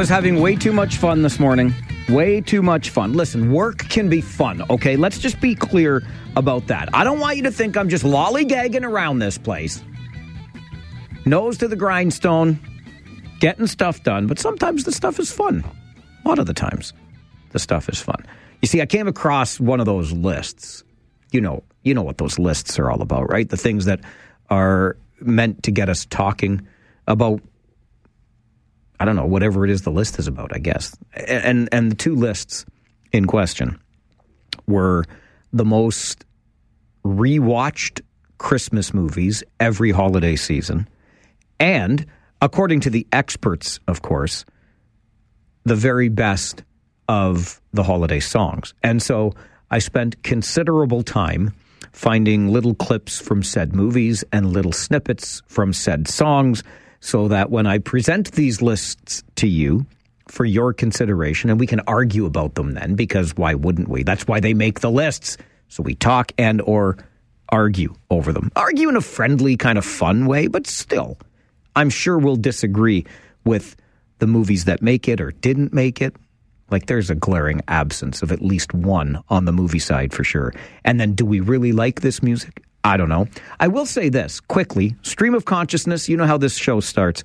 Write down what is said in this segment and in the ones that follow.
Was having way too much fun this morning. Way too much fun. Listen, work can be fun, okay? Let's just be clear about that. I don't want you to think I'm just lollygagging around this place. Nose to the grindstone, getting stuff done, but sometimes the stuff is fun. A lot of the times, the stuff is fun. You see, I came across one of those lists. You know, you know what those lists are all about, right? The things that are meant to get us talking about I don't know, whatever it is the list is about, I guess. And and the two lists in question were the most rewatched Christmas movies every holiday season and according to the experts, of course, the very best of the holiday songs. And so I spent considerable time finding little clips from said movies and little snippets from said songs so that when I present these lists to you for your consideration, and we can argue about them then, because why wouldn't we? That's why they make the lists. So we talk and or argue over them. Argue in a friendly, kind of fun way, but still, I'm sure we'll disagree with the movies that make it or didn't make it. Like there's a glaring absence of at least one on the movie side for sure. And then do we really like this music? I don't know. I will say this quickly stream of consciousness, you know how this show starts.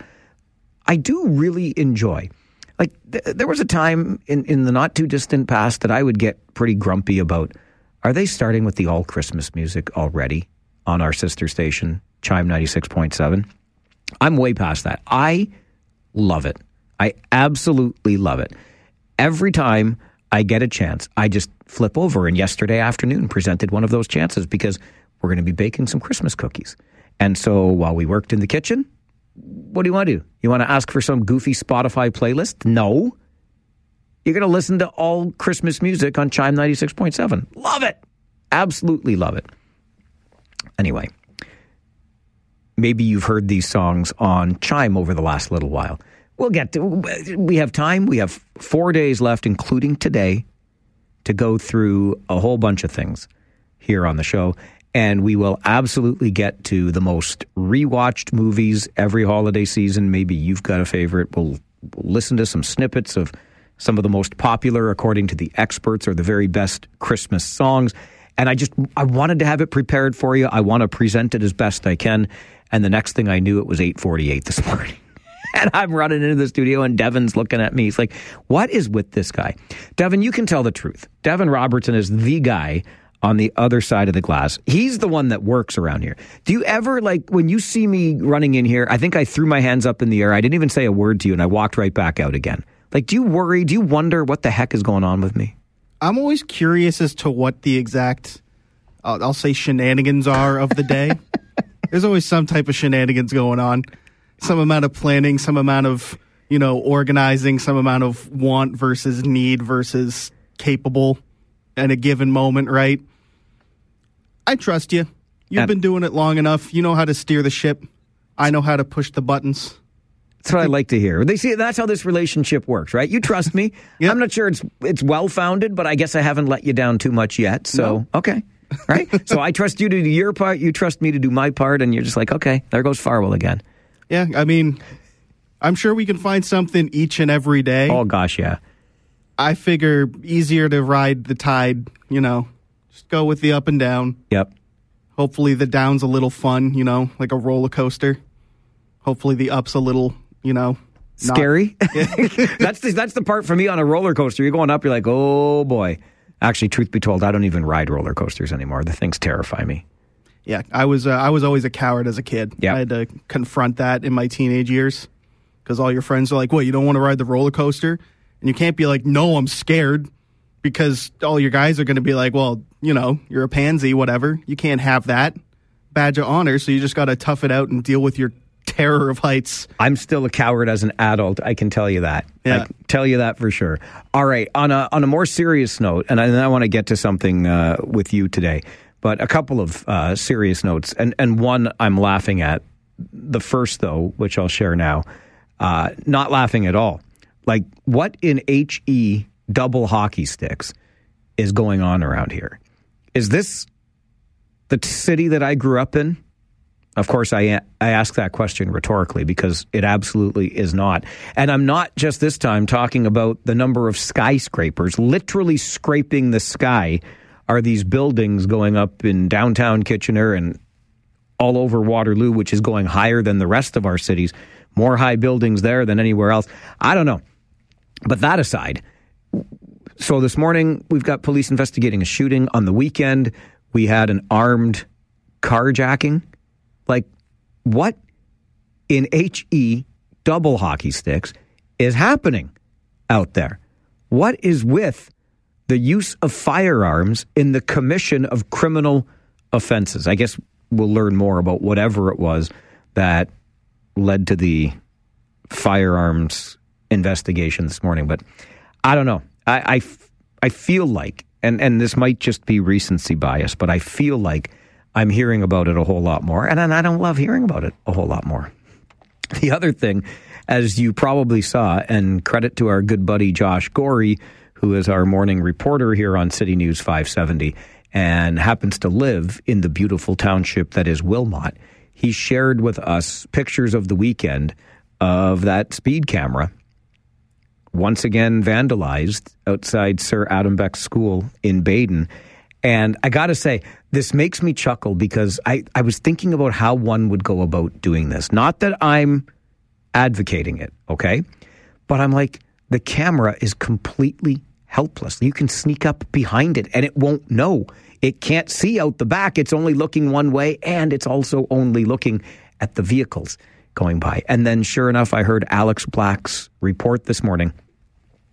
I do really enjoy. Like, th- there was a time in, in the not too distant past that I would get pretty grumpy about are they starting with the all Christmas music already on our sister station, CHYM 96.7? I'm way past that. I love it. I absolutely love it. Every time I get a chance, I just flip over. And yesterday afternoon presented one of those chances because we're going to be baking some Christmas cookies. And so while we worked in the kitchen, what do you want to do? You want to ask for some goofy Spotify playlist? No. You're going to listen to all Christmas music on CHYM 96.7. Love it. Absolutely love it. Anyway, maybe you've heard these songs on CHYM over the last little while. We'll get to we have time. We have 4 days left including today to go through a whole bunch of things here on the show and we will absolutely get to the most rewatched movies every holiday season. Maybe you've got a favorite. We'll, we'll listen to some snippets of some of the most popular, according to the experts, or the very best Christmas songs. And I just I wanted to have it prepared for you. I want to present it as best I can. And the next thing I knew, it was eight forty eight this morning. and I'm running into the studio, and Devin's looking at me. He's like, "What is with this guy?" Devin, you can tell the truth. Devin Robertson is the guy on the other side of the glass. He's the one that works around here. Do you ever like when you see me running in here? I think I threw my hands up in the air. I didn't even say a word to you, and I walked right back out again. Like, do you worry? Do you wonder what the heck is going on with me? I'm always curious as to what the exact, uh, I'll say, shenanigans are of the day. There's always some type of shenanigans going on, some amount of planning, some amount of you know organizing, some amount of want versus need versus capable at a given moment, right? I trust you. You've and been doing it long enough. You know how to steer the ship. I know how to push the buttons. That's what I like to hear. They see that's how this relationship works, right? You trust me. yep. I'm not sure it's it's well founded, but I guess I haven't let you down too much yet. So no. okay, right? so I trust you to do your part. You trust me to do my part, and you're just like, okay, there goes Farwell again. Yeah, I mean, I'm sure we can find something each and every day. Oh gosh, yeah. I figure easier to ride the tide, you know, just go with the up and down. Yep. Hopefully the down's a little fun, you know, like a roller coaster. Hopefully the up's a little, you know, not, scary. that's the, that's the part for me on a roller coaster. You're going up, you're like, oh boy. Actually, truth be told, I don't even ride roller coasters anymore. The things terrify me. Yeah, I was uh, I was always a coward as a kid. Yeah, I had to confront that in my teenage years because all your friends are like, "What? You don't want to ride the roller coaster?" And you can't be like, "No, I'm scared." because all your guys are going to be like, well, you know, you're a pansy, whatever. You can't have that badge of honor, so you just got to tough it out and deal with your terror of heights. I'm still a coward as an adult. I can tell you that. Yeah. I can tell you that for sure. All right. On a on a more serious note, and I, and I want to get to something uh, with you today, but a couple of uh, serious notes, and and one I'm laughing at. The first, though, which I'll share now, uh, not laughing at all. Like what in he double hockey sticks is going on around here. Is this the city that I grew up in? Of course, I, I ask that question rhetorically because it absolutely is not. And I'm not just this time talking about the number of skyscrapers. Literally scraping the sky are these buildings going up in downtown Kitchener and all over Waterloo, which is going higher than the rest of our cities. More high buildings there than anywhere else. I don't know. But that aside, so this morning we've got police investigating a shooting. On the weekend, we had an armed carjacking like, what in HE double hockey sticks is happening out there? What is with the use of firearms in the commission of criminal offenses? I guess we'll learn more about whatever it was that led to the firearms investigation this morning. But I don't know. I, I, I feel like, and, and this might just be recency bias, but I feel like I'm hearing about it a whole lot more, and I don't love hearing about it a whole lot more. The other thing, as you probably saw, and credit to our good buddy Josh Gorey, who is our morning reporter here on City News 570 and happens to live in the beautiful township that is Wilmot. He shared with us pictures of the weekend of that speed camera once again vandalized outside Sir Adam Beck School in Baden. And I got to say, this makes me chuckle because I, I was thinking about how one would go about doing this. Not that I'm advocating it, okay? But I'm like, the camera is completely helpless. You can sneak up behind it and it won't know. It can't see out the back. It's only looking one way and it's also only looking at the vehicles going by. And then, sure enough, I heard Alex Black's report this morning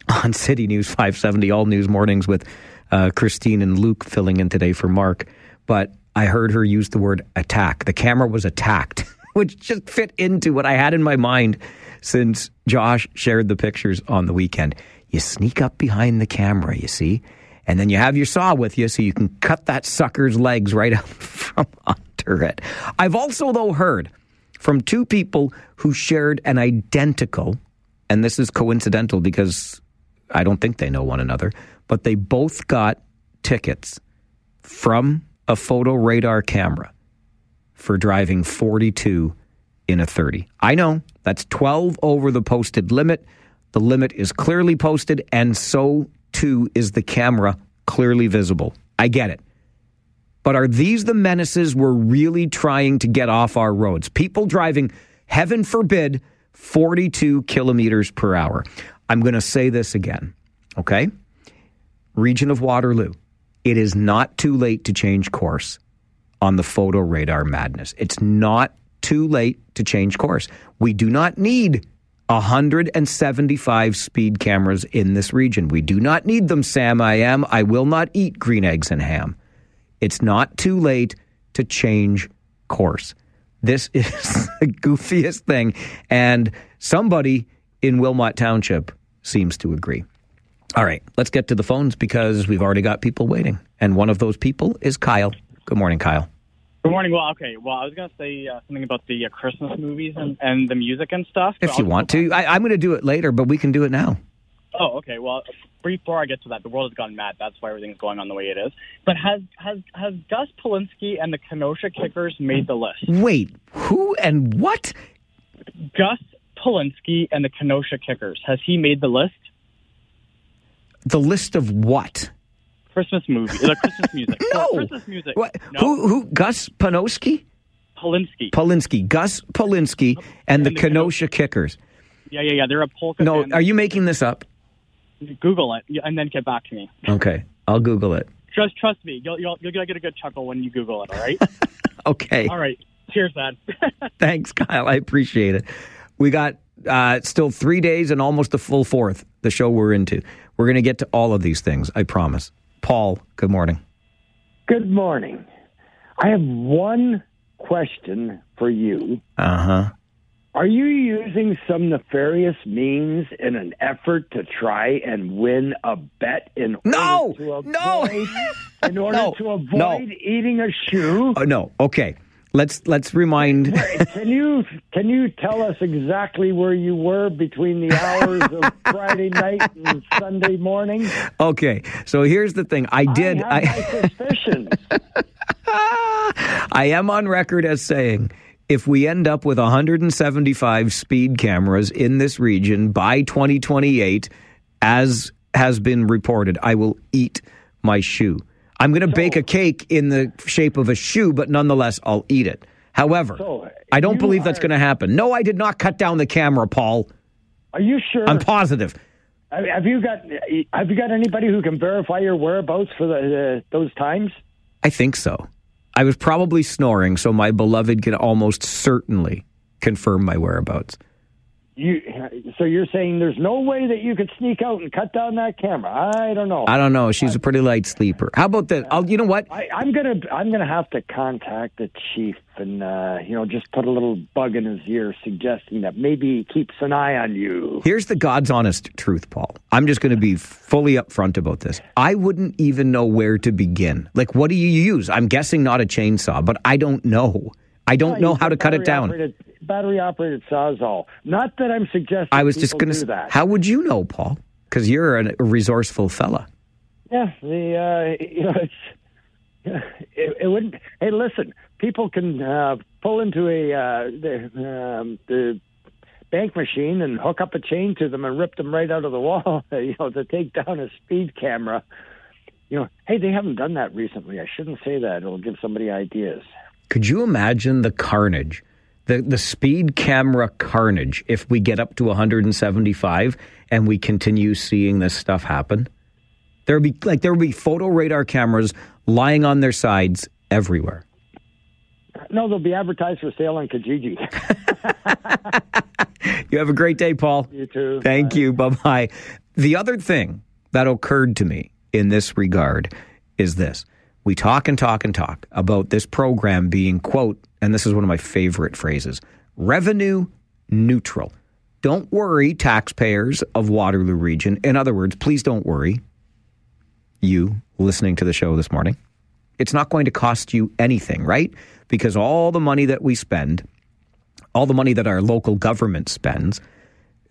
on City News 570, all news mornings with uh, Christine and Luke filling in today for Mark. But I heard her use the word attack. The camera was attacked, which just fit into what I had in my mind since Josh shared the pictures on the weekend. You sneak up behind the camera, you see, and then you have your saw with you so you can cut that sucker's legs right out from under it. I've also, though, heard from two people who shared an identical, and this is coincidental because I don't think they know one another, but they both got tickets from a photo radar camera for driving 42 in a 30. I know that's 12 over the posted limit. The limit is clearly posted, and so too is the camera clearly visible. I get it. But are these the menaces we're really trying to get off our roads? People driving, heaven forbid, 42 kilometers per hour. I'm going to say this again, okay? region of Waterloo, it is not too late to change course on the photo radar madness. It's not too late to change course. We do not need 175 speed cameras in this region. We do not need them, Sam. I am. I will not eat green eggs and ham. It's not too late to change course. This is the goofiest thing. And somebody in Wilmot Township seems to agree. All right, let's get to the phones because we've already got people waiting. And one of those people is Kyle. Good morning, Kyle. Good morning. Well, okay. Well, I was going to say uh, something about the uh, Christmas movies and, and the music and stuff. If you want to. I, I'm going to do it later, but we can do it now. Oh, okay. Well, before I get to that, the world has gone mad. That's why everything's going on the way it is. But has has has Gus Polinski and the Kenosha Kickers made the list? Wait, who and what? Gus Polinski and the Kenosha Kickers. Has he made the list? The list of what? Christmas movie, the Christmas music. no, Christmas music. What? No. Who? Who? Gus Panoski? Polinski. Polinski. Gus Polinski and, and the, the Kenosha Kickers. Yeah, yeah, yeah. They're a polka. No, are you making this up? Google it and then get back to me. Okay, I'll Google it. Just trust me. You'll you'll, you'll get a good chuckle when you Google it. All right. okay. All right. Cheers, Dad. Thanks, Kyle. I appreciate it. We got uh, still three days and almost a full fourth. The show we're into. We're going to get to all of these things, I promise. Paul, good morning. Good morning. I have one question for you. Uh huh. Are you using some nefarious means in an effort to try and win a bet in no, order to avoid, no, in order no, to avoid no. eating a shoe? Uh, no. Okay. Let's let's remind. can you can you tell us exactly where you were between the hours of Friday night and Sunday morning? Okay, so here's the thing. I did. I, I... my suspicions. I am on record as saying if we end up with 175 speed cameras in this region by 2028, as has been reported, I will eat my shoe. I'm going to bake a cake in the shape of a shoe, but nonetheless, I'll eat it. However, So, I don't believe that's going to happen. No, I did not cut down the camera, Paul. Are you sure? I'm positive. Have you got Have you got anybody who can verify your whereabouts for the, uh, those times? I think so. I was probably snoring, so my beloved can almost certainly confirm my whereabouts. You so you're saying there's no way that you could sneak out and cut down that camera? I don't know. I don't know. She's a pretty light sleeper. How about that? I'll, you know what? I, I'm gonna I'm gonna have to contact the chief and uh, you know just put a little bug in his ear, suggesting that maybe he keeps an eye on you. Here's the God's honest truth, Paul. I'm just going to be fully upfront about this. I wouldn't even know where to begin. Like, what do you use? I'm guessing not a chainsaw, but I don't know. I don't know how to cut it down. Battery operated sawzall. Not that I'm suggesting. I was just going to. that. How would you know, Paul? Because you're a resourceful fella. Yeah, the uh, you know it's it, it wouldn't. Hey, listen, people can uh, pull into a uh, the um, the bank machine and hook up a chain to them and rip them right out of the wall. You know, to take down a speed camera. You know, hey, they haven't done that recently. I shouldn't say that. It'll give somebody ideas. Could you imagine the carnage, the the speed camera carnage if we get up to 175 and we continue seeing this stuff happen? There would be like there would be photo radar cameras lying on their sides everywhere. No, they'll be advertised for sale on Kijiji. You have a great day, Paul. you too. Thank you. Bye bye. The other thing that occurred to me in this regard is this. We talk and talk and talk about this program being, quote, and this is one of my favorite phrases revenue neutral. Don't worry, taxpayers of Waterloo Region. In other words, please don't worry, you listening to the show this morning. It's not going to cost you anything, right? Because all the money that we spend, all the money that our local government spends,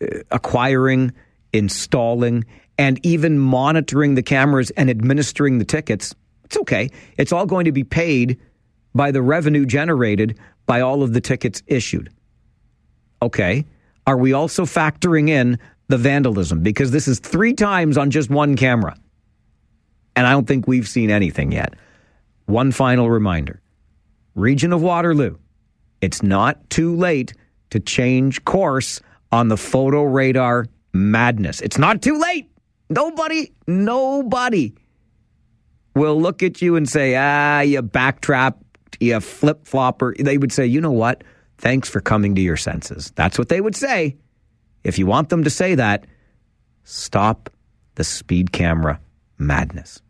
uh, acquiring, installing, and even monitoring the cameras and administering the tickets, it's okay. It's all going to be paid by the revenue generated by all of the tickets issued. Okay. Are we also factoring in the vandalism? Because this is three times on just one camera. And I don't think we've seen anything yet. One final reminder Region of Waterloo, it's not too late to change course on the photo radar madness. It's not too late. Nobody, nobody will look at you and say, ah, you backtrap, you flip flopper. They would say, you know what? Thanks for coming to your senses. That's what they would say. If you want them to say that, stop the speed camera madness.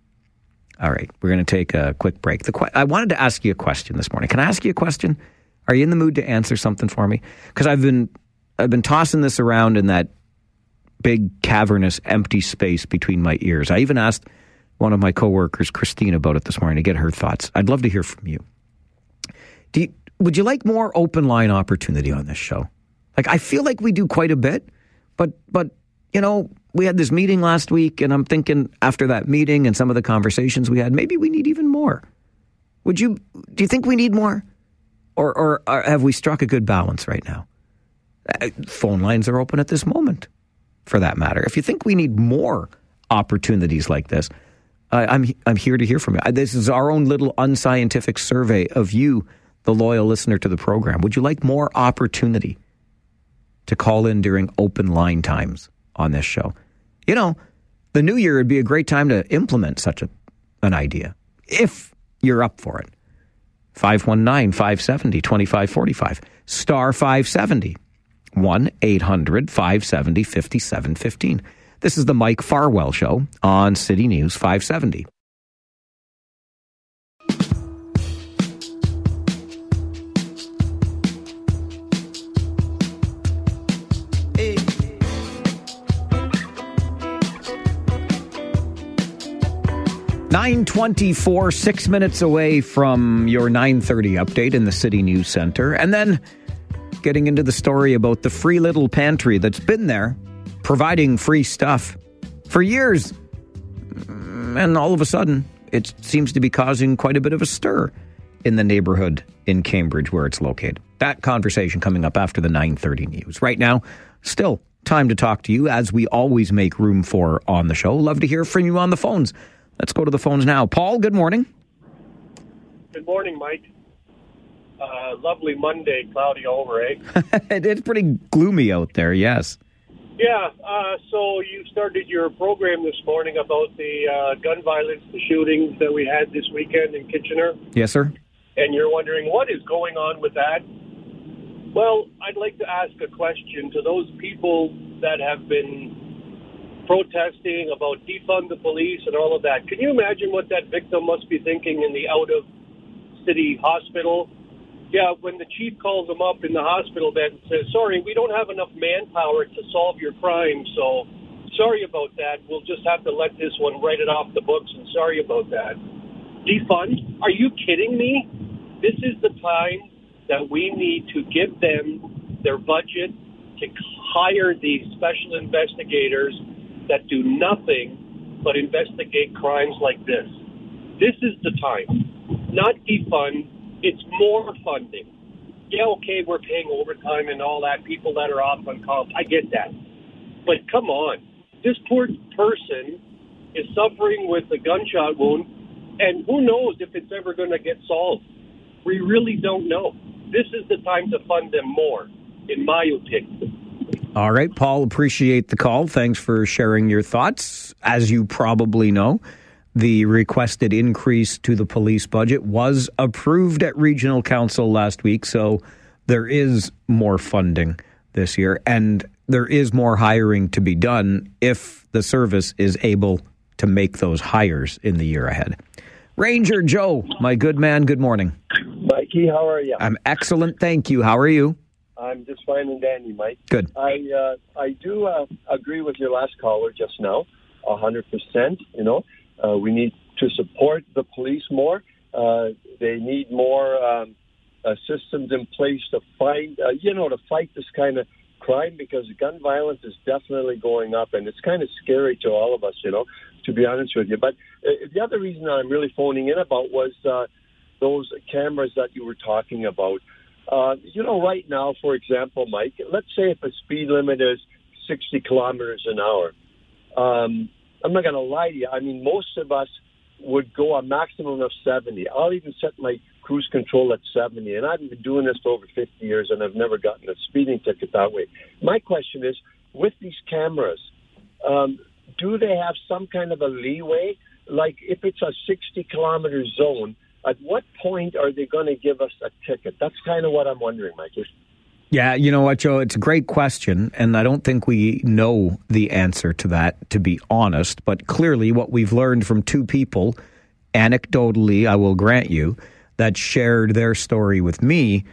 All right, we're going to take a quick break. The que- I wanted to ask you a question this morning. Can I ask you a question? Are you in the mood to answer something for me? Because I've been I've been tossing this around in that big cavernous empty space between my ears. I even asked one of my coworkers, Christine, about it this morning to get her thoughts. I'd love to hear from you. You, would you like more open line opportunity on this show? Like I feel like we do quite a bit, but but you know we had this meeting last week, and I'm thinking after that meeting and some of the conversations we had, maybe we need even more. Would you? Do you think we need more, or or, or have we struck a good balance right now? Uh, phone lines are open at this moment, for that matter. If you think we need more opportunities like this, I'm I'm here to hear from you. This is our own little unscientific survey of you, the loyal listener to the program. Would you like more opportunity to call in during open line times on this show? You know, the new year would be a great time to implement such a, an idea if you're up for it. 519 570 2545, star 570, 1 800 570 5715. This is the Mike Farwell Show on City News 570. Nine twenty-four, six minutes away from your nine thirty update in the City News Center, and then getting into the story about the free little pantry that's been there, providing free stuff for years, and all of a sudden, it seems to be causing quite a bit of a stir in the neighborhood in Cambridge where it's located. That conversation coming up after the 9:30 news. Right now, still time to talk to you as we always make room for on the show. Love to hear from you on the phones. Let's go to the phones now. Paul, good morning. Good morning, Mike. Uh, lovely Monday, cloudy over, eh? it's pretty gloomy out there, yes. Yeah, uh, so you started your program this morning about the uh, gun violence, the shootings that we had this weekend in Kitchener. Yes, sir. And you're wondering what is going on with that? Well, I'd like to ask a question to those people that have been protesting about defund the police and all of that. Can you imagine what that victim must be thinking in the out of city hospital? Yeah, when the chief calls them up in the hospital bed and says, Sorry, we don't have enough manpower to solve your crime, so sorry about that. We'll just have to let this one write it off the books and sorry about that. Defund? Are you kidding me? This is the time that we need to give them their budget to hire these special investigators that do nothing but investigate crimes like this. This is the time. Not defund, it's more funding. Yeah, okay, we're paying overtime and all that, people that are off on comp. I get that. But come on. This poor person is suffering with a gunshot wound, and who knows if it's ever going to get solved. We really don't know. This is the time to fund them more, in my opinion. All right, Paul, appreciate the call. Thanks for sharing your thoughts. As you probably know, the requested increase to the police budget was approved at Regional Council last week, so there is more funding this year, and there is more hiring to be done if the service is able to make those hires in the year ahead. Ranger Joe, my good man, good morning. Mikey, how are you? I'm excellent, thank you. How are you? I'm just fine and dandy, Mike. Good. I uh, I do uh, agree with your last caller just now, a hundred percent. You know, uh, we need to support the police more. Uh, they need more um, uh, systems in place to fight, uh, you know, to fight this kind of crime because gun violence is definitely going up, and it's kind of scary to all of us, you know, to be honest with you. But uh, the other reason I'm really phoning in about was uh, those cameras that you were talking about. Uh, you know, right now, for example, Mike, let's say if a speed limit is 60 kilometers an hour. Um, I'm not going to lie to you. I mean, most of us would go a maximum of 70. I'll even set my cruise control at 70. And I've been doing this for over 50 years, and I've never gotten a speeding ticket that way. My question is, with these cameras, um, do they have some kind of a leeway? Like if it's a 60 kilometer zone, at what point are they going to give us a ticket? That's kind of what I'm wondering, Mikey. Yeah, you know what, Joe? It's a great question, and I don't think we know the answer to that, to be honest. But clearly, what we've learned from two people, anecdotally, I will grant you, that shared their story with me,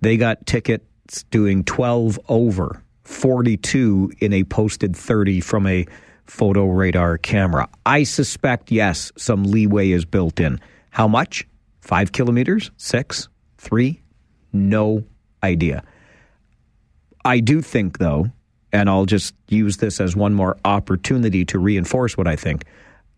they got tickets doing 12 over, 42 in a posted 30 from a photo radar camera. I suspect, yes, some leeway is built in. How much? Five kilometers? Six? Three? No idea. I do think, though, and I'll just use this as one more opportunity to reinforce what I think.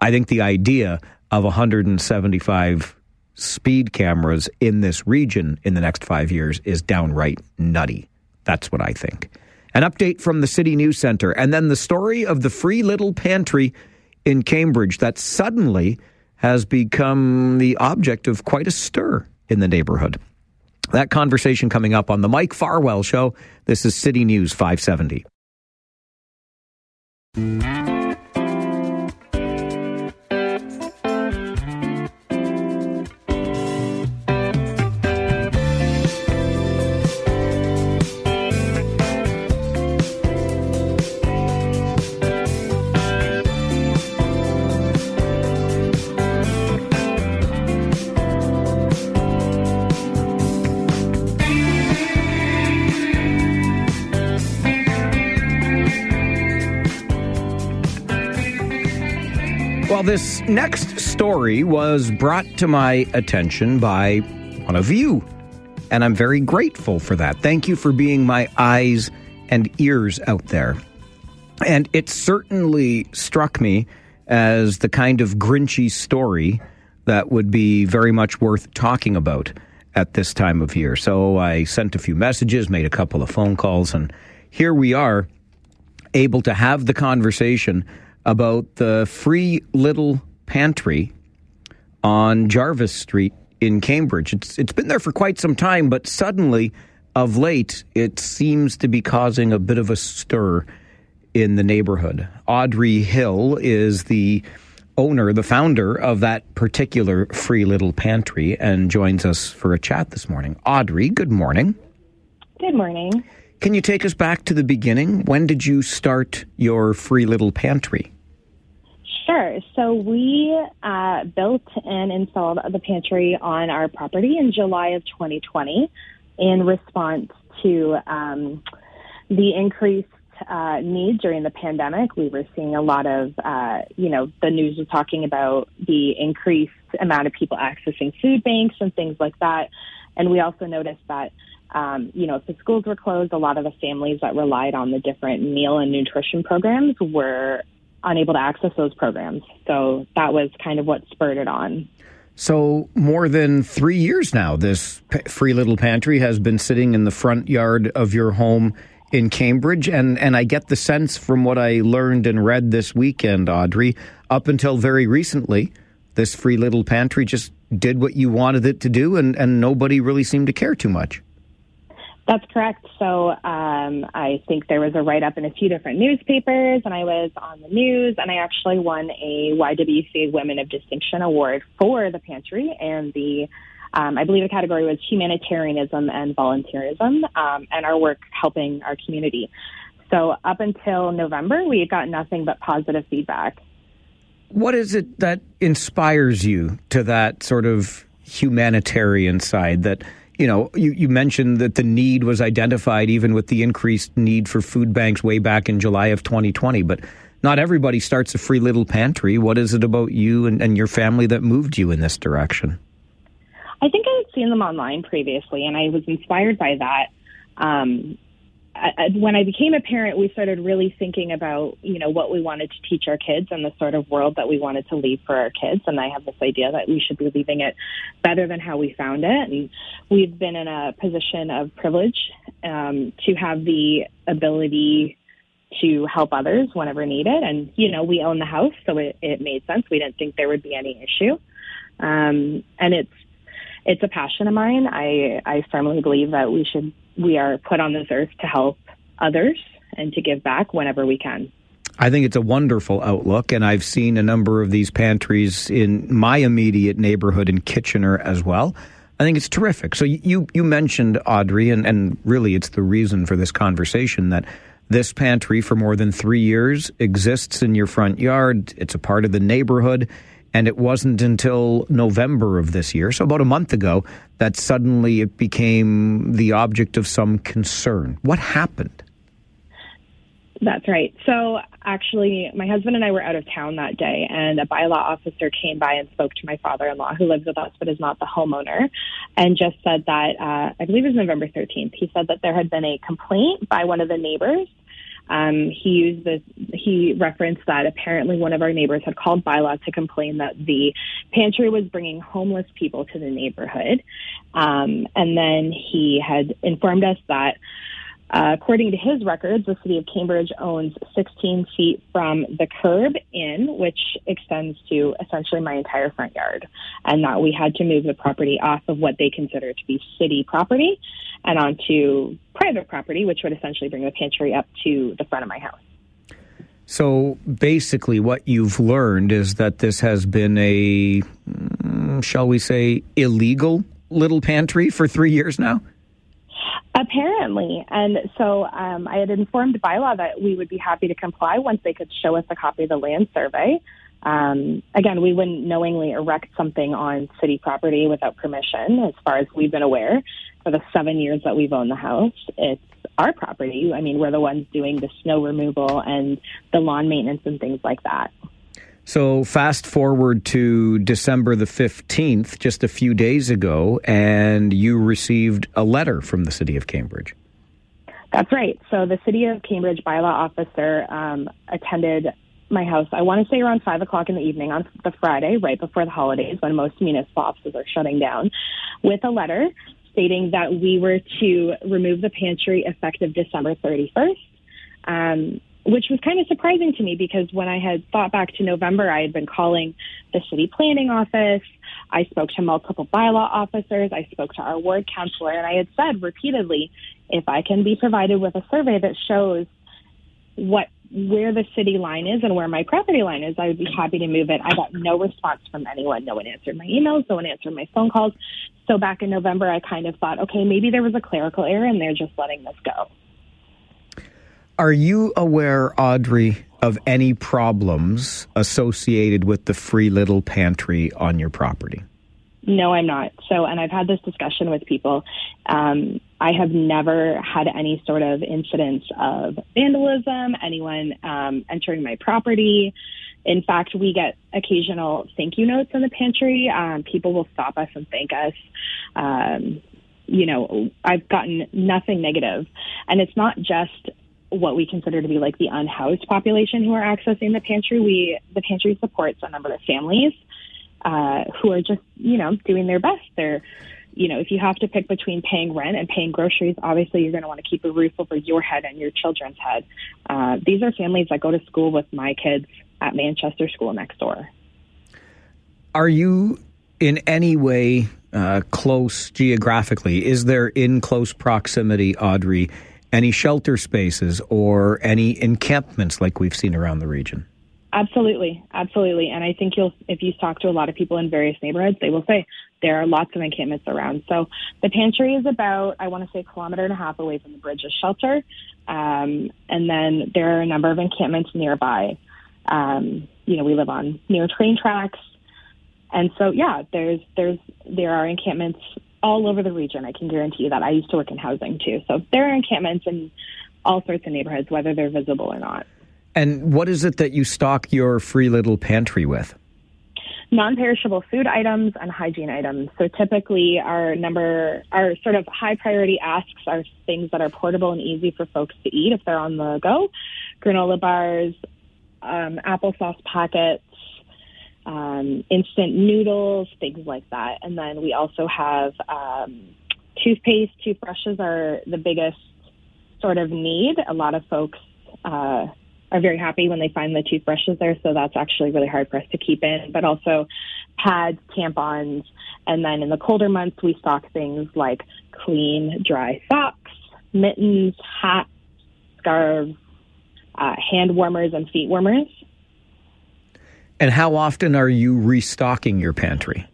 I think the idea of 175 speed cameras in this region in the next five years is downright nutty. That's what I think. An update from the City News Center, and then the story of the free little pantry in Cambridge that suddenly has become the object of quite a stir in the neighborhood. That conversation coming up on the Mike Farwell Show. This is City News 570. This next story was brought to my attention by one of you, and I'm very grateful for that. Thank you for being my eyes and ears out there. And it certainly struck me as the kind of Grinchy story that would be very much worth talking about at this time of year. So I sent a few messages, made a couple of phone calls, and here we are able to have the conversation about the free little pantry on Jarvis Street in Cambridge. It's it's been there for quite some time, but suddenly of late it seems to be causing a bit of a stir in the neighborhood. Audrey Hill is the owner, the founder of that particular free little pantry and joins us for a chat this morning. Audrey, good morning. Good morning. Can you take us back to the beginning? When did you start your free little pantry? Sure. So we uh, built and installed the pantry on our property in July of 2020 in response to um, the increased uh, need during the pandemic. We were seeing a lot of, uh, you know, the news was talking about the increased amount of people accessing food banks and things like that. And we also noticed that um, you know, if the schools were closed, a lot of the families that relied on the different meal and nutrition programs were unable to access those programs. So that was kind of what spurred it on. So, more than three years now, this free little pantry has been sitting in the front yard of your home in Cambridge. And, and I get the sense from what I learned and read this weekend, Audrey, up until very recently, this free little pantry just did what you wanted it to do, and, and nobody really seemed to care too much. That's correct. So um, I think there was a write up in a few different newspapers, and I was on the news, and I actually won a YWCA Women of Distinction Award for the pantry, and the um, I believe the category was humanitarianism and volunteerism, um, and our work helping our community. So up until November, we got nothing but positive feedback. What is it that inspires you to that sort of humanitarian side that? You know, you, you mentioned that the need was identified even with the increased need for food banks way back in July of 2020. But not everybody starts a free little pantry. What is it about you and, and your family that moved you in this direction? I think I had seen them online previously, and I was inspired by that. Um, I, when I became a parent, we started really thinking about, you know, what we wanted to teach our kids and the sort of world that we wanted to leave for our kids. And I have this idea that we should be leaving it better than how we found it. And we've been in a position of privilege um, to have the ability to help others whenever needed. And, you know, we own the house, so it, it made sense. We didn't think there would be any issue. Um, and it's, it's a passion of mine. I, I firmly believe that we should we are put on this earth to help others and to give back whenever we can. I think it's a wonderful outlook, and I've seen a number of these pantries in my immediate neighborhood in Kitchener as well. I think it's terrific. So you you mentioned Audrey, and, and really it's the reason for this conversation that this pantry for more than three years exists in your front yard. It's a part of the neighborhood. And it wasn't until November of this year, so about a month ago, that suddenly it became the object of some concern. What happened? That's right. So actually, my husband and I were out of town that day, and a bylaw officer came by and spoke to my father in law, who lives with us but is not the homeowner, and just said that, uh, I believe it was November 13th, he said that there had been a complaint by one of the neighbors um, he used this, he referenced that apparently one of our neighbors had called bylaw to complain that the pantry was bringing homeless people to the neighborhood. Um, and then he had informed us that uh, according to his records, the city of Cambridge owns 16 feet from the curb in, which extends to essentially my entire front yard, and that we had to move the property off of what they consider to be city property and onto private property, which would essentially bring the pantry up to the front of my house. So basically, what you've learned is that this has been a, mm, shall we say, illegal little pantry for three years now? Apparently. And so um, I had informed bylaw that we would be happy to comply once they could show us a copy of the land survey. Um, again, we wouldn't knowingly erect something on city property without permission, as far as we've been aware. For the seven years that we've owned the house, it's our property. I mean, we're the ones doing the snow removal and the lawn maintenance and things like that. So, fast forward to December the 15th, just a few days ago, and you received a letter from the City of Cambridge. That's right. So, the City of Cambridge bylaw officer um, attended my house, I want to say around five o'clock in the evening on the Friday, right before the holidays, when most municipal offices are shutting down, with a letter stating that we were to remove the pantry effective December 31st. Um, which was kind of surprising to me because when I had thought back to November, I had been calling the city planning office. I spoke to multiple bylaw officers. I spoke to our ward councilor, and I had said repeatedly, if I can be provided with a survey that shows what where the city line is and where my property line is, I would be happy to move it. I got no response from anyone. No one answered my emails. No one answered my phone calls. So back in November, I kind of thought, okay, maybe there was a clerical error and they're just letting this go. Are you aware, Audrey, of any problems associated with the free little pantry on your property? No, I'm not. So, and I've had this discussion with people. Um, I have never had any sort of incidents of vandalism, anyone um, entering my property. In fact, we get occasional thank you notes in the pantry. Um, people will stop us and thank us. Um, you know, I've gotten nothing negative. And it's not just what we consider to be like the unhoused population who are accessing the pantry. We the pantry supports a number of families uh, who are just you know doing their best. They're you know if you have to pick between paying rent and paying groceries, obviously you're going to want to keep a roof over your head and your children's head. Uh, these are families that go to school with my kids at Manchester School next door. Are you in any way uh, close geographically? Is there in close proximity, Audrey? Any shelter spaces or any encampments like we've seen around the region? Absolutely, absolutely. And I think you'll, if you talk to a lot of people in various neighborhoods, they will say there are lots of encampments around. So the pantry is about, I want to say, a kilometer and a half away from the Bridges shelter, um, and then there are a number of encampments nearby. Um, you know, we live on near train tracks, and so yeah, there's there's there are encampments all over the region. I can guarantee you that. I used to work in housing too. So there are encampments in all sorts of neighborhoods, whether they're visible or not. And what is it that you stock your free little pantry with? Non perishable food items and hygiene items. So typically, our number, our sort of high priority asks are things that are portable and easy for folks to eat if they're on the go granola bars, um, applesauce packets, um, instant noodles, things like that. And then we also have um, toothpaste, toothbrushes are the biggest sort of need. A lot of folks uh, are very happy when they find the toothbrushes there, so that's actually really hard for us to keep in. But also pads, tampons, and then in the colder months, we stock things like clean, dry socks, mittens, hats, scarves, uh, hand warmers, and feet warmers. And how often are you restocking your pantry?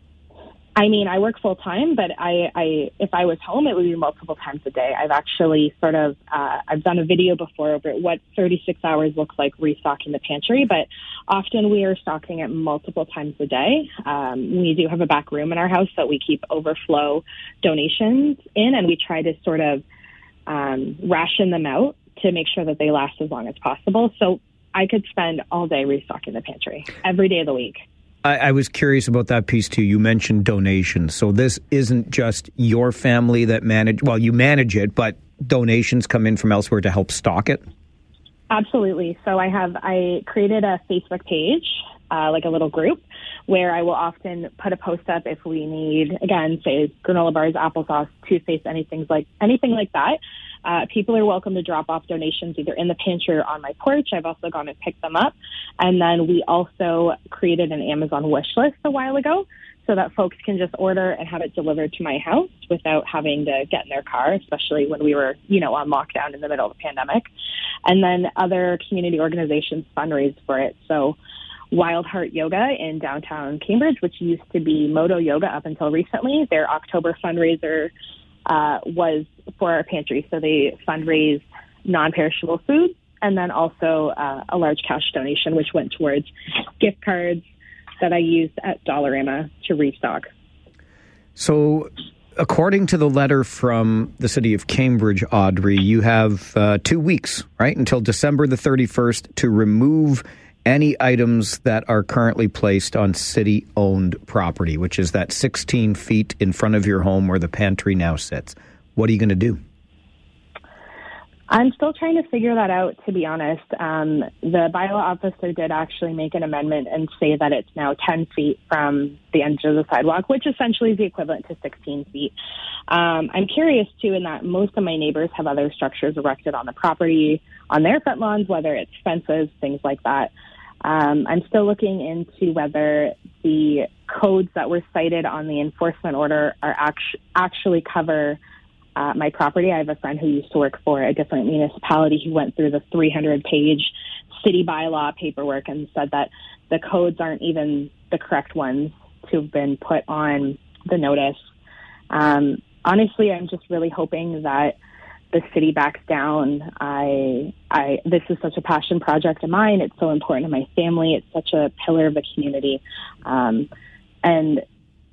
I mean, I work full time, but I, I, if I was home, it would be multiple times a day. I've actually sort of, uh, I've done a video before over what 36 hours looks like restocking the pantry, but often we are stocking it multiple times a day. Um, we do have a back room in our house that we keep overflow donations in, and we try to sort of um, ration them out to make sure that they last as long as possible. So I could spend all day restocking the pantry every day of the week. I, I, was curious about that piece too. You mentioned donations, so this isn't just your family that manage. Well, you manage it, but donations come in from elsewhere to help stock it. Absolutely. So I have I created a Facebook page, uh, like a little group, where I will often put a post up if we need, again, say granola bars, applesauce, toothpaste, anything like anything like that. Uh, people are welcome to drop off donations either in the pantry or on my porch. I've also gone and picked them up. And then we also created an Amazon wish list a while ago so that folks can just order and have it delivered to my house without having to get in their car, especially when we were, you know, on lockdown in the middle of the pandemic. And then other community organizations fundraise for it. So Wild Heart Yoga in downtown Cambridge, which used to be Modo Yoga up until recently, their October fundraiser uh, was for our pantry. So they fundraised non-perishable foods and then also uh, a large cash donation, which went towards gift cards that I used at Dollarama to restock. So, according to the letter from the city of Cambridge, Audrey, you have uh, two weeks, right, until December the 31st to remove any items that are currently placed on city owned property, which is that 16 feet in front of your home where the pantry now sits. What are you going to do? I'm still trying to figure that out, to be honest. Um, the bylaw officer did actually make an amendment and say that it's now 10 feet from the edge of the sidewalk, which essentially is the equivalent to 16 feet. Um, I'm curious, too, in that most of my neighbors have other structures erected on the property, on their front lawns, whether it's fences, things like that. Um, I'm still looking into whether the codes that were cited on the enforcement order are act- actually cover uh, my property. I have a friend who used to work for a different municipality who went through the 300 page city bylaw paperwork and said that the codes aren't even the correct ones to have been put on the notice. Um, honestly, I'm just really hoping that the city backs down. I, I, this is such a passion project of mine. It's so important to my family. It's such a pillar of the community. Um, and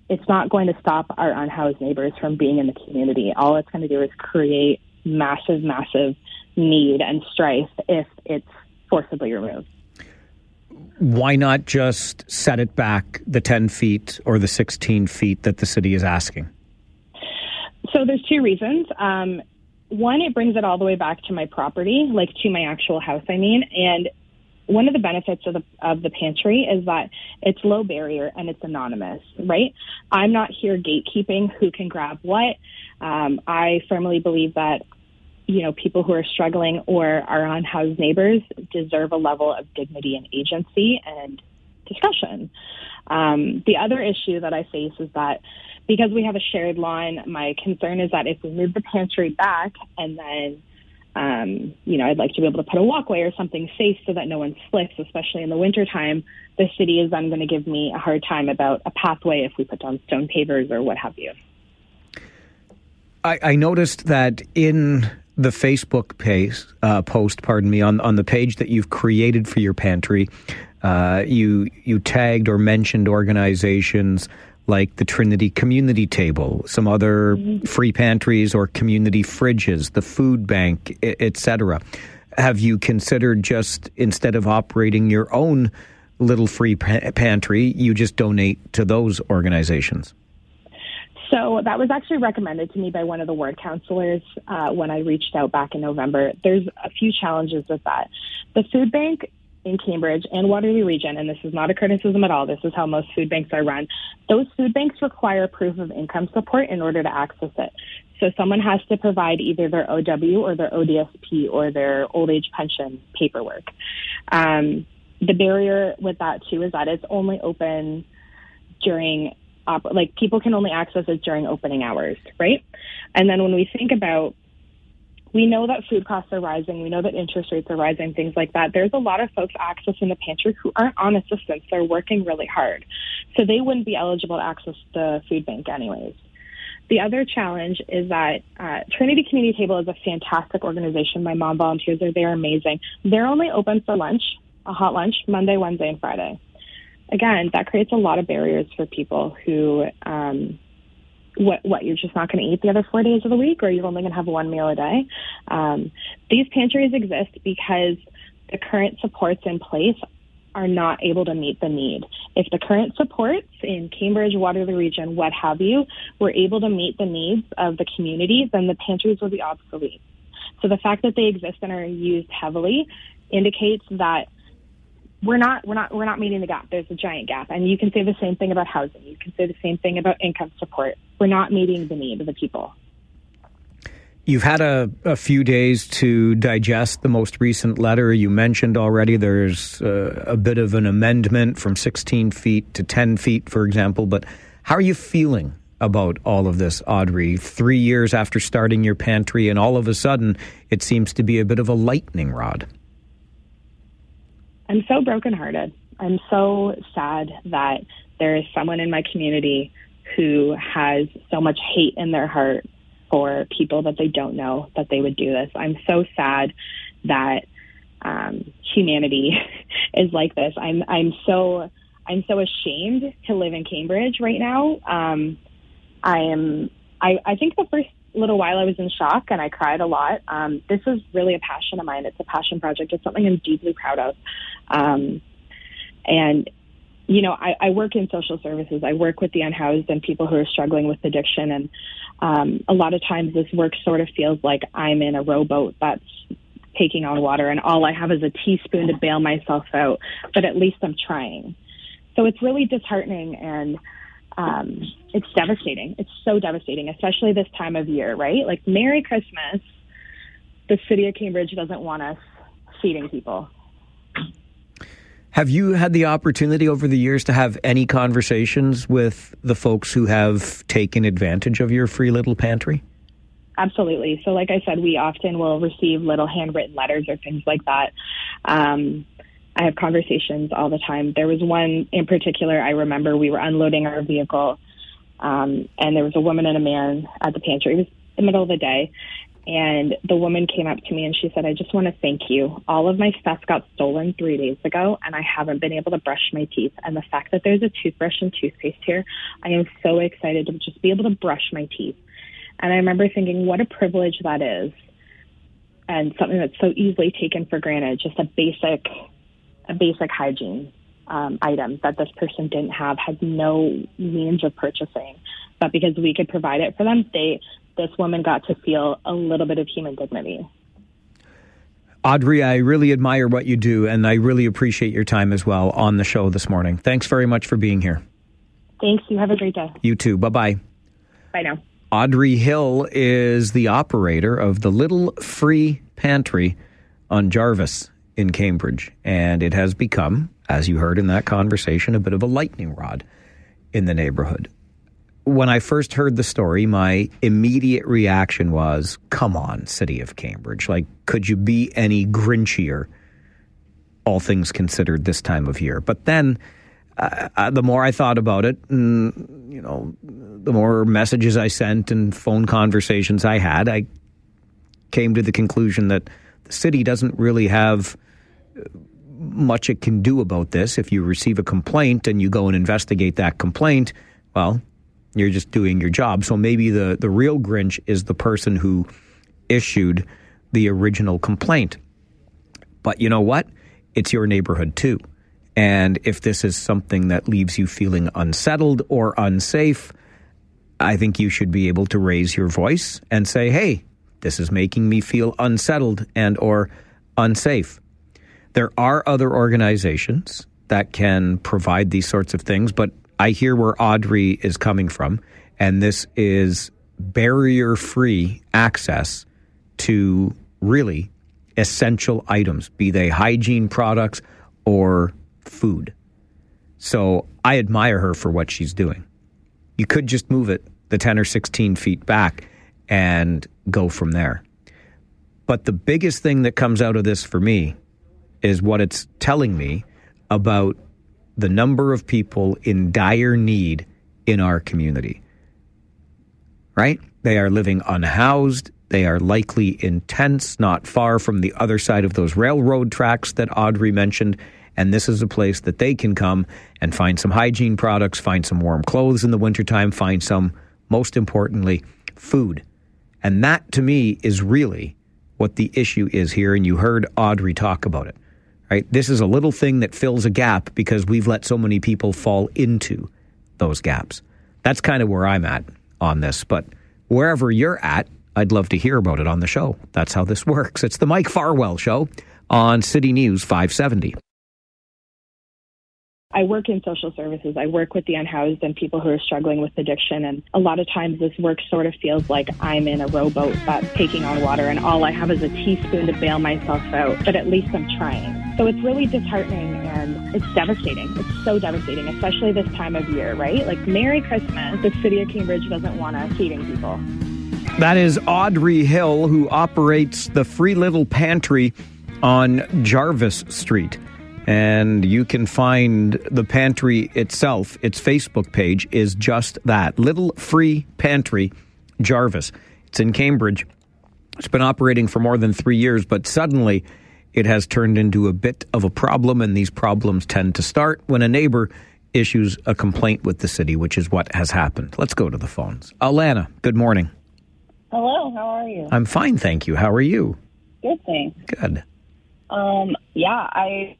it's not going to stop our unhoused neighbors from being in the community. All it's going to do is create massive, massive need and strife if it's forcibly removed. Why not just set it back the 10 feet or the 16 feet that the city is asking? So there's two reasons. Um, one, it brings it all the way back to my property, like to my actual house, I mean, and one of the benefits of the of the pantry is that it's low barrier and it's anonymous, right? I'm not here gatekeeping who can grab what. Um, I firmly believe that you know people who are struggling or are unhoused neighbors deserve a level of dignity and agency and discussion. Um, the other issue that I face is that because we have a shared lawn, my concern is that if we move the pantry back and then um, you know, I'd like to be able to put a walkway or something safe so that no one slips, especially in the wintertime. The city is then going to give me a hard time about a pathway if we put down stone pavers or what have you. I, I noticed that in the Facebook page, uh, post, pardon me, on, on the page that you've created for your pantry, uh, you you tagged or mentioned organizations like the Trinity Community Table, some other mm-hmm. free pantries or community fridges, the food bank, etc. Have you considered just instead of operating your own little free pantry, you just donate to those organizations? So that was actually recommended to me by one of the ward counselors uh, when I reached out back in November. There's a few challenges with that. The food bank in Cambridge and Waterloo Region, and this is not a criticism at all, this is how most food banks are run, those food banks require proof of income support in order to access it. So someone has to provide either their OW or their ODSP or their old age pension paperwork. Um, the barrier with that too is that it's only open during op- like people can only access it during opening hours, right? And then when we think about we know that food costs are rising. We know that interest rates are rising, things like that. There's a lot of folks accessing the pantry who aren't on assistance. They're working really hard. So they wouldn't be eligible to access the food bank anyways. The other challenge is that uh, Trinity Community Table is a fantastic organization. My mom volunteers there. They're amazing. They're only open for lunch, a hot lunch, Monday, Wednesday, and Friday. Again, that creates a lot of barriers for people who um, what what you're just not going to eat the other four days of the week, or you're only going to have one meal a day. Um, these pantries exist because the current supports in place are not able to meet the need. If the current supports in Cambridge, Waterloo region, what have you, were able to meet the needs of the community, then the pantries would be obsolete. So the fact that they exist and are used heavily indicates that we're not we're not we're not meeting the gap. There's a giant gap, and you can say the same thing about housing. You can say the same thing about income support. We're not meeting the need of the people. You've had a, a few days to digest the most recent letter. You mentioned already there's a bit of an amendment from 16 feet to 10 feet, for example. But how are you feeling about all of this, Audrey? Three years after starting your pantry, and all of a sudden, it seems to be a bit of a lightning rod. I'm so brokenhearted. I'm so sad that there is someone in my community who has so much hate in their heart for people that they don't know that they would do this. I'm so sad that um, humanity is like this. I'm I'm so I'm so ashamed to live in Cambridge right now. Um, I am. I, I think the first little while I was in shock and I cried a lot. Um, this is really a passion of mine. It's a passion project. It's something I'm deeply proud of. Um, and you know, I, I work in social services. I work with the unhoused and people who are struggling with addiction. And um, a lot of times this work sort of feels like I'm in a rowboat that's taking on water and all I have is a teaspoon to bail myself out, but at least I'm trying. So it's really disheartening and um, it's devastating. It's so devastating, especially this time of year, right? Like, Merry Christmas. The city of Cambridge doesn't want us feeding people. Have you had the opportunity over the years to have any conversations with the folks who have taken advantage of your free little pantry? Absolutely. So, like I said, we often will receive little handwritten letters or things like that. Um, I have conversations all the time. There was one in particular I remember we were unloading our vehicle, um, and there was a woman and a man at the pantry. It was the middle of the day, and the woman came up to me and she said, I just want to thank you. All of my stuff got stolen three days ago and I haven't been able to brush my teeth. And the fact that there's a toothbrush and toothpaste here, I am so excited to just be able to brush my teeth. And I remember thinking, what a privilege that is. And something that's so easily taken for granted, just a basic, a basic hygiene um, item that this person didn't have, had no means of purchasing. But because we could provide it for them, they this woman got to feel a little bit of human dignity. Audrey, I really admire what you do, and I really appreciate your time as well on the show this morning. Thanks very much for being here. Thanks. You have a great day. You too. Bye bye. Bye now. Audrey Hill is the operator of the Little Free Pantry on Jarvis in Cambridge, and it has become, as you heard in that conversation, a bit of a lightning rod in the neighborhood when I first heard the story, my immediate reaction was, come on, City of Cambridge. Like, could you be any grinchier, all things considered, this time of year? But then, uh, uh, the more I thought about it, and, you know, the more messages I sent and phone conversations I had, I came to the conclusion that the city doesn't really have much it can do about this. If you receive a complaint and you go and investigate that complaint, well, you're just doing your job. So maybe the, the real Grinch is the person who issued the original complaint. But you know what? It's your neighborhood too. And if this is something that leaves you feeling unsettled or unsafe, I think you should be able to raise your voice and say, "Hey, this is making me feel unsettled and or unsafe." There are other organizations that can provide these sorts of things, but I hear where Audrey is coming from, and this is barrier free access to really essential items, be they hygiene products or food. So I admire her for what she's doing. You could just move it the 10 or 16 feet back and go from there. But the biggest thing that comes out of this for me is what it's telling me about the number of people in dire need in our community. Right? They are living unhoused. They are likely in tents not far from the other side of those railroad tracks that Audrey mentioned. And this is a place that they can come and find some hygiene products, find some warm clothes in the wintertime, find some, most importantly, food. And that to me is really what the issue is here. And you heard Audrey talk about it right? This is a little thing that fills a gap because we've let so many people fall into those gaps. That's kind of where I'm at on this. But wherever you're at, I'd love to hear about it on the show. That's how this works. It's the Mike Farwell Show on City News 570. I work in social services. I work with the unhoused and people who are struggling with addiction. And a lot of times this work sort of feels like I'm in a rowboat that's taking on water and all I have is a teaspoon to bail myself out. But at least I'm trying. So it's really disheartening and it's devastating. It's so devastating, especially this time of year, right? Like Merry Christmas. The city of Cambridge doesn't want us feeding people. That is Audrey Hill, who operates the Free Little Pantry on Jarvis Street. And you can find the pantry itself, its Facebook page is just that Little Free Pantry Jarvis. It's in Cambridge. It's been operating for more than three years, but suddenly it has turned into a bit of a problem, and these problems tend to start when a neighbor issues a complaint with the city, which is what has happened. Let's go to the phones. Alana, good morning. Hello, how are you? I'm fine, thank you. How are you? Good, thanks. Good. Um, yeah, I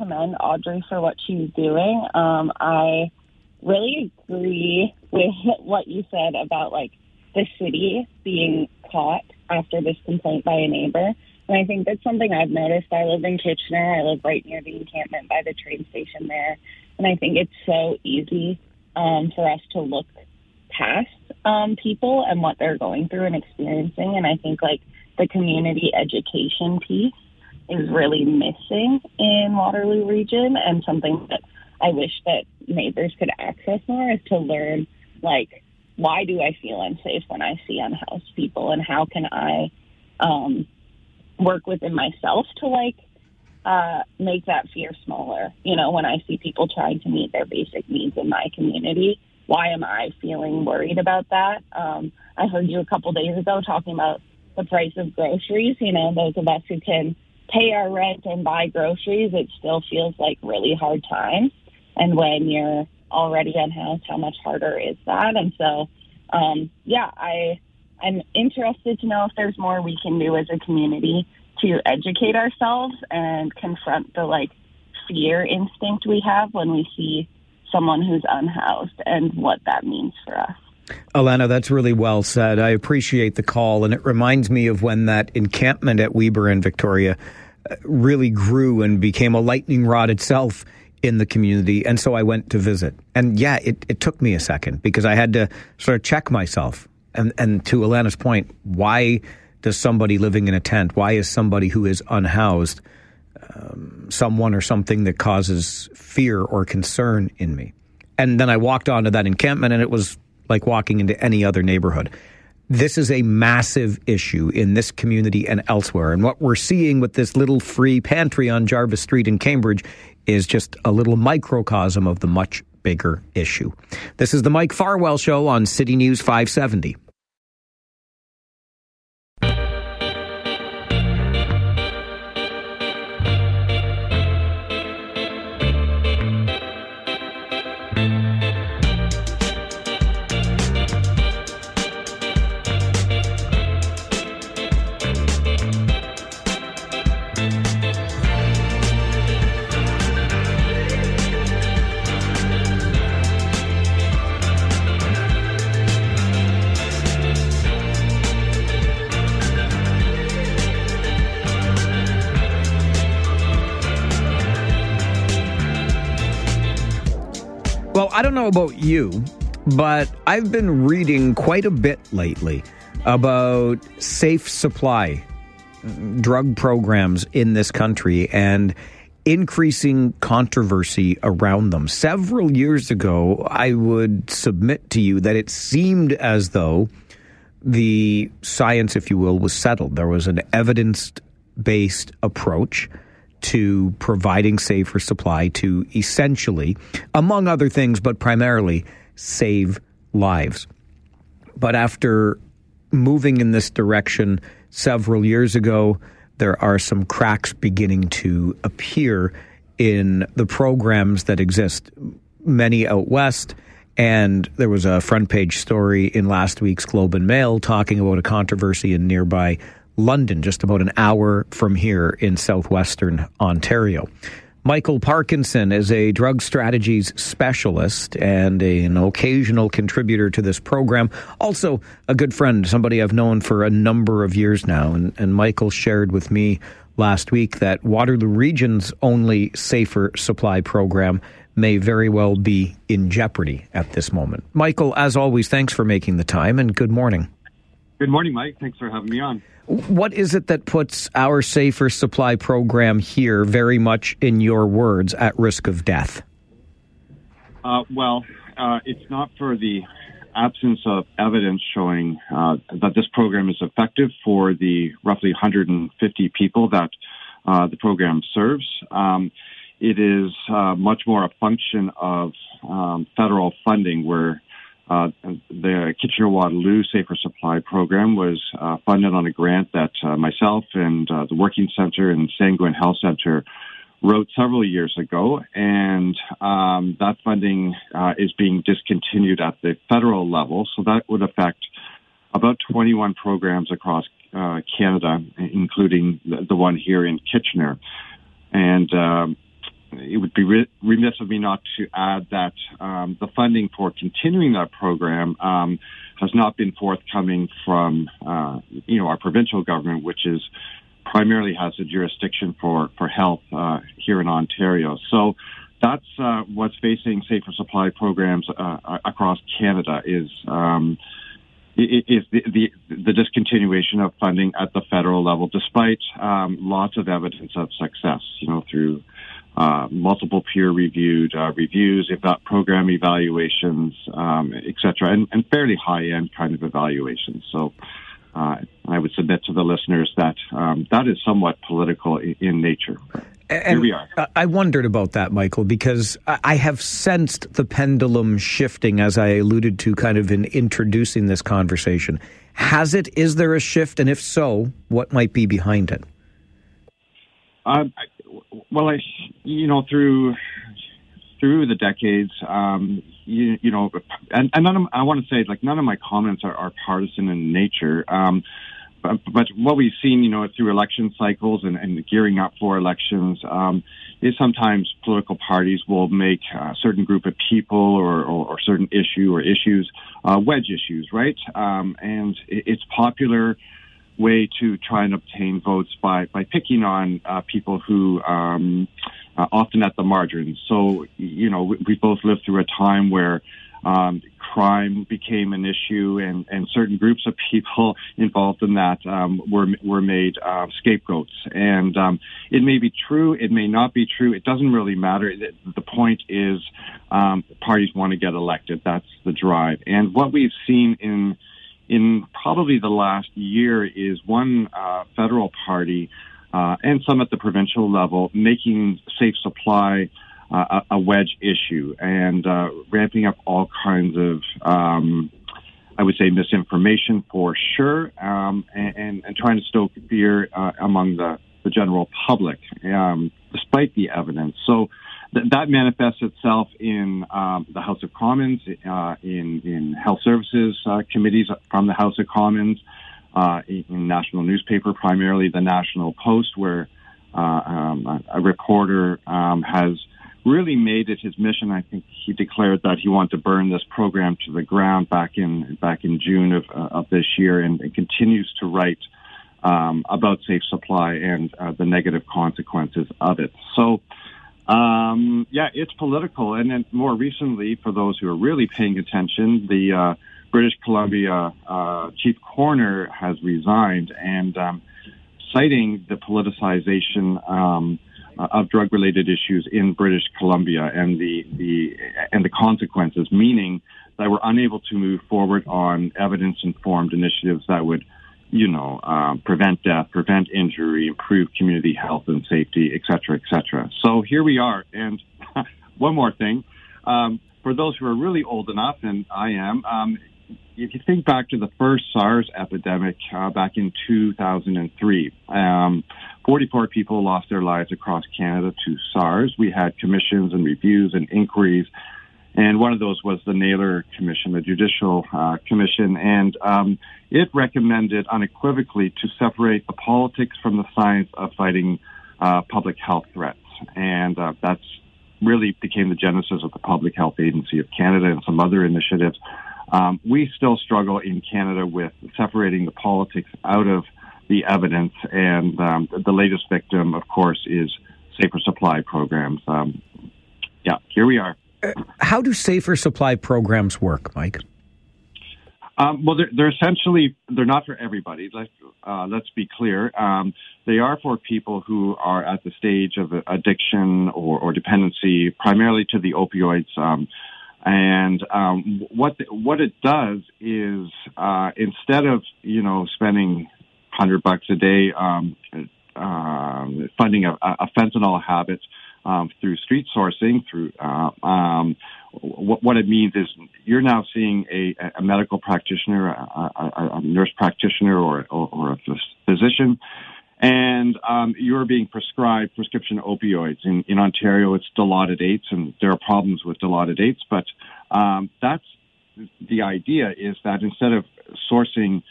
commend Audrey for what she's doing. Um, I really agree with what you said about like the city being caught after this complaint by a neighbor. And I think that's something I've noticed. I live in Kitchener. I live right near the encampment by the train station there. And I think it's so easy um, for us to look past um, people and what they're going through and experiencing. And I think like the community education piece is really missing in Waterloo region and something that I wish that neighbors could access more is to learn like why do I feel unsafe when I see unhoused people and how can I um, work within myself to like uh, make that fear smaller. You know, when I see people trying to meet their basic needs in my community, why am I feeling worried about that? Um, I heard you a couple days ago talking about the price of groceries. You know, those of us who can pay our rent and buy groceries, it still feels like really hard times. And when you're already unhoused, how much harder is that? And so, um, yeah, I I'm interested to know if there's more we can do as a community to educate ourselves and confront the like fear instinct we have when we see someone who's unhoused and what that means for us. Alana, that's really well said. I appreciate the call, and it reminds me of when that encampment at Weber in Victoria uh, really grew and became a lightning rod itself in the community. And so I went to visit. And yeah, it, it took me a second because I had to sort of check myself. And, and to Alana's point, why does somebody living in a tent, why is somebody who is unhoused um, someone or something that causes fear or concern in me? And then I walked onto that encampment and it was like walking into any other neighborhood. This is a massive issue in this community and elsewhere. And what we're seeing with this little free pantry on Jarvis Street in Cambridge is just a little microcosm of the much bigger issue. This is the Mike Farwell Show on City News 570. About you, but I've been reading quite a bit lately about safe supply drug programs in this country and increasing controversy around them. Several years ago, I would submit to you that it seemed as though the science, if you will, was settled. There was an evidence based approach to providing safer supply to essentially, among other things, but primarily save lives. But after moving in this direction several years ago, there are some cracks beginning to appear in the programs that exist, many out west. And there was a front page story in last week's Globe and Mail talking about a controversy in nearby London, just about an hour from here in southwestern Ontario. Michael Parkinson is a drug strategies specialist and an occasional contributor to this program. Also, a good friend, somebody I've known for a number of years now. And, and Michael shared with me last week that Waterloo Region's only safer supply program may very well be in jeopardy at this moment. Michael, as always, thanks for making the time and good morning. Good morning, Mike. Thanks for having me on. What is it that puts our safer supply program here, very much in your words, at risk of death? Uh, well, uh, it's not for the absence of evidence showing uh, that this program is effective for the roughly 150 people that uh, the program serves. Um, it is uh, much more a function of um, federal funding where uh, the Kitchener Waterloo Safer Supply Program was uh, funded on a grant that uh, myself and uh, the Working Center and Sanguen Health Center wrote several years ago, and um, that funding uh, is being discontinued at the federal level. So that would affect about 21 programs across uh, Canada, including the, the, one here in Kitchener. And um, it would be re- remiss of me not to add that um, the funding for continuing that program um, has not been forthcoming from, uh, you know, our provincial government, which is primarily has a jurisdiction for for health uh, here in Ontario. So that's uh, what's facing safer supply programs uh, across Canada is. Um, is the, the, the, discontinuation of funding at the federal level, despite um, lots of evidence of success, you know, through uh, multiple peer-reviewed uh, reviews, if not program evaluations, um, et cetera, and, and fairly high-end kind of evaluations. So uh, I would submit to the listeners that um, that is somewhat political in, in nature. And Here we are. I wondered about that, Michael, because I have sensed the pendulum shifting as I alluded to kind of in introducing this conversation. Has it? Is there a shift? And if so, what might be behind it? Um, well, I, you know, through through the decades, um, you, you, know, and, and none of, I want to say, like, none of my comments are, are partisan in nature. Um, but, but, what we've seen, you know, through election cycles and, and gearing up for elections, um, is sometimes political parties will make a certain group of people or, or, or certain issue or issues uh, wedge issues, right? Um, and it, it's popular way to try and obtain votes by by picking on uh, people who um, uh, often at the margins. So you know we, we both lived through a time where um, crime became an issue, and, and certain groups of people involved in that um, were were made uh, scapegoats. And um, it may be true, it may not be true. It doesn't really matter. The point is, um, parties want to get elected. That's the drive. And what we've seen in in probably the last year is one uh, federal party uh, and some at the provincial level making safe supply uh, a wedge issue and uh, ramping up all kinds of, um, I would say, misinformation for sure, um, and, and, trying to stoke fear uh, among the, the general public, um, despite the evidence. So th- that manifests itself in um, the House of Commons, uh, in in health services uh, committees from the House of Commons, uh, in national newspaper, primarily the National Post, where uh, um, a reporter um, has really made it his mission. I think he declared that he wanted to burn this program to the ground back in back in June of, uh, of this year, and, and continues to write um, about safe supply and uh, the negative consequences of it. So um, yeah, it's political. And then more recently, for those who are really paying attention, the uh, British Columbia uh, chief coroner has resigned and um, citing the politicization um, of drug-related issues in British Columbia and the, the and the consequences, meaning that we're unable to move forward on evidence-informed initiatives that would you know, um, prevent death, prevent injury, improve community health and safety, et cetera, et cetera. So here we are. And one more thing, um, for those who are really old enough, and I am, um, if you think back to the first SARS epidemic uh, back in 2003, um, 44 people lost their lives across Canada to SARS. We had commissions and reviews and inquiries and one of those was the Naylor Commission, the Judicial uh, Commission, and um, it recommended unequivocally to separate the politics from the science of fighting uh, public health threats, and uh, that's really became the genesis of the Public Health Agency of Canada and some other initiatives. Um, we still struggle in Canada with separating the politics out of the evidence, and um, the latest victim, of course, is safer supply programs. Um, yeah, here we are how do safer supply programs work, Mike? Um, well, they're, they're, essentially they're not for everybody. Let's uh, let's be clear. Um, they are for people who are at the stage of addiction or, or dependency, primarily to the opioids. Um, and um, what the, what it does is uh, instead of you know spending hundred bucks a day um, uh, funding a, a fentanyl habit um, through street sourcing, through uh, um, what, what, it means is you're now seeing a, a medical practitioner, a, a, a nurse practitioner, or, or, or, a physician, and um, you're being prescribed prescription opioids. In, in Ontario, it's Dilaudid and there are problems with Dilaudid but um, that's the idea is that instead of sourcing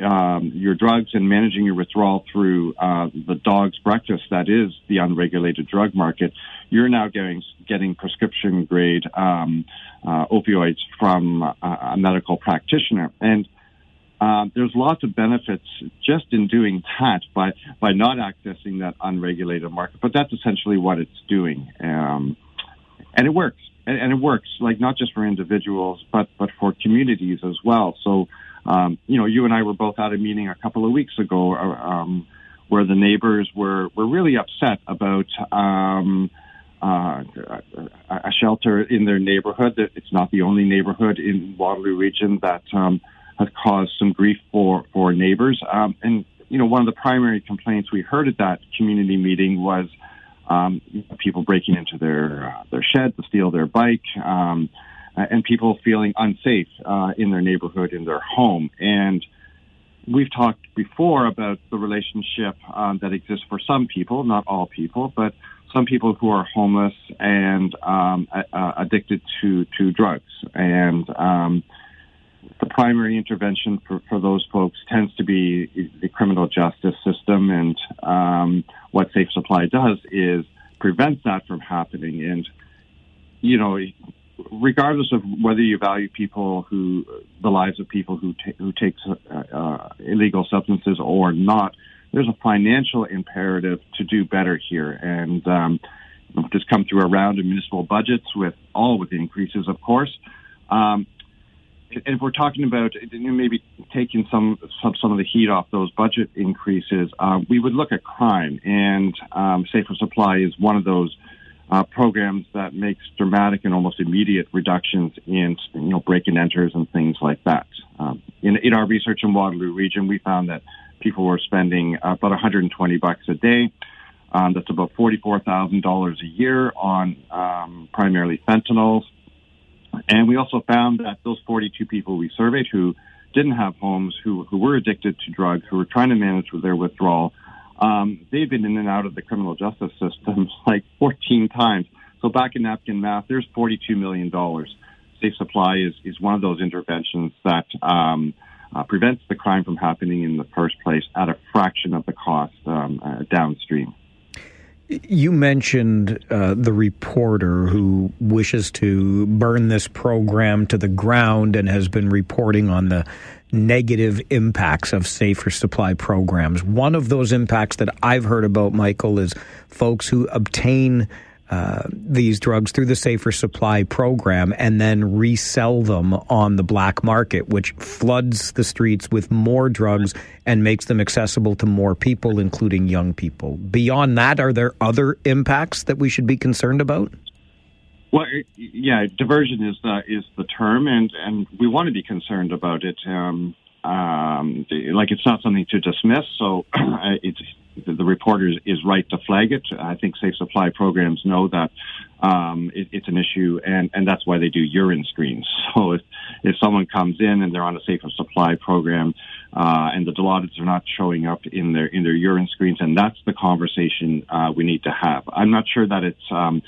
um, your drugs and managing your withdrawal through uh, the dog's breakfast that is the unregulated drug market, you're now getting getting prescription grade um, uh, opioids from a, medical practitioner, and uh, there's lots of benefits just in doing that by by not accessing that unregulated market. But that's essentially what it's doing, um, and it works. And, and, it works like not just for individuals, but but for communities as well. So, um, you know, you and I were both at a meeting a couple of weeks ago uh, um, where the neighbors were were really upset about. Um, uh, a shelter in their neighborhood. It's not the only neighborhood in Waterloo region that um, has caused some grief for for neighbors. Um, and you know, one of the primary complaints we heard at that community meeting was um, people breaking into their uh, their shed to steal their bike, um, and people feeling unsafe uh, in their neighborhood, in their home. And we've talked before about the relationship um, that exists for some people, not all people, but some people who are homeless and um, uh, addicted to to drugs and um, the primary intervention for, for those folks tends to be the criminal justice system. And um, what Safe Supply does is prevents that from happening. And, you know, regardless of whether you value people who, the lives of people who, ta- who take uh, uh, illegal substances or not, there's a financial imperative to do better here. And um, just come through a round of municipal budgets with all with increases, of course. Um, and if we're talking about maybe taking some, some some of the heat off those budget increases, um, we would look at crime, and um, Safer Supply is one of those uh, programs that makes dramatic and almost immediate reductions in you know break and enters and things like that. Um, in in our research in Waterloo region, we found that people were spending about 120 bucks a day. Um, that's about $44,000 a year on um, primarily fentanyls. And we also found that those 42 people we surveyed who didn't have homes, who, who were addicted to drugs, who were trying to manage their withdrawal, um, they've been in and out of the criminal justice system like 14 times. So back in napkin math, there's $42 million. Safe Supply is, is one of those interventions that um, uh, prevents the crime from happening in the first place at a fraction of the cost um, uh, downstream. You mentioned uh, the reporter who wishes to burn this program to the ground and has been reporting on the negative impacts of safer supply programs. One of those impacts that I've heard about, Michael, is folks who obtain uh, these drugs through the Safer Supply program and then resell them on the black market, which floods the streets with more drugs and makes them accessible to more people, including young people. Beyond that, are there other impacts that we should be concerned about? Well, yeah, diversion is the is the term, and and we want to be concerned about it. Um, um, like it's not something to dismiss. So it's the reporter is right to flag it. I think safe supply programs know that um, it, it's an issue, and, and that's why they do urine screens. So if, if someone comes in and they're on a safe supply program, uh, and the Dilaudids are not showing up in their in their urine screens, and that's the conversation uh, we need to have. I'm not sure that it's um,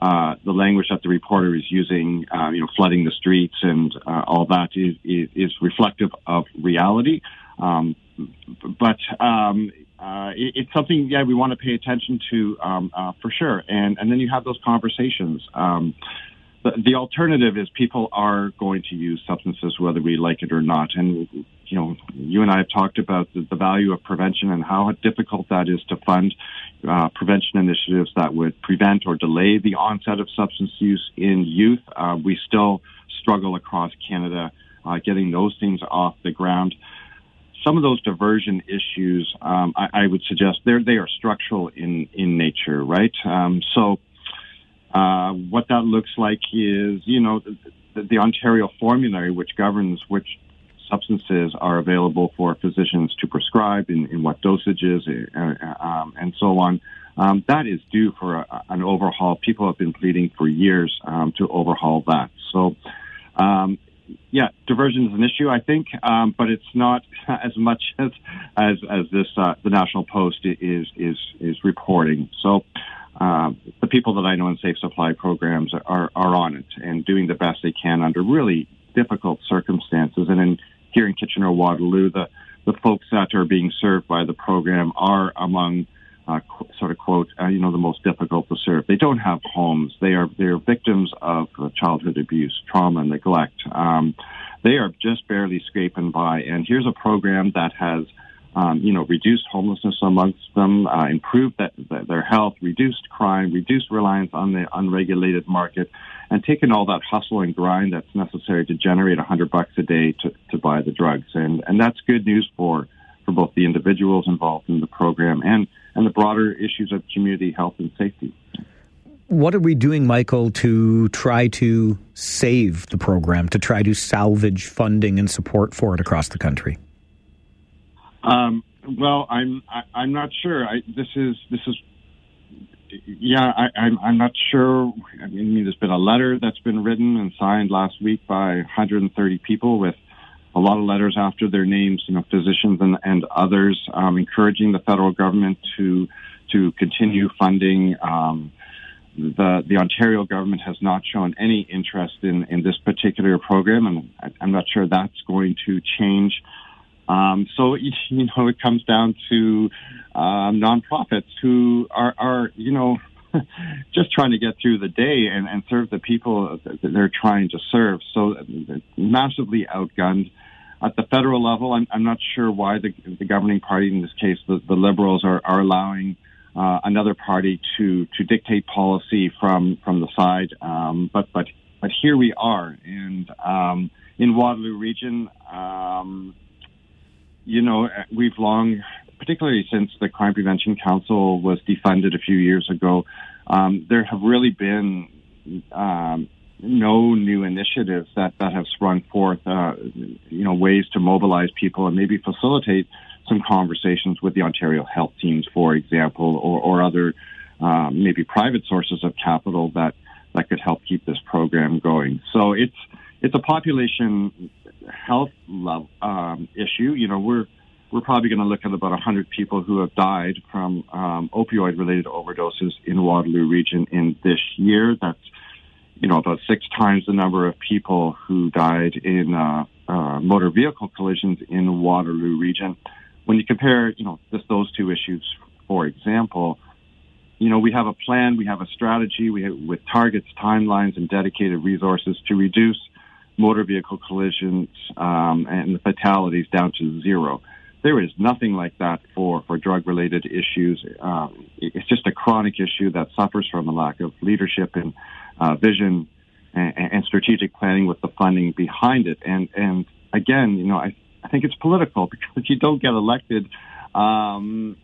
uh, the language that the reporter is using, uh, you know, flooding the streets and uh, all that is, is, is reflective of reality. Um, but um, uh, it, it's something, yeah, we want to pay attention to um, uh, for sure. And and then you have those conversations. Um, the, the alternative is people are going to use substances whether we like it or not. And you know, you and I have talked about the, the value of prevention and how difficult that is to fund uh, prevention initiatives that would prevent or delay the onset of substance use in youth. Uh, we still struggle across Canada uh, getting those things off the ground some of those diversion issues, um, I, I, would suggest they're, they are structural in, in nature, right? Um, so, uh, what that looks like is, you know, the, the, Ontario formulary, which governs which substances are available for physicians to prescribe in, in what dosages uh, um, and so on. Um, that is due for a, an overhaul. People have been pleading for years um, to overhaul that. So, um, yeah, diversion is an issue, I think, um, but it's not as much as as, as this uh, the National Post is is is reporting. So. Uh, the people that I know in safe supply programs are, are on it and doing the best they can under really difficult circumstances. And in here in Kitchener Waterloo, the, the folks that are being served by the program are among uh, qu- sort of quote, uh, you know, the most difficult to serve. They don't have homes. They are they are victims of childhood abuse, trauma, neglect. Um, they are just barely scraping by. And here's a program that has, um, you know, reduced homelessness amongst them, uh, improved that, that their health, reduced crime, reduced reliance on the unregulated market, and taken all that hustle and grind that's necessary to generate a hundred bucks a day to, to buy the drugs. And and that's good news for for both the individuals involved in the program and and the broader issues of community health and safety. What are we doing, Michael, to try to save the program, to try to salvage funding and support for it across the country? Um, well, I'm I, I'm not sure. I, this is this is yeah. I, I'm I'm not sure. I mean, there's been a letter that's been written and signed last week by 130 people with a lot of letters after their names, you know, physicians and, and others, um, encouraging the federal government to to continue funding. Um, the the Ontario government has not shown any interest in in this particular program, and I, I'm not sure that's going to change. Um, so you know, it comes down to um, nonprofits who are are you know just trying to get through the day and, and serve the people that they're trying to serve. So massively outgunned. At the federal level, I'm, I'm not sure why the, the governing party, in this case, the, the Liberals, are, are allowing uh, another party to to dictate policy from from the side. Um, but but but here we are, and um, in Waterloo Region, um, you know, we've long particularly since the Crime Prevention Council was defunded a few years ago, um, there have really been um, no new initiatives that, that have sprung forth, uh, you know, ways to mobilize people and maybe facilitate some conversations with the Ontario health teams, for example, or, or other um, maybe private sources of capital that, that could help keep this program going. So it's, it's a population health um, issue. You know, we're, we're probably going to look at about 100 people who have died from um, opioid related overdoses in Waterloo region in this year. That's, you know, about six times the number of people who died in uh, uh, motor vehicle collisions in Waterloo region. When you compare, you know, just those two issues, for example, you know, we have a plan, we have a strategy, we have, with targets, timelines, and dedicated resources to reduce motor vehicle collisions um, and the fatalities down to zero there is nothing like that for, for drug related issues. Um, it's just a chronic issue that suffers from a lack of leadership and uh, vision and, and, strategic planning with the funding behind it. And, and again, you know, I, I think it's political because you don't get elected, um,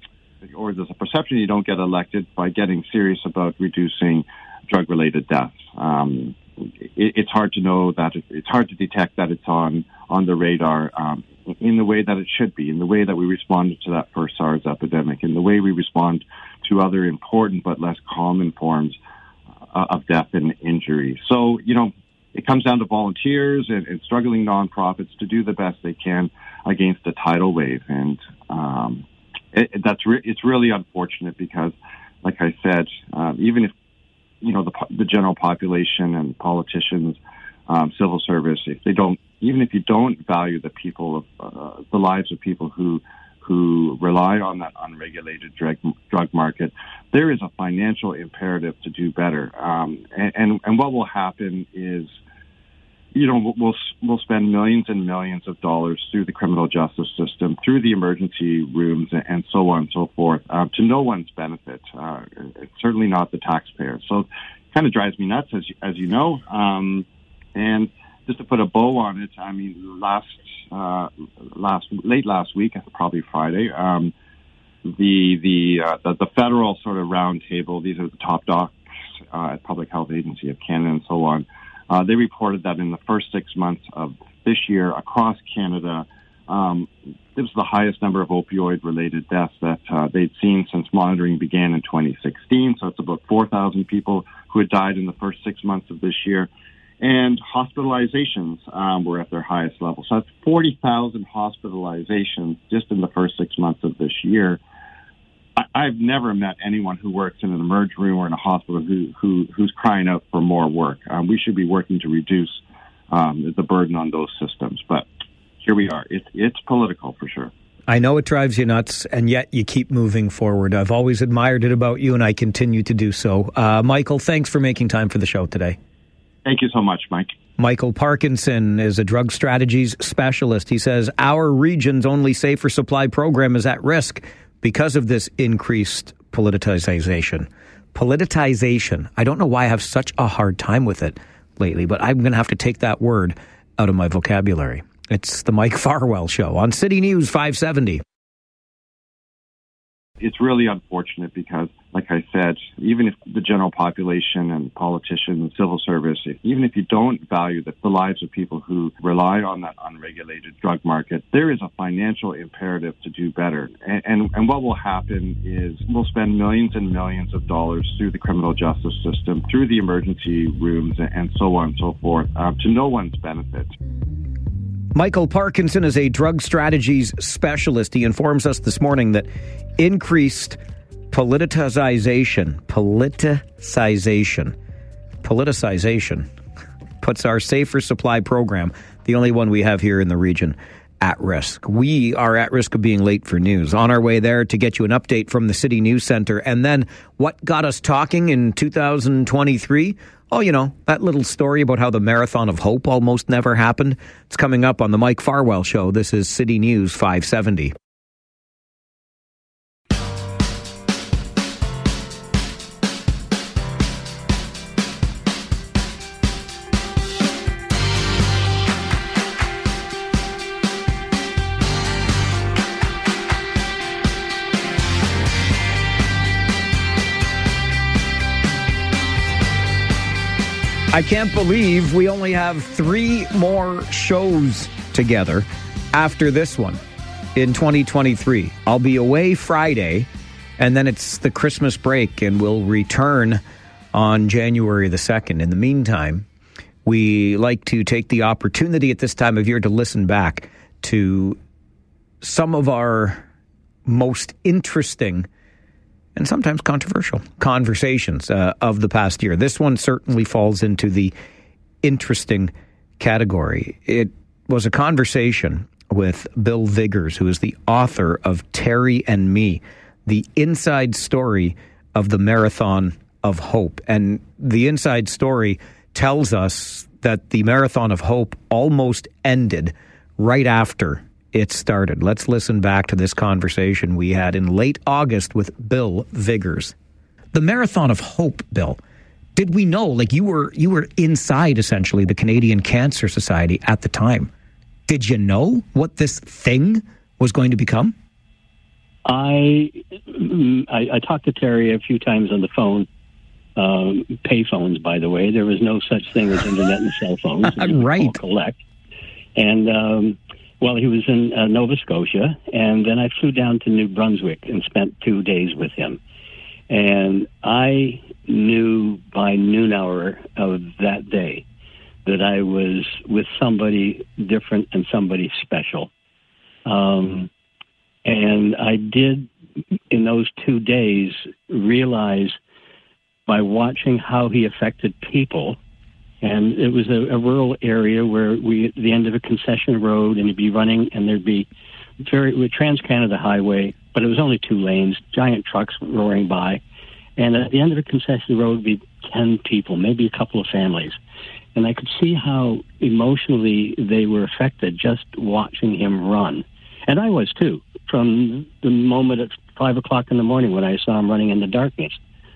or there's a perception you don't get elected by getting serious about reducing drug related deaths. Um, it, it's hard to know that it, it's hard to detect that it's on on the radar. Um, in the way that it should be, in the way that we responded to that first SARS epidemic, in the way we respond to other important but less common forms uh, of death and injury. So, you know, it comes down to volunteers and, and struggling nonprofits to do the best they can against a tidal wave, and um, it, that's re- it's really unfortunate because, like I said, um, even if you know the the general population and politicians um, civil service, if they don't, even if you don't value the people of uh, the lives of people who who rely on that unregulated drug drug market, there is a financial imperative to do better. Um, and, and and what will happen is, you know, we'll we'll spend millions and millions of dollars through the criminal justice system, through the emergency rooms, and so on and so forth, uh, to no one's benefit. Uh, certainly not the taxpayer. So, it kind of drives me nuts, as you, as you know. Um, and just to put a bow on it, I mean, last uh, last late last week, probably Friday, um, the the, uh, the the federal sort of roundtable. These are the top docs uh, at Public Health Agency of Canada and so on. Uh, they reported that in the first six months of this year across Canada, um, this was the highest number of opioid-related deaths that uh, they'd seen since monitoring began in 2016. So it's about 4,000 people who had died in the first six months of this year and hospitalizations um, were at their highest level. So that's 40,000 hospitalizations just in the first six months of this year. I, have never met anyone who works in an emergency room or in a hospital who, who who's crying out for more work. Um, we should be working to reduce um, the burden on those systems, but here we are. It's it's political for sure. I know it drives you nuts, and yet you keep moving forward. I've always admired it about you, and I continue to do so. Uh, Michael, thanks for making time for the show today. Thank you so much, Mike. Michael Parkinson is a drug strategies specialist. He says our region's only safer supply program is at risk because of this increased politicization. Politicization. I don't know why I have such a hard time with it lately, but I'm going to have to take that word out of my vocabulary. It's the Mike Farwell Show on City News 570 it's really unfortunate because, like I said, even if the general population and politicians and civil service, even if you don't value the, the lives of people who rely on that unregulated drug market, there is a financial imperative to do better. And, and, and what will happen is we'll spend millions and millions of dollars through the criminal justice system, through the emergency rooms, and so on and so forth, uh, to no one's benefit. Michael Parkinson is a drug strategies specialist. He informs us this morning that increased politicization, politicization, politicization puts our safer supply program, the only one we have here in the region, at risk. We are at risk of being late for news. On our way there to get you an update from the City News Center. And then what got us talking in 2023? Oh, you know, that little story about how the Marathon of Hope almost never happened. It's coming up on the Mike Farwell Show. This is City News 570. I can't believe we only have three more shows together after this one in 2023. I'll be away Friday, and then it's the Christmas break, and we'll return on January the 2nd. In the meantime, we like to take the opportunity at this time of year to listen back to some of our most interesting and sometimes controversial conversations uh, of the past year. This one certainly falls into the interesting category. It was a conversation with Bill Vigars, who is the author of Terry and Me, the inside story of the Marathon of Hope. And the inside story tells us that the Marathon of Hope almost ended right after it started. Let's listen back to this conversation we had in late August with Bill Vigars. The Marathon of Hope, Bill. Did we know like you were you were inside essentially the Canadian Cancer Society at the time? Did you know what this thing was going to become? I I, I talked to Terry a few times on the phone. Um, pay phones, by the way. There was no such thing as internet and cell phones. right. Collect. And um, well, he was in uh, Nova Scotia, and then I flew down to New Brunswick and spent two days with him. And I knew by noon hour of that day that I was with somebody different and somebody special. Um, and I did, in those two days, realize by watching how he affected people and it was a, a rural area where we at the end of a concession road, and you'd be running, and there'd be very Trans Canada Highway, but it was only two lanes, giant trucks roaring by, and at the end of a concession road would be ten people, maybe a couple of families, and I could see how emotionally they were affected just watching him run, and I was too. From the moment at five o'clock in the morning when I saw him running in the darkness,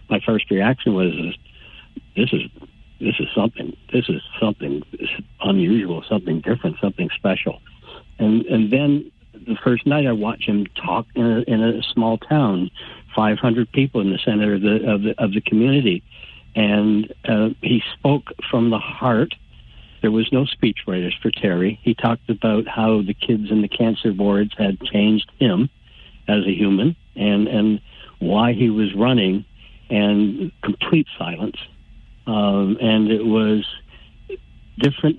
my first reaction was, "This is this is something. This is something unusual, something different, something special. And and then the first night I watch him talk in a, in a small town, 500 people in the center of the of the, of the community, and uh, he spoke from the heart. There was no speechwriters for Terry. He talked about how the kids in the cancer wards had changed him as a human, and and why he was running, and complete silence um, and it was different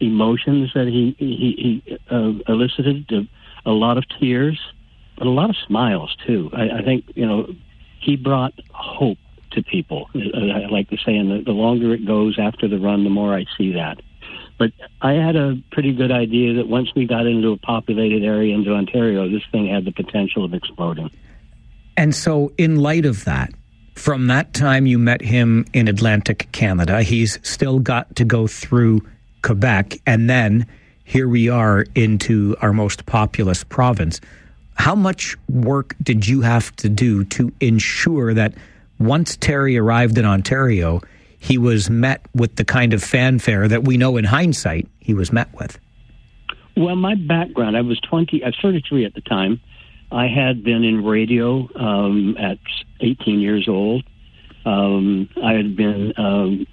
emotions that he he, he uh, elicited. A, a lot of tears, but a lot of smiles too. I, I think you know he brought hope to people. I like to say, and the, the longer it goes after the run, the more I see that. But I had a pretty good idea that once we got into a populated area into Ontario, this thing had the potential of exploding. And so, in light of that, from that time you met him in Atlantic Canada, he's still got to go through Quebec, and then here we are into our most populous province. How much work did you have to do to ensure that once Terry arrived in Ontario, he was met with the kind of fanfare that we know in hindsight he was met with? Well, my background, I was 20, I was 33 at the time. I had been in radio um, at 18 years old. Um, I had been um,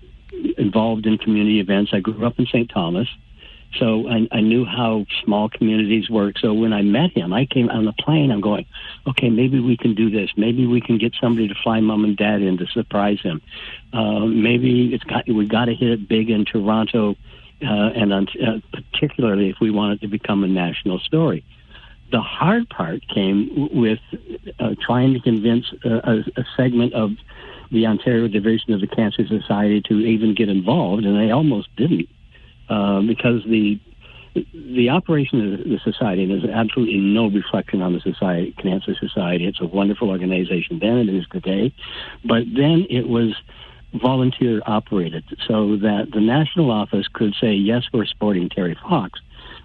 involved in community events. I grew up in St. Thomas. So I, I knew how small communities work. So when I met him, I came on the plane. I'm going, okay, maybe we can do this. Maybe we can get somebody to fly mom and dad in to surprise him. Uh, maybe it's got we got to hit it big in Toronto, uh, and on, uh, particularly if we want it to become a national story. The hard part came with uh, trying to convince a, a segment of the Ontario division of the Cancer Society to even get involved, and they almost didn't. Uh, because the the operation of the society and there's absolutely no reflection on the society cancer society it's a wonderful organization then it is today but then it was volunteer operated so that the national office could say yes we're supporting terry fox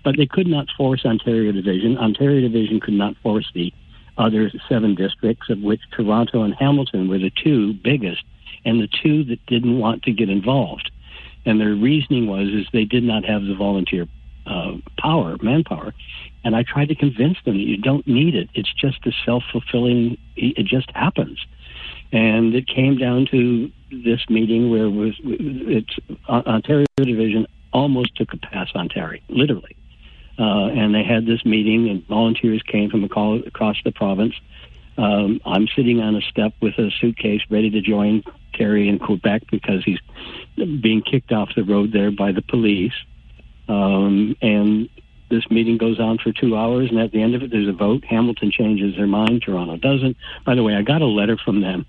but they could not force ontario division ontario division could not force the other seven districts of which toronto and hamilton were the two biggest and the two that didn't want to get involved and their reasoning was is they did not have the volunteer uh, power, manpower. And I tried to convince them that you don't need it. It's just a self fulfilling. It just happens. And it came down to this meeting where it was it's Ontario Division almost took a pass on Terry, literally. Uh, and they had this meeting, and volunteers came from across the province. Um, I'm sitting on a step with a suitcase ready to join Terry in Quebec because he's being kicked off the road there by the police. Um, and this meeting goes on for two hours, and at the end of it, there's a vote. Hamilton changes their mind, Toronto doesn't. By the way, I got a letter from them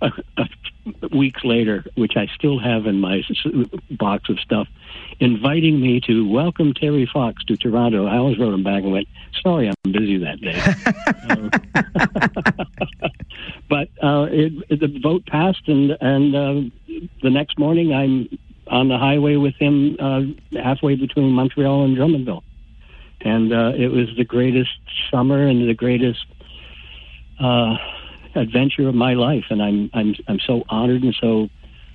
weeks later, which I still have in my box of stuff, inviting me to welcome Terry Fox to Toronto. I always wrote him back and went, "Sorry, I'm busy that day." uh, but uh, it, it, the vote passed, and and uh, the next morning I'm on the highway with him uh, halfway between Montreal and Drummondville, and uh, it was the greatest summer and the greatest uh, adventure of my life, and I'm I'm I'm so honored and so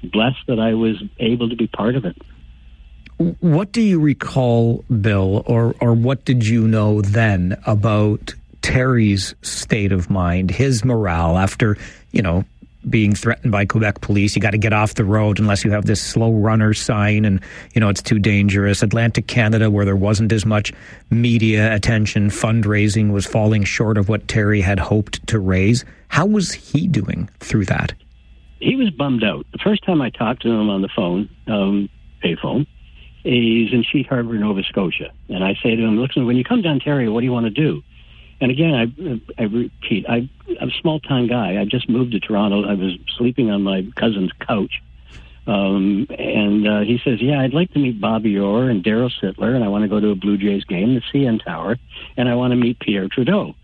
blessed that I was able to be part of it. What do you recall, Bill, or or what did you know then about Terry's state of mind, his morale after, you know, being threatened by Quebec police. You got to get off the road unless you have this slow runner sign and, you know, it's too dangerous. Atlantic Canada, where there wasn't as much media attention, fundraising was falling short of what Terry had hoped to raise. How was he doing through that? He was bummed out. The first time I talked to him on the phone, um, payphone, he's in Sheet Harbor, Nova Scotia. And I say to him, listen, when you come to Ontario, what do you want to do? And again, I, I repeat, I, I'm a small town guy. I just moved to Toronto. I was sleeping on my cousin's couch. Um, and uh, he says, Yeah, I'd like to meet Bobby Orr and Darryl Sittler, and I want to go to a Blue Jays game, the CN Tower, and I want to meet Pierre Trudeau.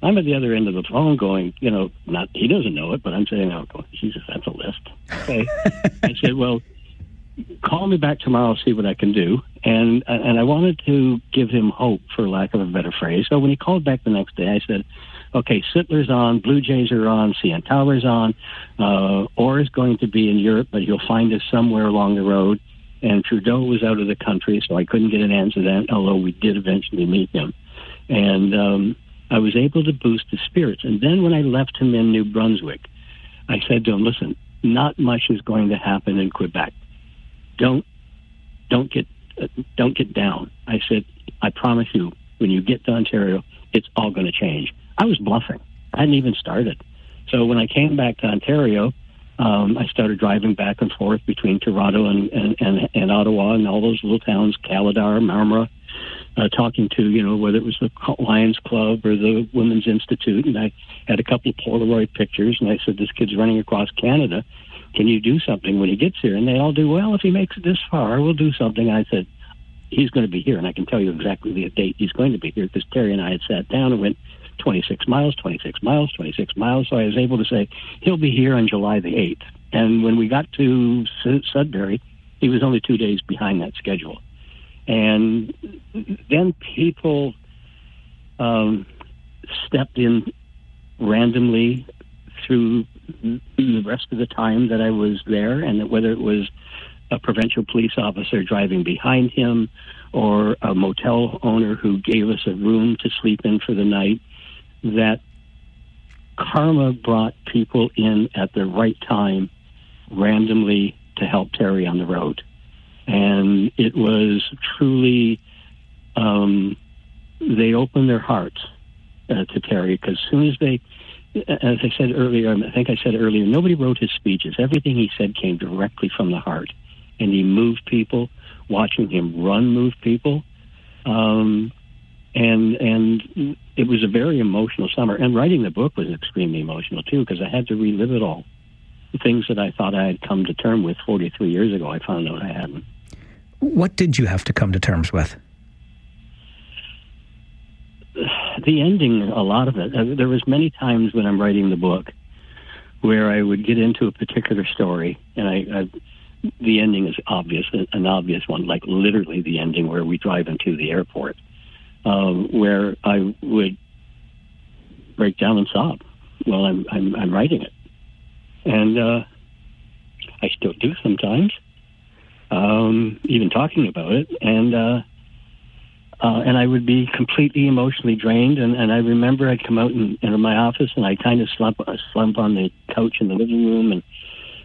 I'm at the other end of the phone going, you know, not he doesn't know it, but I'm out going, Jesus, that's a list. Okay. I said, Well, call me back tomorrow, see what I can do. And and I wanted to give him hope, for lack of a better phrase. So when he called back the next day, I said, "Okay, Sittler's on, Blue Jays are on, CN Tower's on, uh, Orr is going to be in Europe, but he'll find us somewhere along the road." And Trudeau was out of the country, so I couldn't get an answer then. Although we did eventually meet him, and um, I was able to boost his spirits. And then when I left him in New Brunswick, I said to him, "Listen, not much is going to happen in Quebec." Don't don't get uh, don't get down. I said, I promise you, when you get to Ontario, it's all going to change. I was bluffing. I hadn't even started. So when I came back to Ontario, um, I started driving back and forth between Toronto and, and, and, and Ottawa and all those little towns, Kaladar, Marmora, uh, talking to, you know, whether it was the Lions Club or the Women's Institute. And I had a couple of Polaroid pictures, and I said, this kid's running across Canada can you do something when he gets here? And they all do, well, if he makes it this far, we'll do something. I said, he's going to be here, and I can tell you exactly the date he's going to be here because Terry and I had sat down and went 26 miles, 26 miles, 26 miles. So I was able to say he'll be here on July the 8th. And when we got to Sudbury, he was only two days behind that schedule. And then people um, stepped in randomly through the rest of the time that I was there, and that whether it was a provincial police officer driving behind him or a motel owner who gave us a room to sleep in for the night, that karma brought people in at the right time randomly to help Terry on the road. And it was truly, um, they opened their hearts uh, to Terry because as soon as they, as I said earlier, I think I said earlier, nobody wrote his speeches. Everything he said came directly from the heart. And he moved people. Watching him run moved people. Um, and and it was a very emotional summer. And writing the book was extremely emotional too because I had to relive it all. The things that I thought I had come to term with 43 years ago, I found out I hadn't. What did you have to come to terms with? The ending, a lot of it. Uh, there was many times when I'm writing the book where I would get into a particular story, and I, I the ending is obvious, an obvious one, like literally the ending where we drive into the airport um, where I would break down and sob while I'm I'm, I'm writing it, and uh, I still do sometimes, um, even talking about it, and uh, uh, and I would be completely emotionally drained. And, and I remember I'd come out in, into my office and I kind of slump uh, slump on the couch in the living room, and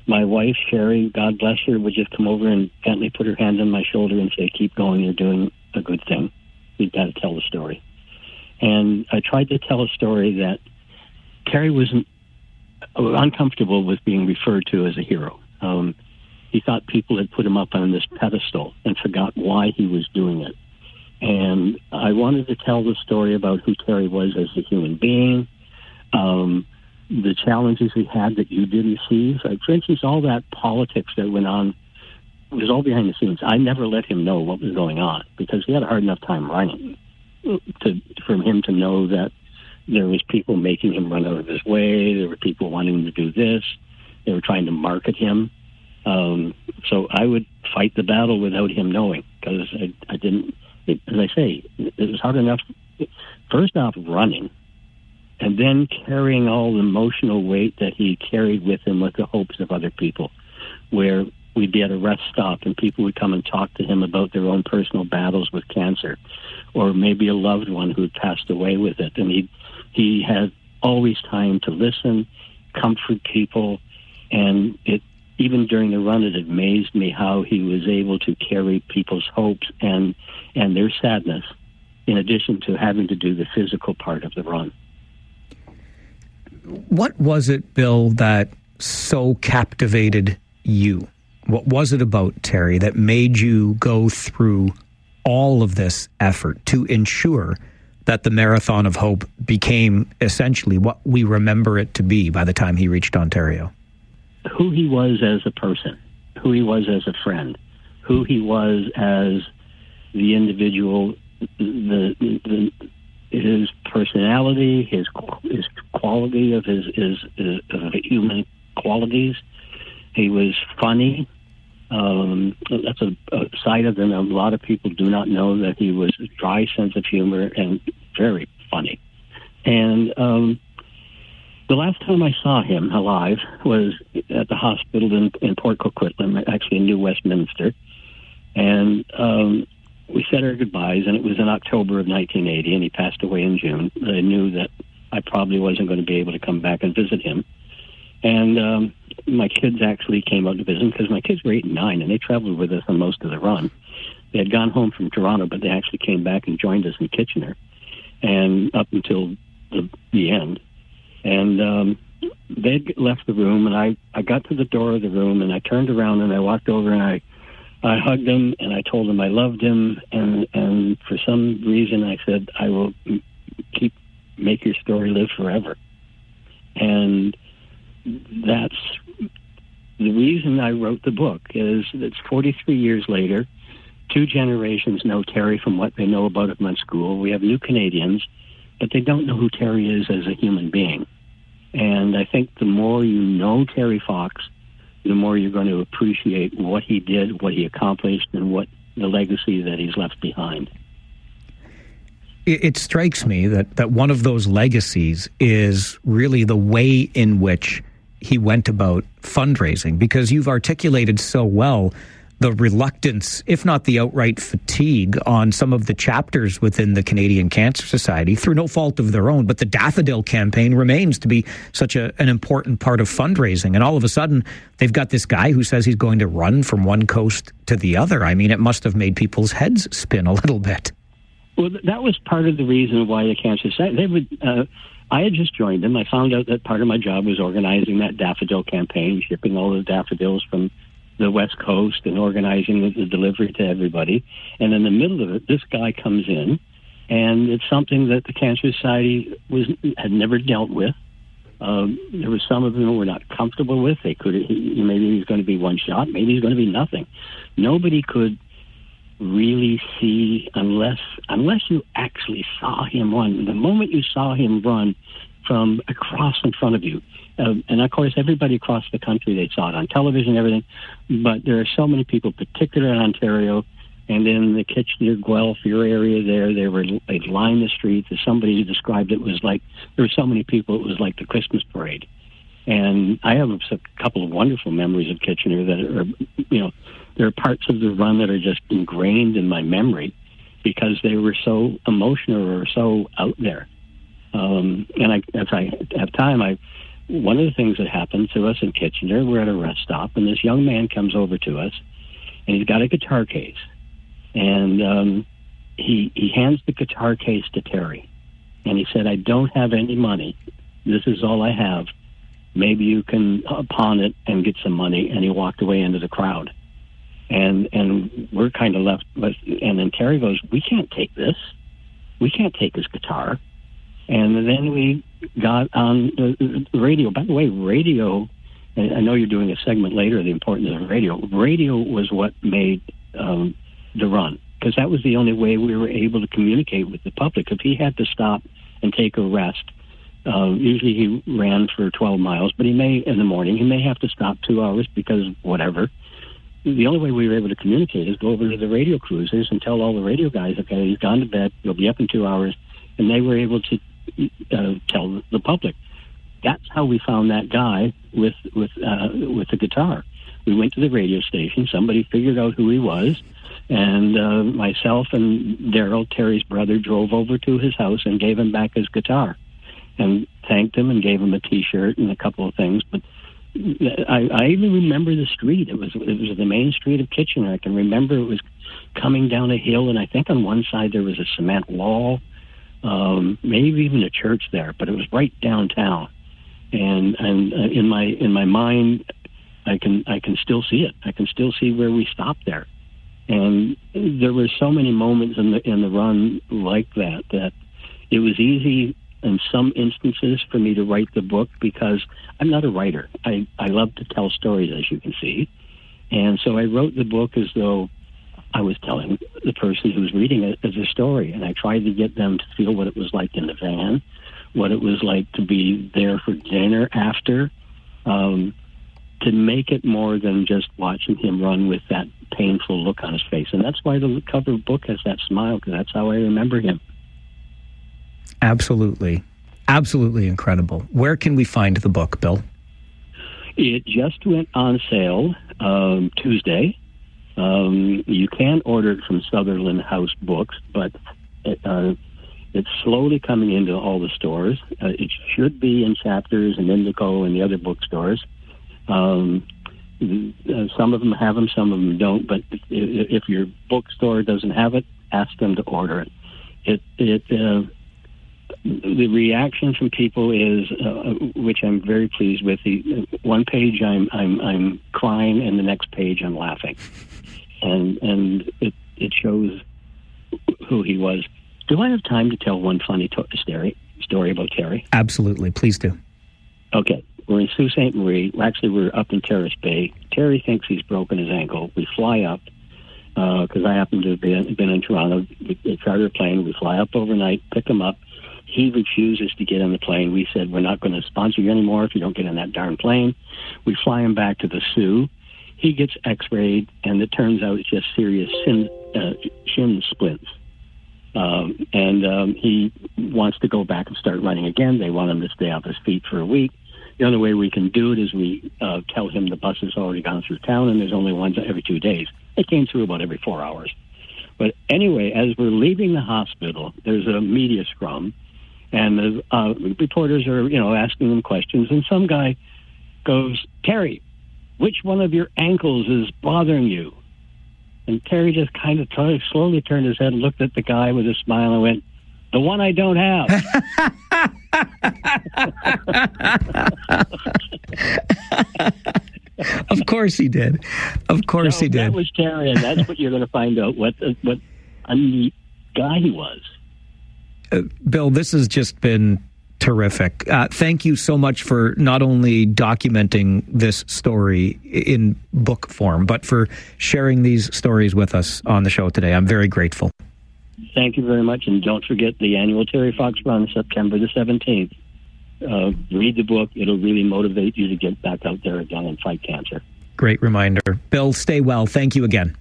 my wife Sherry, God bless her, would just come over and gently put her hand on my shoulder and say, "Keep going, you're doing a good thing." we've got to tell the story. And I tried to tell a story that Terry wasn't uncomfortable with being referred to as a hero. Um, he thought people had put him up on this pedestal and forgot why he was doing it. And I wanted to tell the story about who Terry was as a human being, um, the challenges he had that you didn't see. Like, for instance, all that politics that went on was all behind the scenes. I never let him know what was going on because he had a hard enough time running to for him to know that there was people making him run out of his way. There were people wanting to do this. They were trying to market him. Um, so I would fight the battle without him knowing because I, I didn't. It, as I say, it was hard enough. First off, running, and then carrying all the emotional weight that he carried with him with the hopes of other people. Where we'd be at a rest stop and people would come and talk to him about their own personal battles with cancer or maybe a loved one who had passed away with it and he he had always time to listen comfort people and it even during the run it amazed me how he was able to carry people's hopes and and their sadness in addition to having to do the physical part of the run what was it bill that so captivated you what was it about, Terry, that made you go through all of this effort to ensure that the Marathon of Hope became essentially what we remember it to be by the time he reached Ontario? Who he was as a person, who he was as a friend, who he was as the individual, the, the his personality, his his quality of his his, his of human qualities. He was funny. Um, that's a, a side of him. A lot of people do not know that he was a dry sense of humor and very funny. And um, the last time I saw him alive was at the hospital in, in Port Coquitlam, actually in New Westminster. And um, we said our goodbyes, and it was in October of 1980, and he passed away in June. I knew that I probably wasn't going to be able to come back and visit him. And um, my kids actually came out to visit because my kids were eight and nine, and they traveled with us on most of the run. They had gone home from Toronto, but they actually came back and joined us in Kitchener, and up until the, the end. And um, they left the room, and I I got to the door of the room, and I turned around and I walked over and I I hugged him and I told him I loved him, and and for some reason I said I will keep make your story live forever. And that's the reason I wrote the book is it's 43 years later, two generations know Terry from what they know about him at school. We have new Canadians, but they don't know who Terry is as a human being. And I think the more you know Terry Fox, the more you're going to appreciate what he did, what he accomplished, and what the legacy that he's left behind. It, strikes me that, that one of those legacies is really the way in which he went about fundraising, because you've articulated so well the reluctance, if not the outright fatigue, on some of the chapters within the Canadian Cancer Society through no fault of their own. But the Daffodil campaign remains to be such a, an important part of fundraising. And all of a sudden, they've got this guy who says he's going to run from one coast to the other. I mean, it must have made people's heads spin a little bit. Well, that was part of the reason why the Cancer Society, they would, uh, I had just joined them. I found out that part of my job was organizing that daffodil campaign, shipping all the daffodils from the West Coast and organizing the, delivery to everybody. And in the middle of it, this guy comes in, and it's something that the Cancer Society was had never dealt with. Um, there were some of them were not comfortable with. They could he, maybe he's going to be one shot, maybe he's going to be nothing. Nobody could really see unless unless you actually saw him run. The moment you saw him run from across in front of you, um, and of course, everybody across the country, they saw it on television and everything. But there are so many people, particularly in Ontario and in the Kitchener, Guelph, your area there, they were they lined the streets. As somebody described it, was like there were so many people, it was like the Christmas parade. And I have a couple of wonderful memories of Kitchener that are, you know, there are parts of the run that are just ingrained in my memory because they were so emotional or so out there. Um, and I, as I have time, I one of the things that happened to us in Kitchener, we're at a rest stop, and this young man comes over to us, and he's got a guitar case, and um, he he hands the guitar case to Terry, and he said, "I don't have any money. This is all I have. Maybe you can pawn it and get some money." And he walked away into the crowd, and and we're kind of left. With, and then Terry goes, "We can't take this. We can't take his guitar." And then we got on the, radio. By the way, radio, I know you're doing a segment later, the importance of radio. Radio was what made um, the run, because that was the only way we were able to communicate with the public. If he had to stop and take a rest, uh, usually he ran for 12 miles, but he may, in the morning, he may have to stop two hours because whatever. The only way we were able to communicate is go over to the radio cruisers and tell all the radio guys, okay, he's gone to bed, he'll be up in two hours. And they were able to uh, tell the public. That's how we found that guy with with uh, with the guitar. We went to the radio station. Somebody figured out who he was, and uh, myself and Darrell, Terry's brother, drove over to his house and gave him back his guitar, and thanked him and gave him a T-shirt and a couple of things. But I, I even remember the street. It was it was the main street of Kitchener. I can remember it was coming down a hill, and I think on one side there was a cement wall, um, maybe even a church there, but it was right downtown. And and uh, in my in my mind, I can I can still see it. I can still see where we stopped there. And there were so many moments in the in the run like that that it was easy in some instances for me to write the book because I'm not a writer. I, I love to tell stories, as you can see. And so I wrote the book as though I was telling the person who was reading it as a story, and I tried to get them to feel what it was like in the van, what it was like to be there for dinner after, um, to make it more than just watching him run with that painful look on his face. And that's why the cover book has that smile, because that's how I remember him. Absolutely. Absolutely incredible. Where can we find the book, Bill? It just went on sale um, Tuesday. Um, you can order it from Sutherland House Books, but it, uh, it's slowly coming into all the stores. Uh, it should be in Chapters and Indigo and the other bookstores. Um, uh, some of them have them, some of them don't. But if, your bookstore doesn't have it, ask them to order it. It it uh, the reaction from people is, uh, which I'm very pleased with. The one page I'm I'm I'm crying, and the next page I'm laughing and and it it shows who he was. Do I have time to tell one funny to- story story about Terry? Absolutely, please do. Okay, we're in Sault Ste. Marie. Actually, we're up in Terrace Bay. Terry thinks he's broken his ankle. We fly up, because I happen to have been, been in Toronto. We, we charter a plane. We fly up overnight, pick him up. He refuses to get on the plane. We said, We're not going to sponsor you anymore if you don't get in that darn plane. We fly him back to the Soo. He gets x rayed, and it turns out it's just serious shin, uh, shin splints. Um, and um, he wants to go back and start running again. They want him to stay off his feet for a week. The only way we can do it is we uh, tell him the bus has already gone through town and there's only one every two days. It came through about every four hours. But anyway, as we're leaving the hospital, there's a media scrum, and the uh, reporters are, you know, asking them questions, and some guy goes, "Terry, which one of your ankles is bothering you?" And Terry just kind of t- slowly turned his head and looked at the guy with a smile and went, "The one I don't have." of course he did. Of course he did. That was Terry, and that's what you're going to find out what what a neat guy he was. Uh, Bill, this has just been terrific. Uh, thank you so much for not only documenting this story in book form, but for sharing these stories with us on the show today. I'm very grateful. Thank you very much, and don't forget the annual Terry Fox Run, September the 17th. Uh, read the book; it'll really motivate you to get back out there again and fight cancer. Great reminder. Bill, stay well. Thank you again.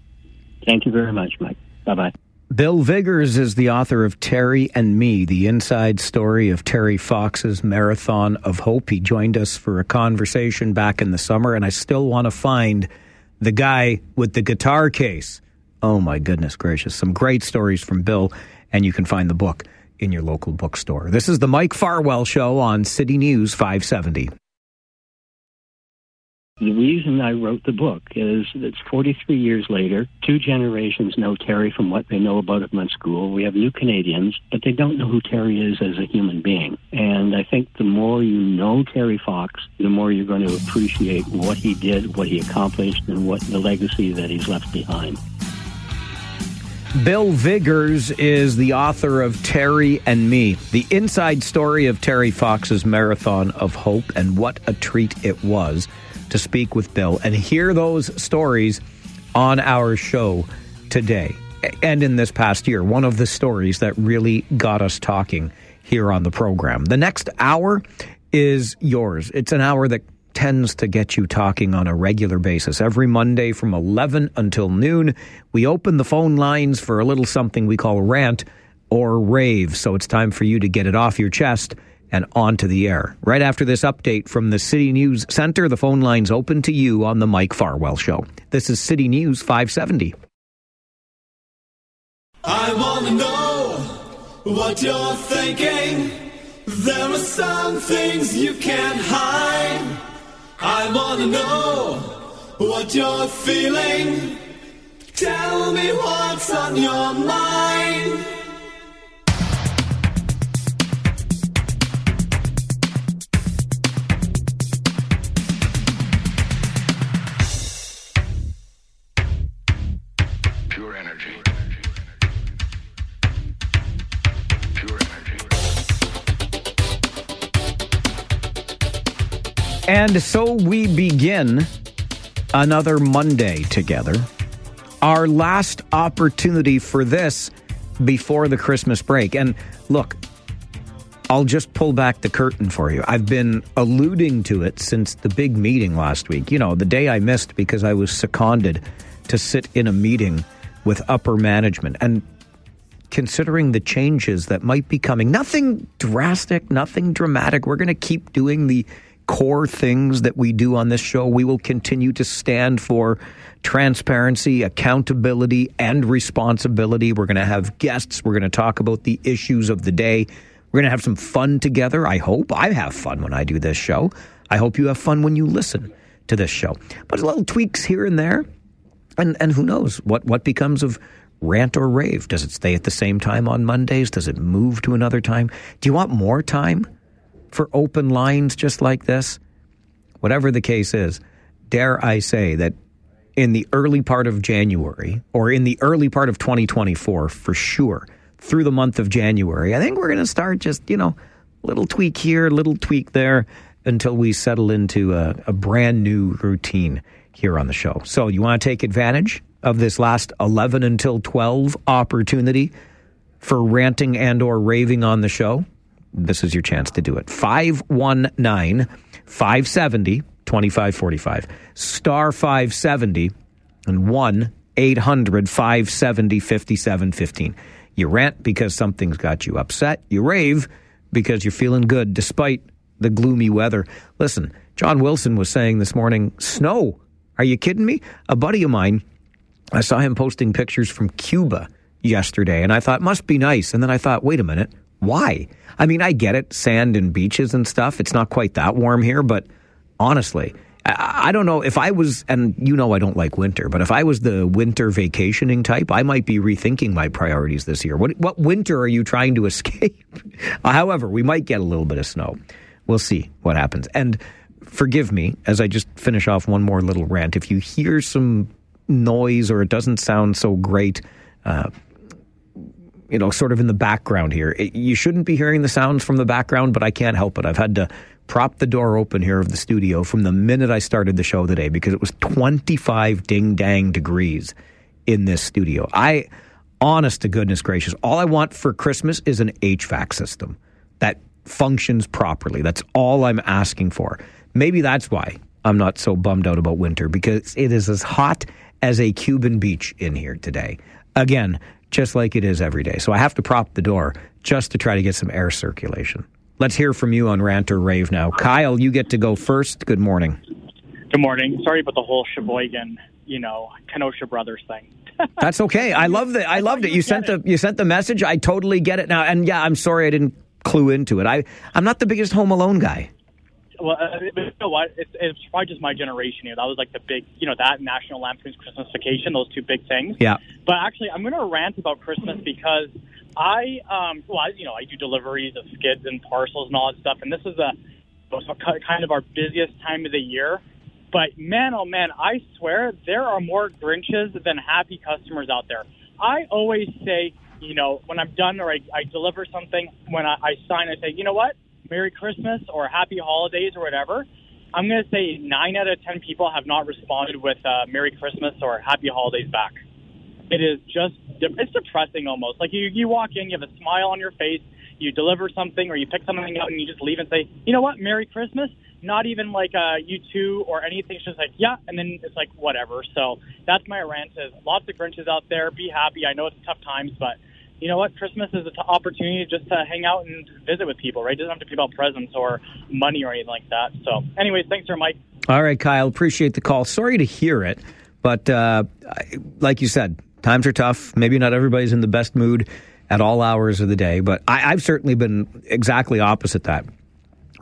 Thank you very much, Mike. Bye bye. Bill Vigars is the author of Terry and Me, the inside story of Terry Fox's Marathon of Hope. He joined us for a conversation back in the summer, and I still want to find the guy with the guitar case. Oh, my goodness gracious. Some great stories from Bill, and you can find the book in your local bookstore. This is the Mike Farwell Show on City News 570. The reason I wrote the book is it's 43 years later. Two generations know Terry from what they know about him in school. We have new Canadians, but they don't know who Terry is as a human being. And I think the more you know Terry Fox, the more you're going to appreciate what he did, what he accomplished, and what the legacy that he's left behind. Bill Vigars is the author of Terry and Me, the inside story of Terry Fox's Marathon of Hope, and what a treat it was to speak with Bill and hear those stories on our show today and in this past year. One of the stories that really got us talking here on the program. The next hour is yours. It's an hour that tends to get you talking on a regular basis. Every Monday from 11 until noon, we open the phone lines for a little something we call rant or rave. So it's time for you to get it off your chest and onto the air. Right after this update from the City News Center, the phone lines open to you on the Mike Farwell Show. This is City News 570. I wanna know what you're thinking. There are some things you can't hide. I wanna know what you're feeling. Tell me what's on your mind. And so we begin another Monday together. Our last opportunity for this before the Christmas break. And look, I'll just pull back the curtain for you. I've been alluding to it since the big meeting last week. You know, the day I missed because I was seconded to sit in a meeting with upper management. And considering the changes that might be coming, nothing drastic, nothing dramatic. We're going to keep doing the core things that we do on this show. We will continue to stand for transparency, accountability, and responsibility. We're going to have guests. We're going to talk about the issues of the day. We're going to have some fun together. I hope. I have fun when I do this show. I hope you have fun when you listen to this show. But little tweaks here and there. And and who knows what what becomes of rant or rave? Does it stay at the same time on Mondays? Does it move to another time? Do you want more time for open lines just like this? Whatever the case is, dare I say that in the early part of January or in the early part of 2024 for sure through the month of January, I think we're going to start just, you know, little tweak here, little tweak there until we settle into a, a brand new routine here on the show. So you want to take advantage of this last 11 until 12 opportunity for ranting and or raving on the show, this is your chance to do it. 519 570 2545. Star 570 and 1 800 570 5715. You rant because something's got you upset. You rave because you're feeling good despite the gloomy weather. Listen, John Wilson was saying this morning, snow. Are you kidding me? A buddy of mine, I saw him posting pictures from Cuba yesterday, and I thought, must be nice. And then I thought, wait a minute, why? I mean, I get it, sand and beaches and stuff. It's not quite that warm here, but honestly, I, don't know if I was, and you know I don't like winter, but if I was the winter vacationing type, I might be rethinking my priorities this year. What, what winter are you trying to escape? However, we might get a little bit of snow. We'll see what happens. And forgive me as I just finish off one more little rant. If you hear some noise or it doesn't sound so great, uh, you know, sort of in the background here. It, you shouldn't be hearing the sounds from the background, but I can't help it. I've had to prop the door open here of the studio from the minute I started the show today because it was 25 ding dang degrees in this studio. I, honest to goodness gracious, all I want for Christmas is an HVAC system that functions properly. That's all I'm asking for. Maybe that's why I'm not so bummed out about winter because it is as hot as a Cuban beach in here today. Again, just like it is every day. So I have to prop the door just to try to get some air circulation. Let's hear from you on Rant or Rave now. Kyle, you get to go first. Good morning. Good morning. Sorry about the whole Sheboygan, you know, Kenosha Brothers thing. That's okay. I love that. I loved it. You sent the you sent the message. I totally get it now. And yeah, I'm sorry I didn't clue into it. I I'm not the biggest Home Alone guy. Well, uh, you know what? It's, it's probably just my generation here. That was like the big, you know, that National Lampoon's Christmas Vacation, those two big things. Yeah. But actually, I'm going to rant about Christmas because I, um, well, I, you know, I do deliveries of skids and parcels and all that stuff, and this is a kind of our busiest time of the year. But man, oh man, I swear there are more Grinches than happy customers out there. I always say, you know, when I'm done or I, I deliver something, when I, I sign, I say, you know what? Merry Christmas or Happy Holidays or whatever. I'm going to say nine out of ten people have not responded with uh, Merry Christmas or Happy Holidays back. It is just it's depressing almost. Like you you walk in, you have a smile on your face, you deliver something or you pick something up and you just leave and say, you know what, Merry Christmas. Not even like uh, you two or anything. It's just like yeah, and then it's like whatever. So that's my rant. Is lots of Grinches out there. Be happy. I know it's tough times, but you know what? Christmas is an opportunity just to hang out and visit with people, right? It doesn't have to be about presents or money or anything like that. So, anyways, thanks, sir, Mike. All right, Kyle. Appreciate the call. Sorry to hear it, but uh, like you said, times are tough. Maybe not everybody's in the best mood at all hours of the day, but I, I've certainly been exactly opposite that.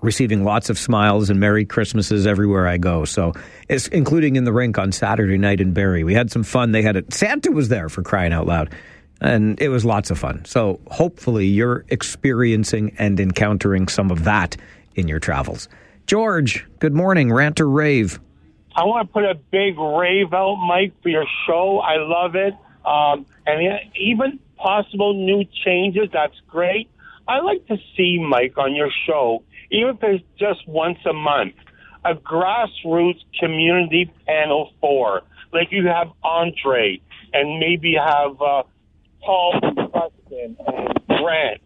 Receiving lots of smiles and Merry Christmases everywhere I go. So, it's including in the rink on Saturday night in Barrie. We had some fun. They had it. Santa was there for crying out loud and it was lots of fun. So hopefully you're experiencing and encountering some of that in your travels. George, good morning. Rant or rave? I want to put a big rave out, Mike, for your show. I love it. Um, and even possible new changes, that's great. I like to see, Mike, on your show, even if it's just once a month, a grassroots community panel for, like you have Andre and maybe have uh, Paul Preston and Grant,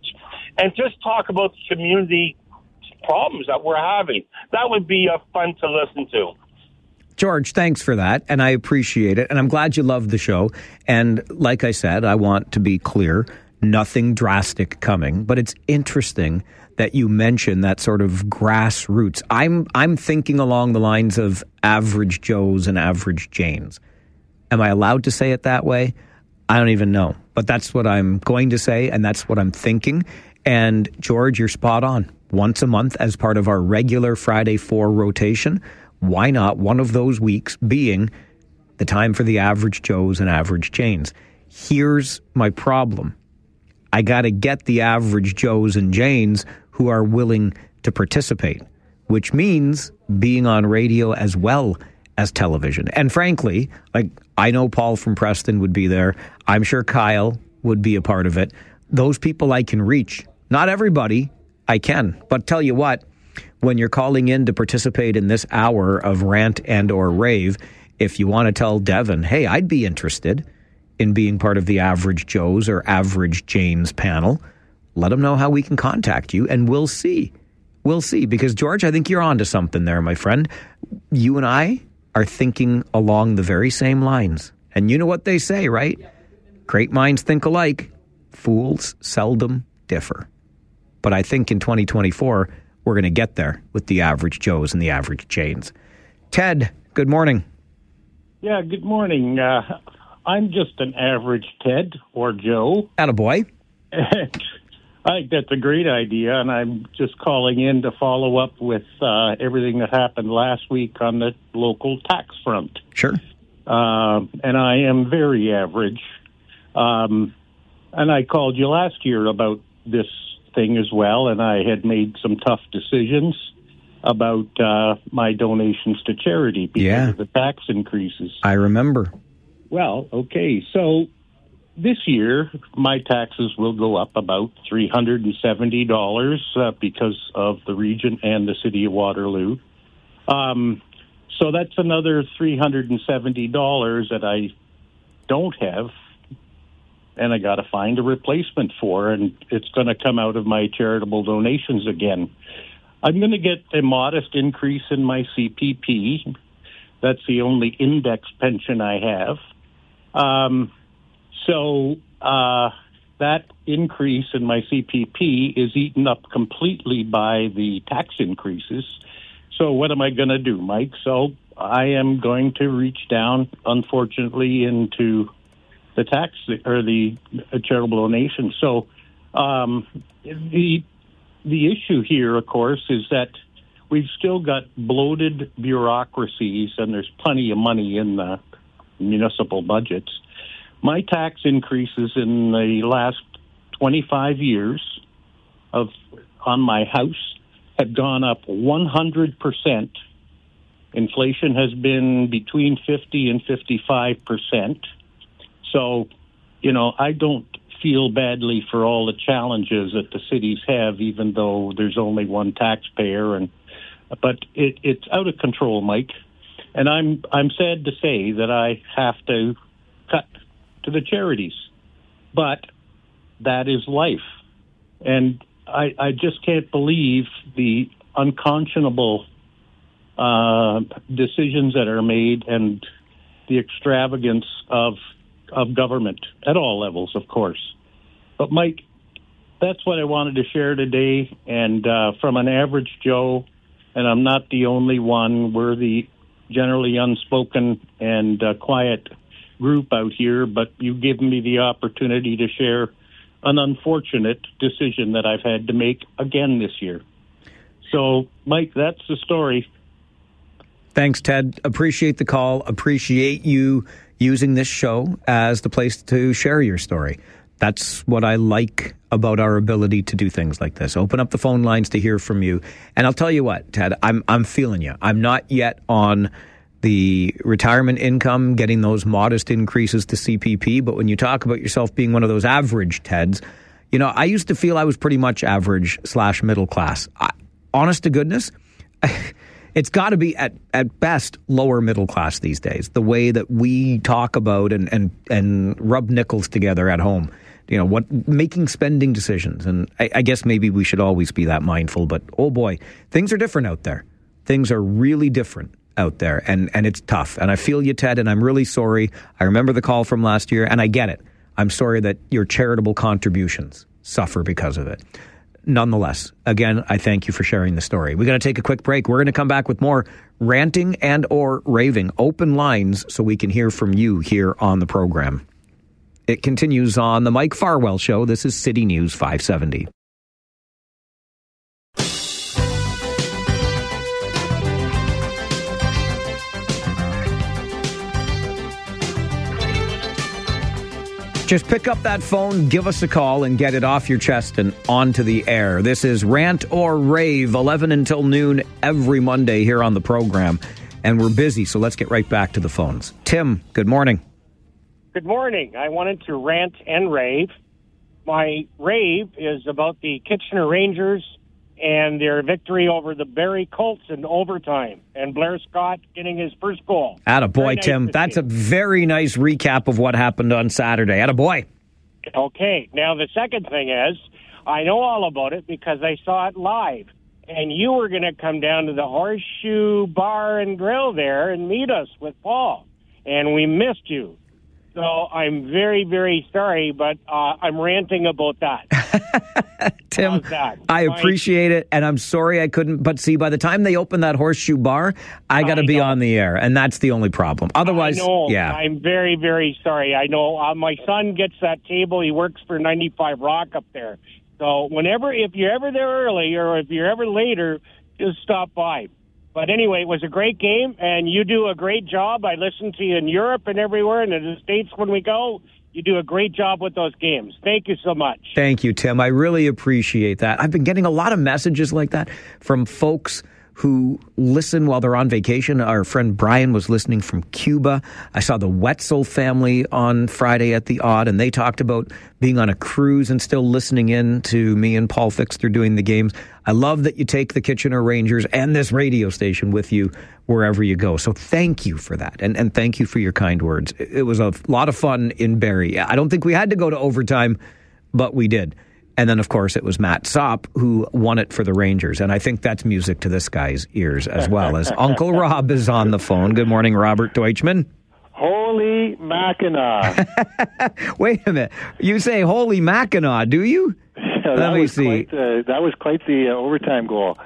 and just talk about the community problems that we're having. That would be uh, fun to listen to. George, thanks for that, and I appreciate it. And I'm glad you love the show. And like I said, I want to be clear nothing drastic coming, but it's interesting that you mention that sort of grassroots. I'm I'm thinking along the lines of average Joes and average Janes. Am I allowed to say it that way? I don't even know. But that's what I'm going to say, and that's what I'm thinking. And George, you're spot on. Once a month, as part of our regular Friday 4 rotation, why not one of those weeks being the time for the average Joes and average Janes? Here's my problem I got to get the average Joes and Janes who are willing to participate, which means being on radio as well as television. And frankly, like I know Paul from Preston would be there. I'm sure Kyle would be a part of it. Those people I can reach. Not everybody I can, but tell you what, when you're calling in to participate in this hour of rant and or rave, if you want to tell Devin, hey, I'd be interested in being part of the Average Joe's or Average Jane's panel, let them know how we can contact you, and we'll see. We'll see. Because, George, I think you're onto something there, my friend. You and I are thinking along the very same lines. And you know what they say, right? Great minds think alike, fools seldom differ. But I think in 2024, we're going to get there with the average Joes and the average Janes. Ted, good morning. Yeah, good morning. Uh, I'm just an average Ted or Joe. Attaboy. I think that's a great idea, and I'm just calling in to follow up with uh, everything that happened last week on the local tax front. Sure. Uh, and I am very average. Um, and I called you last year about this thing as well, and I had made some tough decisions about uh, my donations to charity because Yeah. of the tax increases. I remember. Well, okay. So this year, my taxes will go up about $370 uh, because of the region and the city of Waterloo. Um, so that's another $370 that I don't have, and I got to find a replacement for, and it's going to come out of my charitable donations again. I'm going to get a modest increase in my CPP. That's the only index pension I have. Um, so uh, that increase in my CPP is eaten up completely by the tax increases. So what am I going to do, Mike? So I am going to reach down, unfortunately, into the tax or the charitable donation. So um, the the issue here, of course, is that we've still got bloated bureaucracies, and there's plenty of money in the municipal budgets. My tax increases in the last 25 years of on my house have gone up 100 percent. Inflation has been between 50 and 55 percent. So, you know, I don't feel badly for all the challenges that the cities have, even though there's only one taxpayer. And but it, it's out of control, Mike. And I'm I'm sad to say that I have to cut to the charities, but that is life, and I I just can't believe the unconscionable uh, decisions that are made and the extravagance of of government at all levels, of course. But Mike, that's what I wanted to share today. And uh, from an average Joe, and I'm not the only one. We're the generally unspoken and uh, quiet group out here, but you've given me the opportunity to share an unfortunate decision that I've had to make again this year. So, Mike, that's the story. Thanks, Ted. Appreciate the call. Appreciate you using this show as the place to share your story. That's what I like about our ability to do things like this. Open up the phone lines to hear from you. And I'll tell you what, Ted, I'm I'm feeling you. I'm not yet on the retirement income, getting those modest increases to CPP, but when you talk about yourself being one of those average Teds, you know, I used to feel I was pretty much average slash middle class. I, honest to goodness, it's got to be at, at best lower middle class these days. The way that we talk about and, and, and rub nickels together at home, you know, what making spending decisions. And I, I guess maybe we should always be that mindful. But oh boy, things are different out there. Things are really different out there, and and it's tough. And I feel you, Ted. And I'm really sorry. I remember the call from last year, and I get it. I'm sorry that your charitable contributions suffer because of it nonetheless, again, I thank you for sharing the story. We're going to take a quick break. We're going to come back with more ranting and or raving, open lines so we can hear from you here on the program. It continues on the Mike Farwell show. This is City News 570. Just pick up that phone, give us a call, and get it off your chest and onto the air. This is Rant or Rave, 11 until noon every Monday here on the program. And we're busy, so let's get right back to the phones. Tim, good morning. Good morning. I wanted to rant and rave. My rave is about the Kitchener Rangers and their victory over the Barrie Colts in overtime, and Blair Scott getting his first goal. Atta boy, nice Tim. That's see. a very nice recap of what happened on Saturday. Atta boy. Okay. Now the second thing is, I know all about it because I saw it live, and you were going to come down to the Horseshoe Bar and Grill there and meet us with Paul, and we missed you. So I'm very, very sorry, but uh, I'm ranting about that. Tim, that? I Fine. appreciate it, and I'm sorry I couldn't. But see, by the time they open that horseshoe bar, I got to be on the air, and that's the only problem. Otherwise, I know. yeah. I'm very, very sorry. I know uh, my son gets that table. He works for 95 Rock up there. So whenever, if you're ever there early or if you're ever later, just stop by. But anyway, it was a great game, and you do a great job. I listen to you in Europe and everywhere, and in the States when we go. You do a great job with those games. Thank you so much. Thank you, Tim. I really appreciate that. I've been getting a lot of messages like that from folks who listen while they're on vacation. Our friend Brian was listening from Cuba. I saw the Wetzel family on Friday at the Aud, and they talked about being on a cruise and still listening in to me and Paul Fixter doing the games. I love that you take the Kitchener Rangers and this radio station with you wherever you go. So thank you for that. And, and thank you for your kind words. It was a lot of fun in Barrie. I don't think we had to go to overtime, but we did. And then, of course, it was Matt Sop who won it for the Rangers. And I think that's music to this guy's ears as well as Uncle Rob is on the phone. Good morning, Robert Deutschman. Holy Mackinac. Wait a minute. You say holy Mackinac, do you? that Let me see. Quite the, that was quite the uh, overtime goal.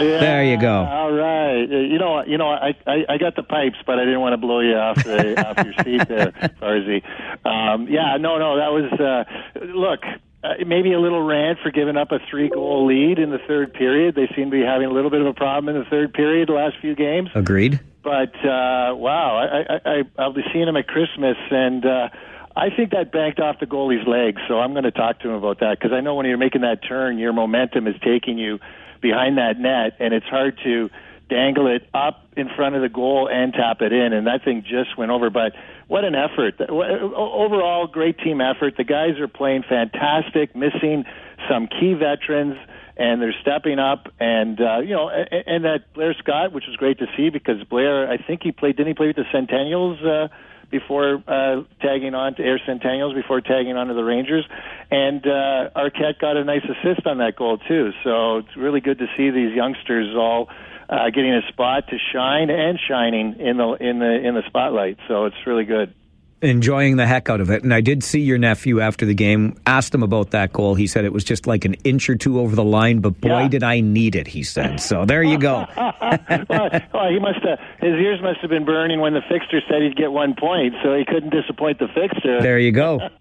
Yeah, There you go. All right. Uh, You know, you know, I, I I got the pipes, but I didn't want to blow you off the off your seat there, Farzy. Um, yeah, no, no, that was. Uh, look, uh, maybe a little rant for giving up a three goal lead in the third period. They seem to be having a little bit of a problem in the third period the last few games. Agreed. But uh, wow, I, I, I, I'll be seeing him at Christmas, and uh, I think that banked off the goalie's legs. So I'm going to talk to him about that because I know when you're making that turn, your momentum is taking you behind that net, and it's hard to dangle it up in front of the goal and tap it in. And that thing just went over. But what an effort! Overall, great team effort. The guys are playing fantastic, missing some key veterans and they're stepping up. And uh, you know, and, and that Blair Scott, which was great to see because Blair, I think he played. Didn't he play with the Centennials uh, before uh, tagging on to Air Centennials before tagging on to the Rangers? And uh, Arquette got a nice assist on that goal too. So it's really good to see these youngsters all. Uh, getting a spot to shine and shining in the in the in the spotlight, so it's really good. Enjoying the heck out of it. And I did see your nephew after the game, asked him about that goal. He said it was just like an inch or two over the line, but boy, did I need it, he said. So there you go. well, well, he must have his ears must have been burning when the Fixter said he'd get one point, so he couldn't disappoint the Fixter. There you go.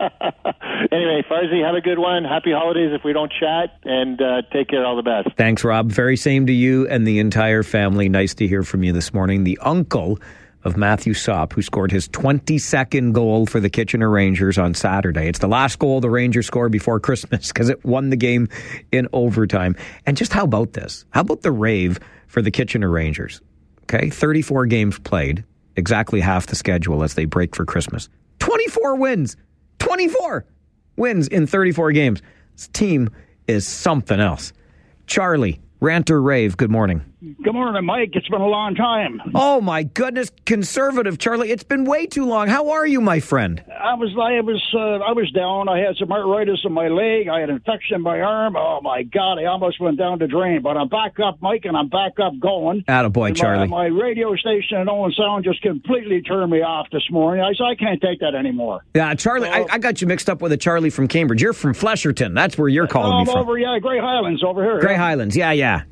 anyway, Farzy, have a good one. Happy holidays if we don't chat, and uh, take care. All the best. Thanks, Rob. Very same to you and the entire family. Nice to hear from you this morning. The uncle of Matthew Sop, who scored his 22nd goal for the Kitchener Rangers on Saturday. It's the last goal the Rangers scored before Christmas because it won the game in overtime. And just how about this? How about the rave for the Kitchener Rangers? Okay, 34 games played, exactly half the schedule as they break for Christmas. 24 wins. 24 wins in 34 games. This team is something else. Charlie, Rant or Rave, good morning. Good morning, Mike. It's been a long time. Oh my goodness, conservative Charlie, it's been way too long. How are you, my friend? I was, I was, uh, I was down. I had some arthritis in my leg. I had an infection in my arm. Oh my God, I almost went down the drain. But I'm back up, Mike, and I'm back up going. Attaboy, And Charlie. My, my radio station in Owen Sound just completely turned me off this morning. I said I can't take that anymore. Yeah, Charlie, I, I got you mixed up with a Charlie from Cambridge. You're from Flesherton. That's where you're calling I'm me from. over, yeah, Grey Highlands over here. Grey yeah. Highlands. Yeah, yeah.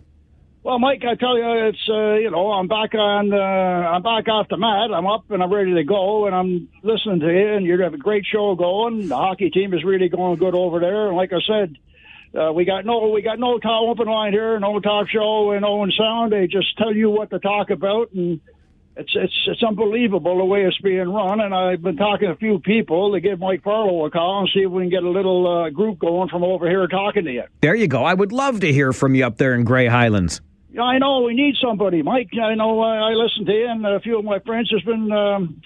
Well, Mike, I tell you, it's uh, you know, I'm back on, uh, I'm back off the mat. I'm up and I'm ready to go, and I'm listening to you, and you have a great show going. The hockey team is really going good over there, and like I said, uh, we got no, we got no talk open line here, no talk show in Owen Sound. They just tell you what to talk about, and it's it's it's unbelievable the way it's being run. And I've been talking to a few people to give Mike Farlow a call and see if we can get a little uh, group going from over here talking to you. There you go. I would love to hear from you up there in Grey Highlands. I know we need somebody, Mike. I know uh, I listened to you, and a few of my friends. There's been um,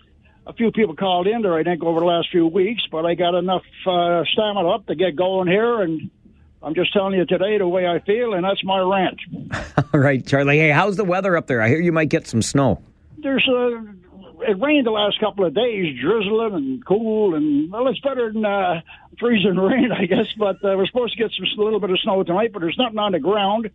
a few people called in there, I think, over the last few weeks. But I got enough uh, stamina up to get going here, and I'm just telling you today the way I feel, and that's my rant. All right, Charlie. Hey, how's the weather up there? I hear you might get some snow. There's a. It rained the last couple of days, drizzling and cool, and well, it's better than uh, freezing rain, I guess. But uh, we're supposed to get some a little bit of snow tonight, but there's nothing on the ground.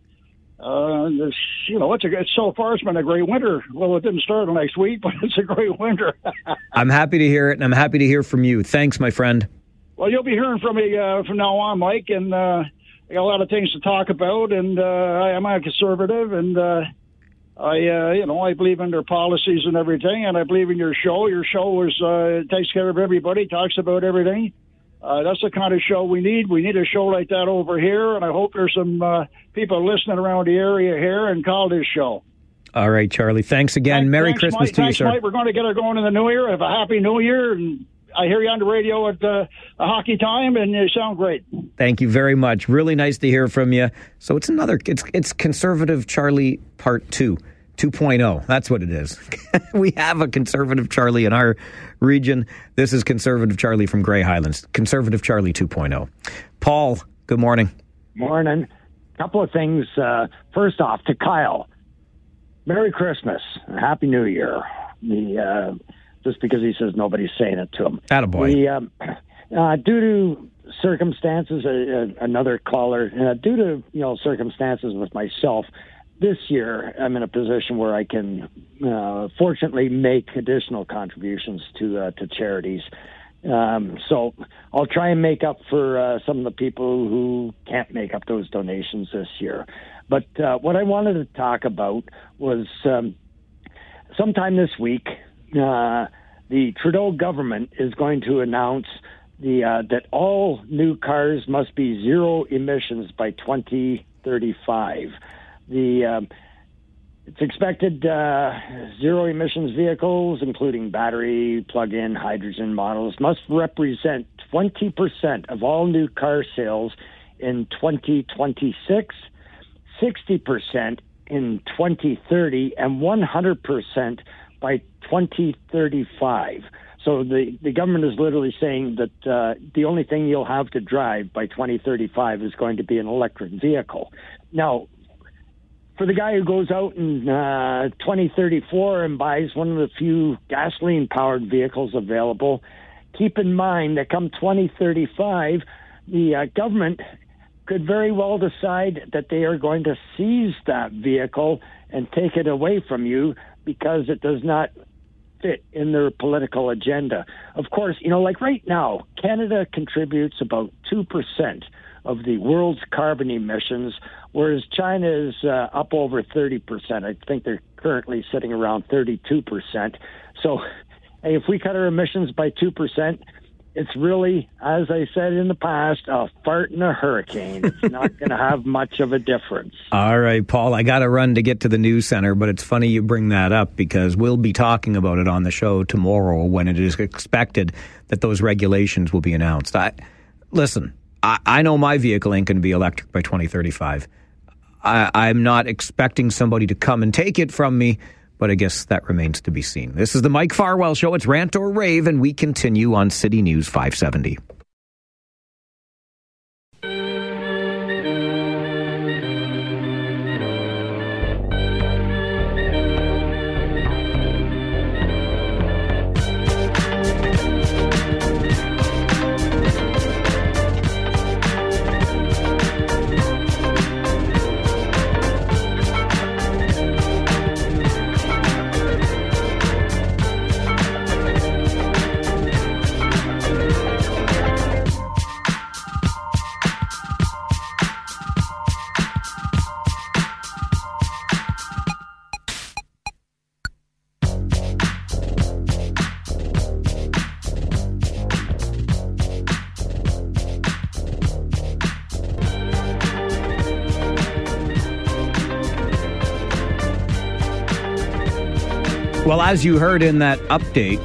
Uh, this, you know, it's a it's, so far it's been a great winter. Well, it didn't start the next week, but it's a great winter. I'm happy to hear it, and I'm happy to hear from you. Thanks, my friend. well, you'll be hearing from me uh, from now on, Mike, and uh, I got a lot of things to talk about. And uh, I am a conservative, and uh, I, uh, you know, I believe in their policies and everything, and I believe in your show. Your show is uh, takes care of everybody, talks about everything. Uh, that's the kind of show we need. We need a show like that over here, and I hope there's some uh, people listening around the area here and call this show. All right, Charlie. Thanks again. Merry Thanks, Christmas Mike. to you, Thanks, sir. Mike. We're going to get her going in the new year. Have a happy new year, and I hear you on the radio at uh, hockey time, and you sound great. Thank you very much. Really nice to hear from you. So it's another it's it's conservative Charlie part 2. 2.0. That's what it is. we have a conservative Charlie in our region. This is conservative Charlie from Grey Highlands. Conservative Charlie 2.0. Paul, good morning. Morning. A Couple of things. Uh, first off, to Kyle, Merry Christmas, Happy New Year. The uh, just because he says nobody's saying it to him. Attaboy. The, um, uh, due to circumstances, uh, uh, another caller, uh, due to you know circumstances with myself, this year I'm in a position where I can uh, fortunately make additional contributions to uh, to charities. Um, so I'll try and make up for uh, some of the people who can't make up those donations this year. But uh, what I wanted to talk about was um, sometime this week, uh, the Trudeau government is going to announce the uh, that all new cars must be zero emissions by 2035. The um, it's expected uh, zero emissions vehicles, including battery, plug in, hydrogen models, must represent 20% of all new car sales in 2026, 60% in 2030, and 100% by 2035. So the, the government is literally saying that uh, the only thing you'll have to drive by 2035 is going to be an electric vehicle. Now, for the guy who goes out in uh, 2034 and buys one of the few gasoline powered vehicles available, keep in mind that come 2035, the uh, government could very well decide that they are going to seize that vehicle and take it away from you because it does not fit in their political agenda. Of course, you know, like right now, Canada contributes about 2% of the world's carbon emissions, whereas China is uh, up over 30%. I think they're currently sitting around 32%. So hey, if we cut our emissions by 2%, it's really, as I said in the past, a fart in a hurricane. It's not going to have much of a difference. All right, Paul, I got to run to get to the news center, but it's funny you bring that up because we'll be talking about it on the show tomorrow when it is expected that those regulations will be announced. I listen, I, I know my vehicle ain't going to be electric by 2035. I, I'm not expecting somebody to come and take it from me, but I guess that remains to be seen. This is the Mike Farwell Show. It's Rant or Rave, and we continue on City News 570. Well, as you heard in that update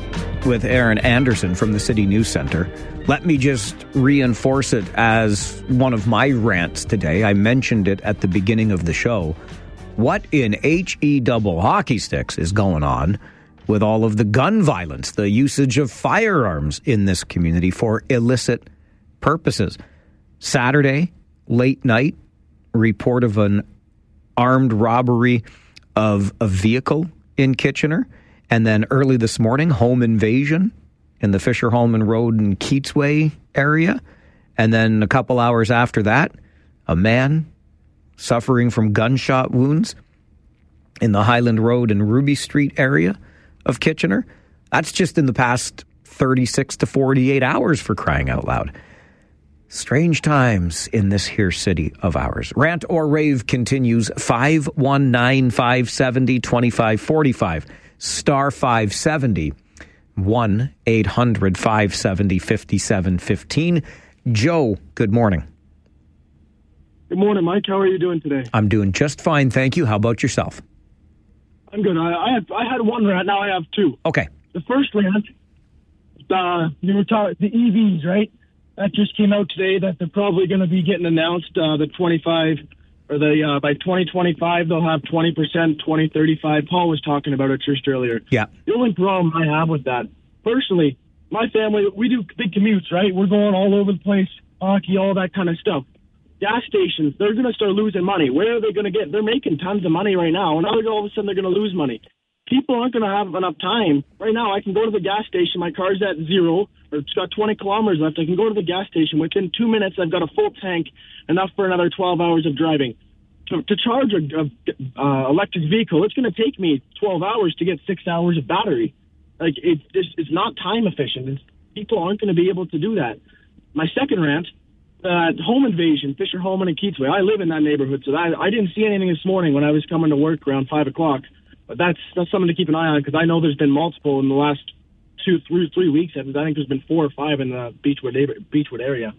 with Aaron Anderson from the City News Center, let me just reinforce it as one of my rants today. I mentioned it at the beginning of the show. What in HE double hockey sticks is going on with all of the gun violence, the usage of firearms in this community for illicit purposes? Saturday, late night report of an armed robbery of a vehicle in Kitchener. And then early this morning, home invasion in the Fischer-Hallman Road and Keatsway area. And then a couple hours after that, a man suffering from gunshot wounds in the Highland Road and Ruby Street area of Kitchener. That's just in the past 36 to 48 hours for crying out loud. Strange times in this here city of ours. Rant or rave continues 519 570 2545. Star 570 1 800 570 5715. Joe, good morning. Good morning, Mike. How are you doing today? I'm doing just fine, thank you. How about yourself? I'm good. I I, have, I had one rant. Now I have two. Okay. The first rant, uh, you were talking the EVs, right? That just came out today that they're probably going to be getting announced. Uh, the 25 or the uh, by 2025 they'll have 20 percent, 2035. Paul was talking about it just earlier. Yeah. The only problem I have with that, personally, my family we do big commutes, right? We're going all over the place, hockey, all that kind of stuff. Gas stations, they're going to start losing money. Where are they going to get? They're making tons of money right now, and now all of a sudden they're going to lose money. People aren't going to have enough time. Right now, I can go to the gas station. My car's at zero, or it's got 20 kilometers left. I can go to the gas station. Within two minutes, I've got a full tank, enough for another 12 hours of driving. To, to charge a, uh, electric vehicle, it's going to take me 12 hours to get six hours of battery. Like it, it's, it's not time efficient. It's, people aren't going to be able to do that. My second rant uh, home invasion, Fischer-Hallman and Keatsway. I live in that neighborhood, so I, I didn't see anything this morning when I was coming to work around five o'clock. But that's that's something to keep an eye on because I know there's been multiple in the last two, three, three weeks. I think there's been four or five in the Beechwood neighbor, Beechwood area.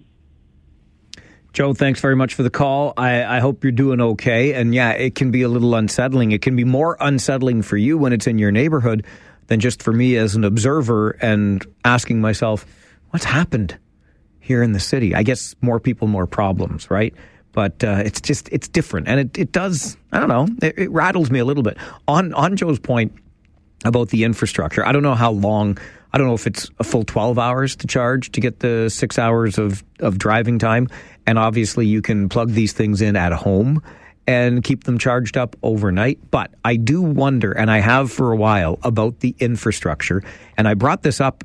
Joe, thanks very much for the call. I, I hope you're doing okay. And yeah, it can be a little unsettling. It can be more unsettling for you when it's in your neighborhood than just for me as an observer and asking myself, what's happened here in the city? I guess more people, more problems, right? But uh, it's just it's different, and it, it does. I don't know. It, it rattles me a little bit. On on Joe's point about the infrastructure, I don't know how long. I don't know if it's a full 12 hours to charge to get the six hours of, of driving time. And obviously, you can plug these things in at home and keep them charged up overnight. But I do wonder, and I have for a while, about the infrastructure. And I brought this up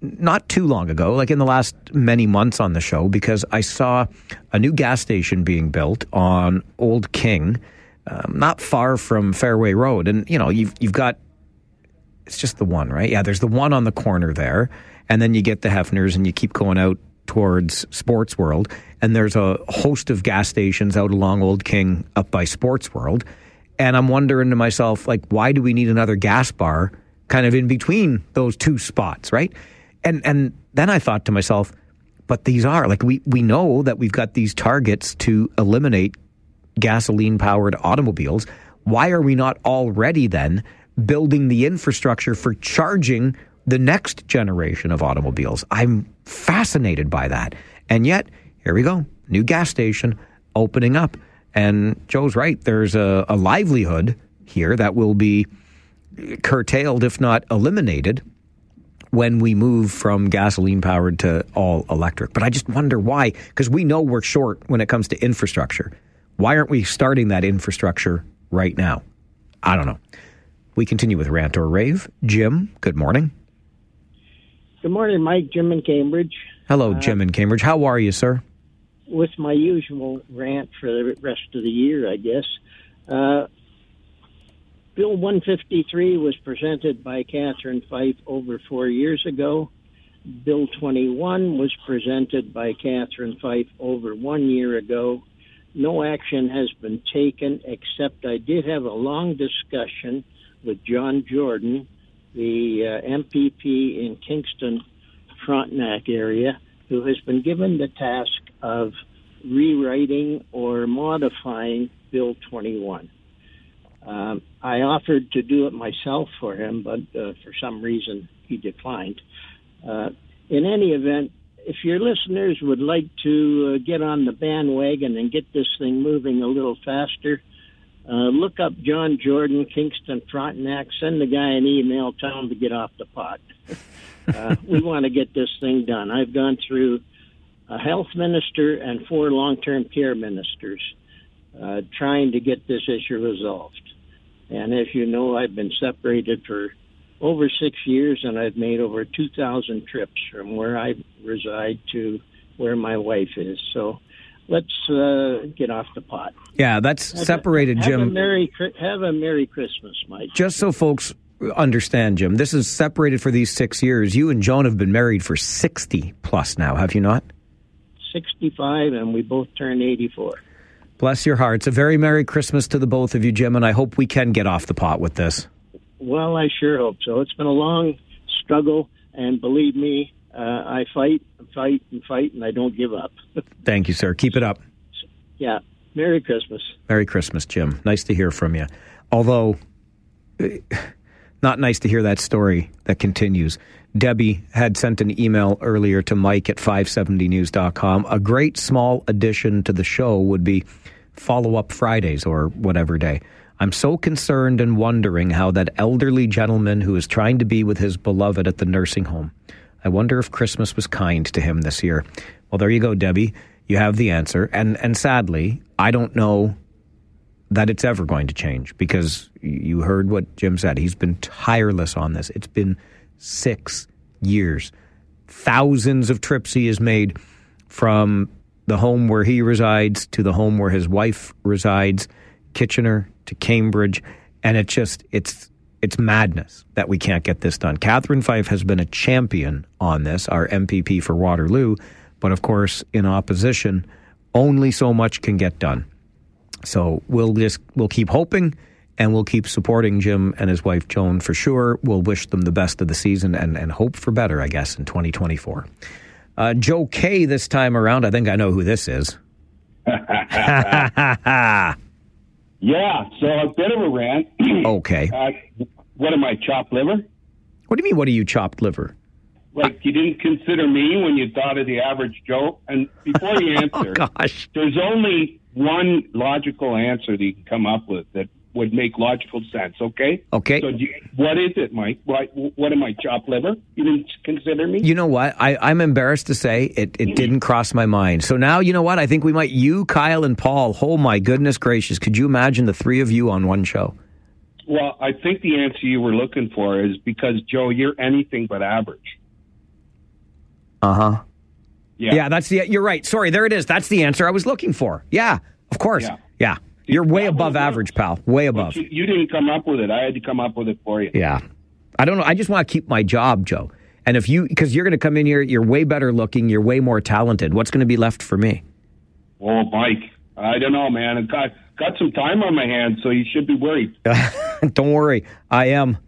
not too long ago, like in the last many months on the show, because I saw a new gas station being built on Old King, um, not far from Fairway Road. And, you know, you've, you've got it's just the one, right? Yeah, there's the one on the corner there, and then you get the Hefners, and you keep going out towards Sports World, and there's a host of gas stations out along Old King up by Sports World, and I'm wondering to myself, like, why do we need another gas bar kind of in between those two spots, right? And and then I thought to myself, but these are like we we know that we've got these targets to eliminate gasoline powered automobiles. Why are we not already then building the infrastructure for charging the next generation of automobiles. I'm fascinated by that. And yet, here we go new gas station opening up. And Joe's right, there's a, a livelihood here that will be curtailed, if not eliminated, when we move from gasoline powered to all electric. But I just wonder why, because we know we're short when it comes to infrastructure. Why aren't we starting that infrastructure right now? I don't know. We continue with Rant or Rave. Jim, good morning. Good morning, Mike. Jim in Cambridge. Hello, Jim in Cambridge. How are you, sir? With my usual rant for the rest of the year, I guess. Uh, Bill 153 was presented by Catherine Fife over four years ago. Bill 21 was presented by Catherine Fife over one year ago. No action has been taken, except I did have a long discussion with John Jordan, the uh, MPP in Kingston Frontenac area, who has been given the task of rewriting or modifying Bill 21. Um, I offered to do it myself for him, but uh, for some reason he declined. Uh, in any event, if your listeners would like to uh, get on the bandwagon and get this thing moving a little faster, uh, look up John Jordan, Kingston Frontenac, send the guy an email, tell him to get off the pot. uh, we want to get this thing done. I've gone through a health minister and four long-term care ministers uh, trying to get this issue resolved. And as you know, I've been separated for over six years, and I've made over 2,000 trips from where I reside to where my wife is. So let's uh, get off the pot. Yeah, that's Have a- separated, have A Jim. Merry, have a Merry Christmas, Mike. Just so folks understand, Jim, this is separated for these six years. You and Joan have been married for 60 plus now, have you not? 65, and we both turned 84. Bless your hearts. A very Merry Christmas to the both of you, Jim, and I hope we can get off the pot with this. Well, I sure hope so. It's been a long struggle, and believe me, uh, I fight and fight and fight, and I don't give up. Thank you, sir. Keep it up. yeah. Merry Christmas. Merry Christmas, Jim. Nice to hear from you. Although, not nice to hear that story that continues. Debbie had sent an email earlier to Mike at 570news.com. A great small addition to the show would be follow up Fridays or whatever day. I'm so concerned and wondering how that elderly gentleman who is trying to be with his beloved at the nursing home. I wonder if Christmas was kind to him this year. Well, there you go, Debbie. You have the answer. And and sadly, I don't know that it's ever going to change because you heard what Jim said. He's been tireless on this. It's been six years. Thousands of trips he has made from the home where he resides to the home where his wife resides, Kitchener to Cambridge, and it just it's it's madness that we can't get this done. Catherine Fife has been a champion on this, our MPP for Waterloo, but of course, in opposition, only so much can get done. So we'll just we'll keep hoping and we'll keep supporting Jim and his wife Joan for sure. We'll wish them the best of the season and, and hope for better, I guess, in 2024. Uh, Joe K this time around. I think I know who this is. Yeah, so a bit of a rant. okay. Uh, what am I, chopped liver? What do you mean? What are you chopped liver? Like you didn't consider me when you thought of the average Joe. And before you answer, oh, gosh. there's only one logical answer that you can come up with that would make logical sense. Okay. Okay. So you, what is it, Mike? What, what am I, chopped liver? You didn't consider me? You know what? I, I'm embarrassed to say it, it didn't cross my mind. So now, you know what? I think we might, you, Kyle, and Paul, oh my goodness gracious, could you imagine the three of you on one show? Well, I think the answer you were looking for is because Joe, you're anything but average. Uh huh. Yeah. Yeah, that's the, you're right. Sorry, there it is. That's the answer I was looking for. Yeah, of course. Yeah. Yeah. You're way above average, pal. Way above. You, you didn't come up with it. I had to come up with it for you. Yeah. I don't know. I just want to keep my job, Joe. And if you, because you're going to come in here, you're way better looking, you're way more talented. What's going to be left for me? Oh, Mike, I don't know, man. I've got got some time on my hands, so you should be worried. don't worry. I am.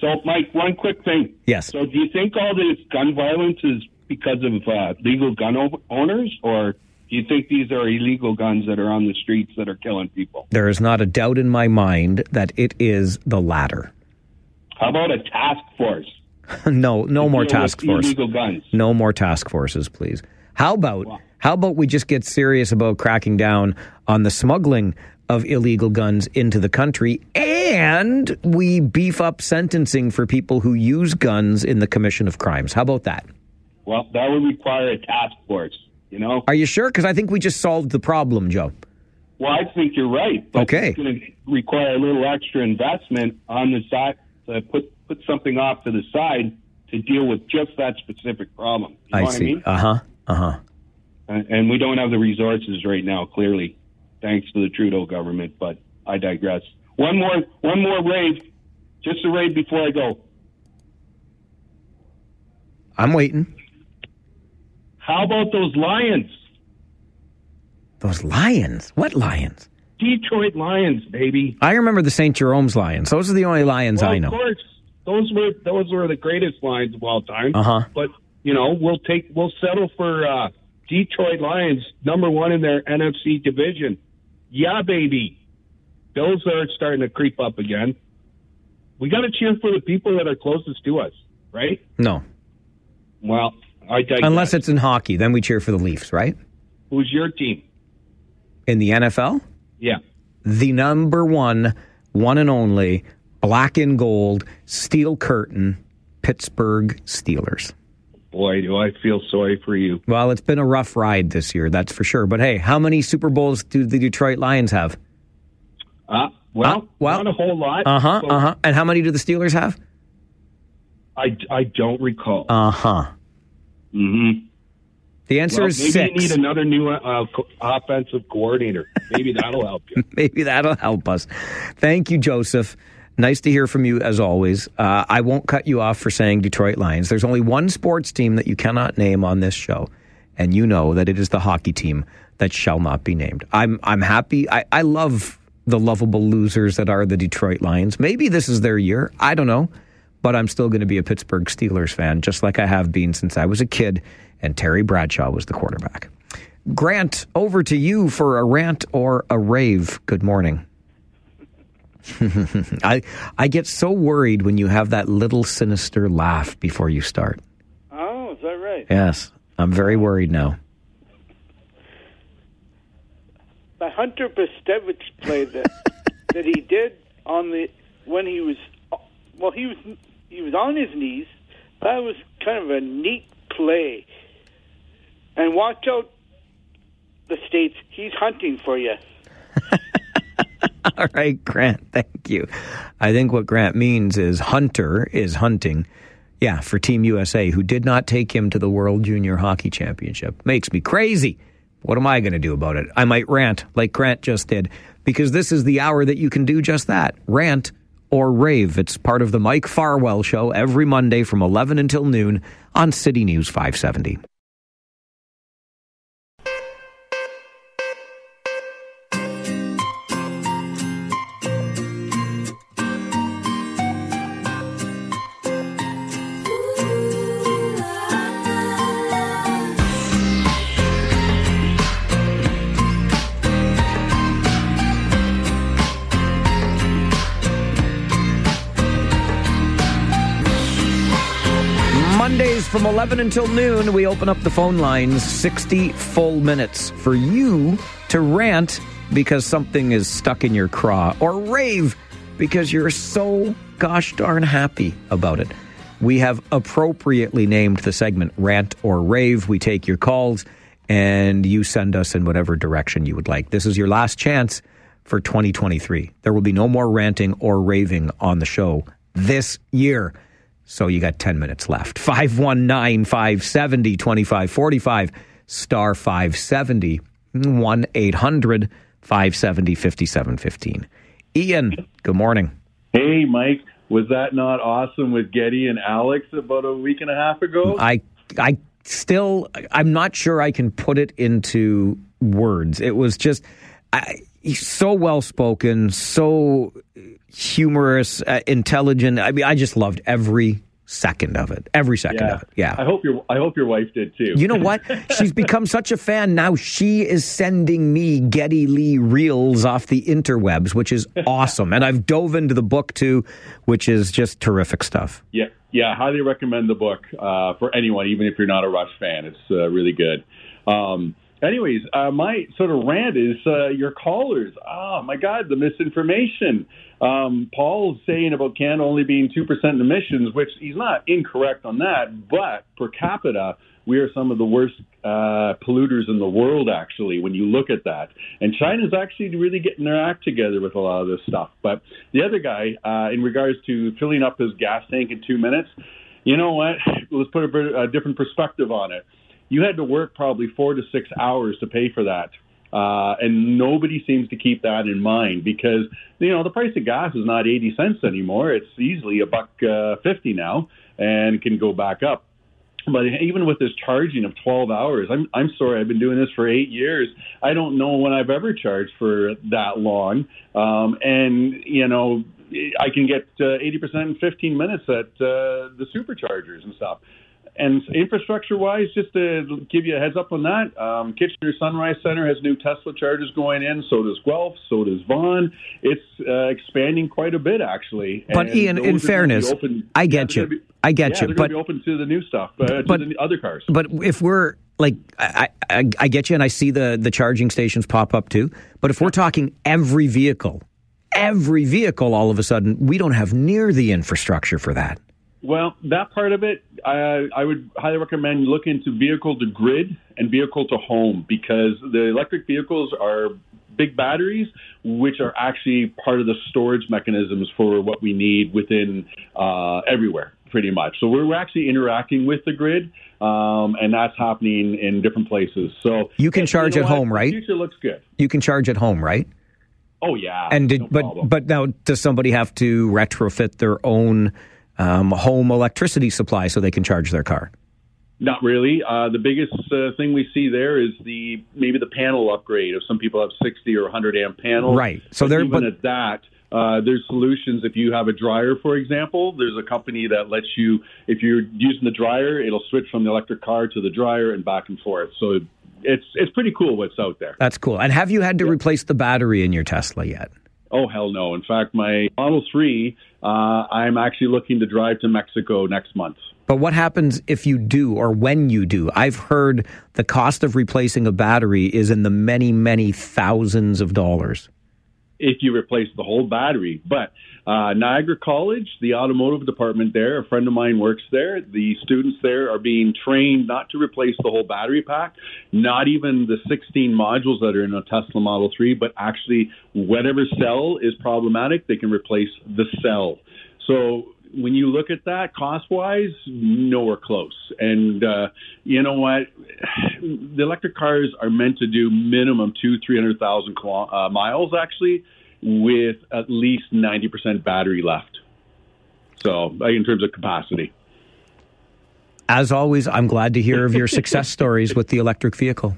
So, Mike, one quick thing. Yes. So, do you think all this gun violence is because of uh, legal gun o- owners, or do you think these are illegal guns that are on the streets that are killing people? There is not a doubt in my mind that it is the latter. How about a task force? no, no more task force. Illegal guns. No more task forces, please. How about how about we just get serious about cracking down on the smuggling of illegal guns into the country and we beef up sentencing for people who use guns in the commission of crimes. How about that? Well, that would require a task force. You know. Are you sure? Because I think we just solved the problem, Joe. Well, I think you're right. But Okay. It's going to require a little extra investment on the side to put put something off to the side to deal with just that specific problem. You know I what see. I mean? Uh huh. Uh huh. And and we don't have the resources right now, clearly, thanks to the Trudeau government. But I digress. One more, one more rave, just a rave before I go. I'm waiting. How about those Lions? Those lions. What lions? Detroit Lions, baby. I remember the St. Jerome's lions. Those are the only lions well, I know. Of course, those were those were the greatest Lions of all time. Uh-huh. But you know, we'll take we'll settle for uh, Detroit Lions, number one in their NFC division. Yeah, baby. Bills are starting to creep up again. We got to cheer for the people that are closest to us, right? No. Well, I. Unless it's in hockey, then we cheer for the Leafs, right? Who's your team? In the NFL, Yeah. the number one, one and only, black and gold, steel curtain, Pittsburgh Steelers. boy, do I feel sorry for you. Well, it's been a rough ride this year, that's for sure. But hey, how many Super Bowls do the Detroit Lions have? Uh, well, Uh, well, not a whole lot. Uh huh. Uh huh. And how many do the Steelers have? I, I don't recall. Uh huh. Mm-hmm. The answer well, is maybe six. you need another new uh, co- offensive coordinator. Maybe that'll help you. Maybe that'll help us. Thank you, Joseph. Nice to hear from you as always. Uh, I won't cut you off for saying Detroit Lions. There's only one sports team that you cannot name on this show, and you know that it is the hockey team that shall not be named. I'm I'm happy. I, I love the lovable losers that are the Detroit Lions. Maybe this is their year. I don't know, but I'm still going to be a Pittsburgh Steelers fan, just like I have been since I was a kid. And Terry Bradshaw was the quarterback. Grant, over to you for a rant or a rave. Good morning. I I get so worried when you have that little sinister laugh before you start. Oh, is that right? Yes, I'm very worried now. The Hunter Brzustewicz play that that he did on the when he was well he was he was on his knees. That was kind of a neat play. And watch out, the states. He's hunting for you. All right, Grant, thank you. I think what Grant means is Hunter is hunting. Yeah, for Team USA, who did not take him to the World Junior Hockey Championship. Makes me crazy. What am I going to do about it? I might rant like Grant just did, because this is the hour that you can do just that rant or rave. It's part of the Mike Farwell Show every Monday from 11 until noon on City News 570. 11 until noon, we open up the phone lines 60 full minutes for you to rant because something is stuck in your craw or rave because you're so gosh darn happy about it. We have appropriately named the segment Rant or Rave. We take your calls and you send us in whatever direction you would like. This is your last chance for 2023. There will be no more ranting or raving on the show this year. So you got 10 minutes left. 519 570 2545, star 570, 1 800 570 5715. Ian, good morning. Hey, Mike, was that not awesome with Geddy and Alex about a week and a half ago? I, I still, I'm not sure I can put it into words. It was just I, so well spoken, so humorous, uh, intelligent. I mean, I just loved every second of it. Every second Yeah. of it. Yeah. I hope your I hope your wife did too. You know what? She's become such a fan now. She is sending me Geddy Lee reels off the interwebs, which is awesome. And I've dove into the book too, which is just terrific stuff. Yeah, yeah. Highly recommend the book uh, for anyone, even if you're not a Rush fan. It's uh, really good. Um, anyways, uh, my sort of rant is uh, your callers. Oh my God, the misinformation. Um, Paul's saying about Canada only being two percent emissions, which he's not incorrect on that, but per capita. We are some of the worst uh, polluters in the world, actually, when you look at that. And China's actually really getting their act together with a lot of this stuff. But the other guy, uh, in regards to filling up his gas tank in two minutes, you know what? Let's put a, a different perspective on it. You had to work probably four to six hours to pay for that. Uh, and nobody seems to keep that in mind because, you know, the price of gas is not 80 cents anymore. It's easily a buck uh, 50 now and can go back up. But even with this charging of 12 hours, I'm I'm sorry, I've been doing this for eight years. I don't know when I've ever charged for that long. Um, and you know, I can get uh, 80% in 15 minutes at uh, the superchargers and stuff. And infrastructure wise, just to give you a heads up on that, um, Kitchener Sunrise Center has new Tesla chargers going in. So does Guelph. So does Vaughan. It's uh, expanding quite a bit, actually. But And Ian, in are gonna be fairness, open- I get they're you. be- I get yeah, you. But going to be open to the new stuff, uh, But- other cars. But if we're like, I, I, I get you, and I see the the charging stations pop up too. But if we're talking every vehicle, every vehicle, all of a sudden, we don't have near the infrastructure for that. Well, that part of it, I, I would highly recommend look into vehicle to grid and vehicle to home because the electric vehicles are big batteries, which are actually part of the storage mechanisms for what we need within uh, everywhere, pretty much. So we're actually interacting with the grid, um, and that's happening in different places. So You can charge know at what? home, right? The future looks good. You can charge at home, right? Oh yeah. And did, but but now does somebody have to retrofit their own um, home electricity supply so they can charge their car? Not really. Uh, the biggest uh, thing we see there is the maybe the panel upgrade. If some people have 60 or 100 amp panels, Right. So they're- even but- at that. Uh, there's solutions. If you have a dryer, for example, there's a company that lets you, if you're using the dryer, it'll switch from the electric car to the dryer and back and forth. So it's it's pretty cool what's out there. That's cool. And have you had to replace the battery in your Tesla yet? Oh hell no! In fact, my Model Three, uh, I'm actually looking to drive to Mexico next month. But what happens if you do or when you do? I've heard the cost of replacing a battery is in the many, many thousands of dollars. if you replace the whole battery. But uh, Niagara College, the automotive department there, a friend of mine works there. The students there are being trained not to replace the whole battery pack, not even the 16 modules that are in a Tesla Model 3, but actually whatever cell is problematic, they can replace the cell. So when you look at that cost wise, nowhere close. And uh, you know what? The electric cars are meant to do minimum two, three hundred thousand uh, miles actually, with at least ninety percent battery left. So in terms of capacity. As always, I'm glad to hear of your success stories with the electric vehicle.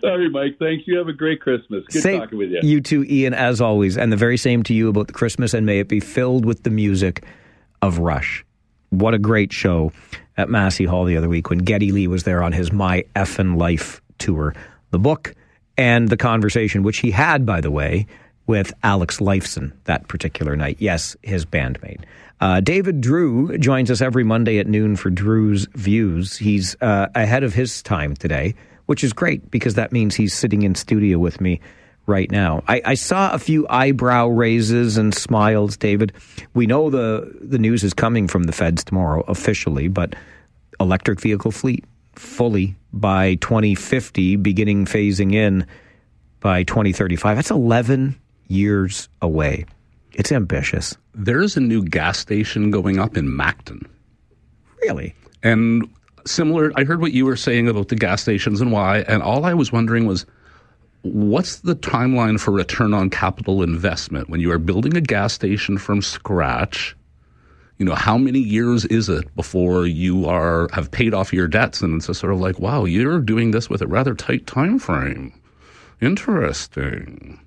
Sorry, Mike. Thanks. You have a great Christmas. Good Same- talking with you. You too, Ian, as always. And the very same to you about the Christmas, and may it be filled with the music of Rush. What a great show at Massey Hall the other week when Geddy Lee was there on his My Effin' Life tour. The book and the conversation, which he had, by the way, with Alex Lifeson that particular night. Yes, his bandmate. Uh, David Drewe joins us every Monday at noon for Drewe's Views. He's uh, ahead of his time today, which is great because that means he's sitting in studio with me right now. I, I saw a few eyebrow raises and smiles, David. We know the the news is coming from the feds tomorrow officially, but electric vehicle fleet fully by 2050, beginning phasing in by 2035. That's 11 years away. It's ambitious. There's a new gas station going up in Macton. Really? And similar, I heard what you were saying about the gas stations and why, and all I was wondering was what's the timeline for return on capital investment when you are building a gas station from scratch? You know, how many years is it before you are have paid off your debts? And it's just sort of like, wow, you're doing this with a rather tight time frame. Interesting.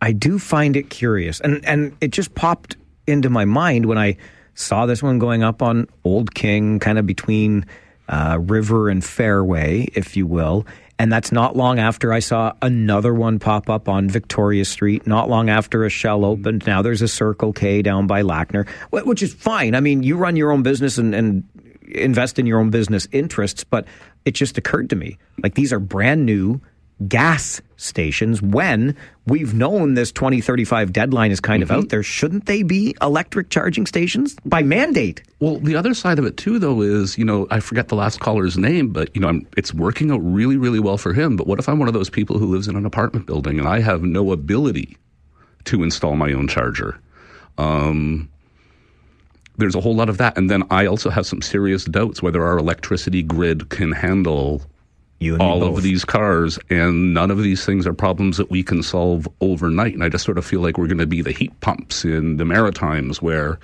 I do find it curious, and and it just popped into my mind when I saw this one going up on Old King, kind of between uh, River and Fairway, if you will. And that's not long after I saw another one pop up on Victoria Street. Not long after a Shell opened. Now there's a Circle K down by Lackner, which is fine. I mean, you run your own business and, and invest in your own business interests, but it just occurred to me like these are brand new gas stations when we've known this 2035 deadline is kind of out there shouldn't they be electric charging stations by mandate Well, the other side of it too, though, is you know I forget the last caller's name, but you know I'm, it's working out really, really well for him. But what if I'm one of those people who lives in an apartment building and I have no ability to install my own charger? Um, there's a whole lot of that, and then I also have some serious doubts whether our electricity grid can handle and all of these cars, and none of these things are problems that we can solve overnight. And I just sort of feel like we're going to be the heat pumps in the Maritimes, where,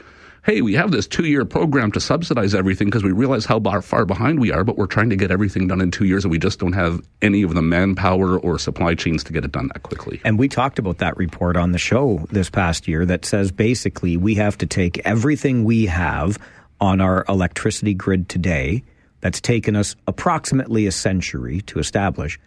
hey, we have this two-year program to subsidize everything because we realize how bar- far behind we are, but we're trying to get everything done in two years, and we just don't have any of the manpower or supply chains to get it done that quickly. And we talked about that report on the show this past year that says basically we have to take everything we have on our electricity grid today that's taken us approximately a century to establish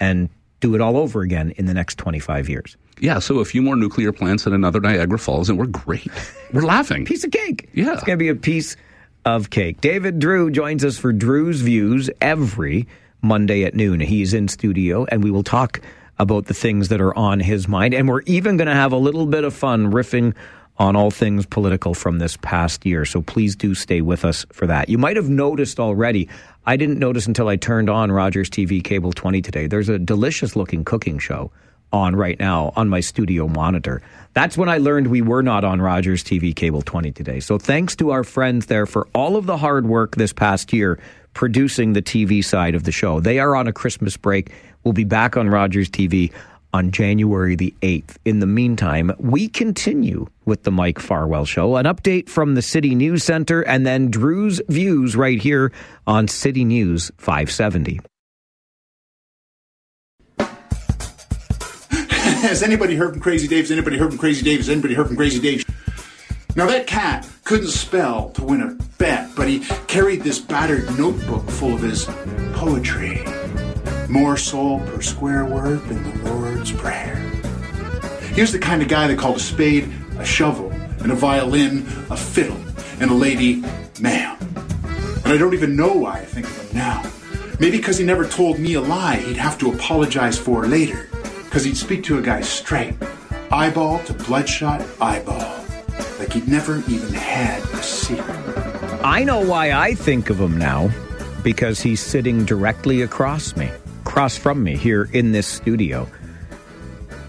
and do it all over again in the next 25 years. Yeah, so a few more nuclear plants and another Niagara Falls, and we're great. We're laughing. Piece of cake. Yeah. It's going to be a piece of cake. David Drewe joins us for Drewe's Views every Monday at noon. He's in studio, and we will talk about the things that are on his mind. And we're even going to have a little bit of fun riffing on all things political from this past year. So please do stay with us for that. You might have noticed already. I didn't notice until I turned on Rogers TV Cable 20 today. There's a delicious looking cooking show on right now on my studio monitor. That's when I learned we were not on Rogers TV Cable 20 today. So thanks to our friends there for all of the hard work this past year producing the TV side of the show. They are on a Christmas break. We'll be back on Rogers TV on January the 8th. In the meantime, we continue with the Mike Farwell Show. An update from the City News Center and then Drewe's views right here on City News 570. Has anybody heard from Crazy Dave? Has anybody heard from Crazy Dave? Has anybody heard from Crazy Dave? Now that cat couldn't spell to win a bet, but he carried this battered notebook full of his poetry. More soul per square word than the Lord's Prayer. He was the kind of guy that called a spade a shovel, and a violin a fiddle, and a lady ma'am. And I don't even know why I think of him now. Maybe because he never told me a lie he'd have to apologize for later. Because he'd speak to a guy straight, eyeball to bloodshot eyeball, like he'd never even had a secret. I know why I think of him now because he's sitting directly across me, across from me here in this studio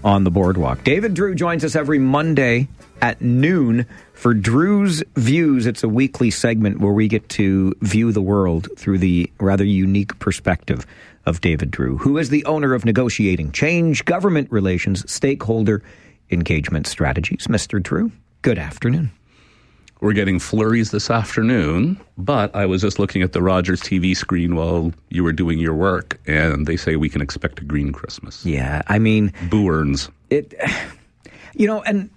on the boardwalk. David Drewe joins us every Monday at noon for Drewe's Views. It's a weekly segment where we get to view the world through the rather unique perspective of David Drewe, who is the owner of Negotiating Change, Government Relations, Stakeholder Engagement Strategies. Mr. Drewe, good afternoon. We're getting flurries this afternoon, but I was just looking at the Rogers TV screen while you were doing your work, and they say we can expect a green Christmas. Yeah, I mean, boo earns. It, you know, and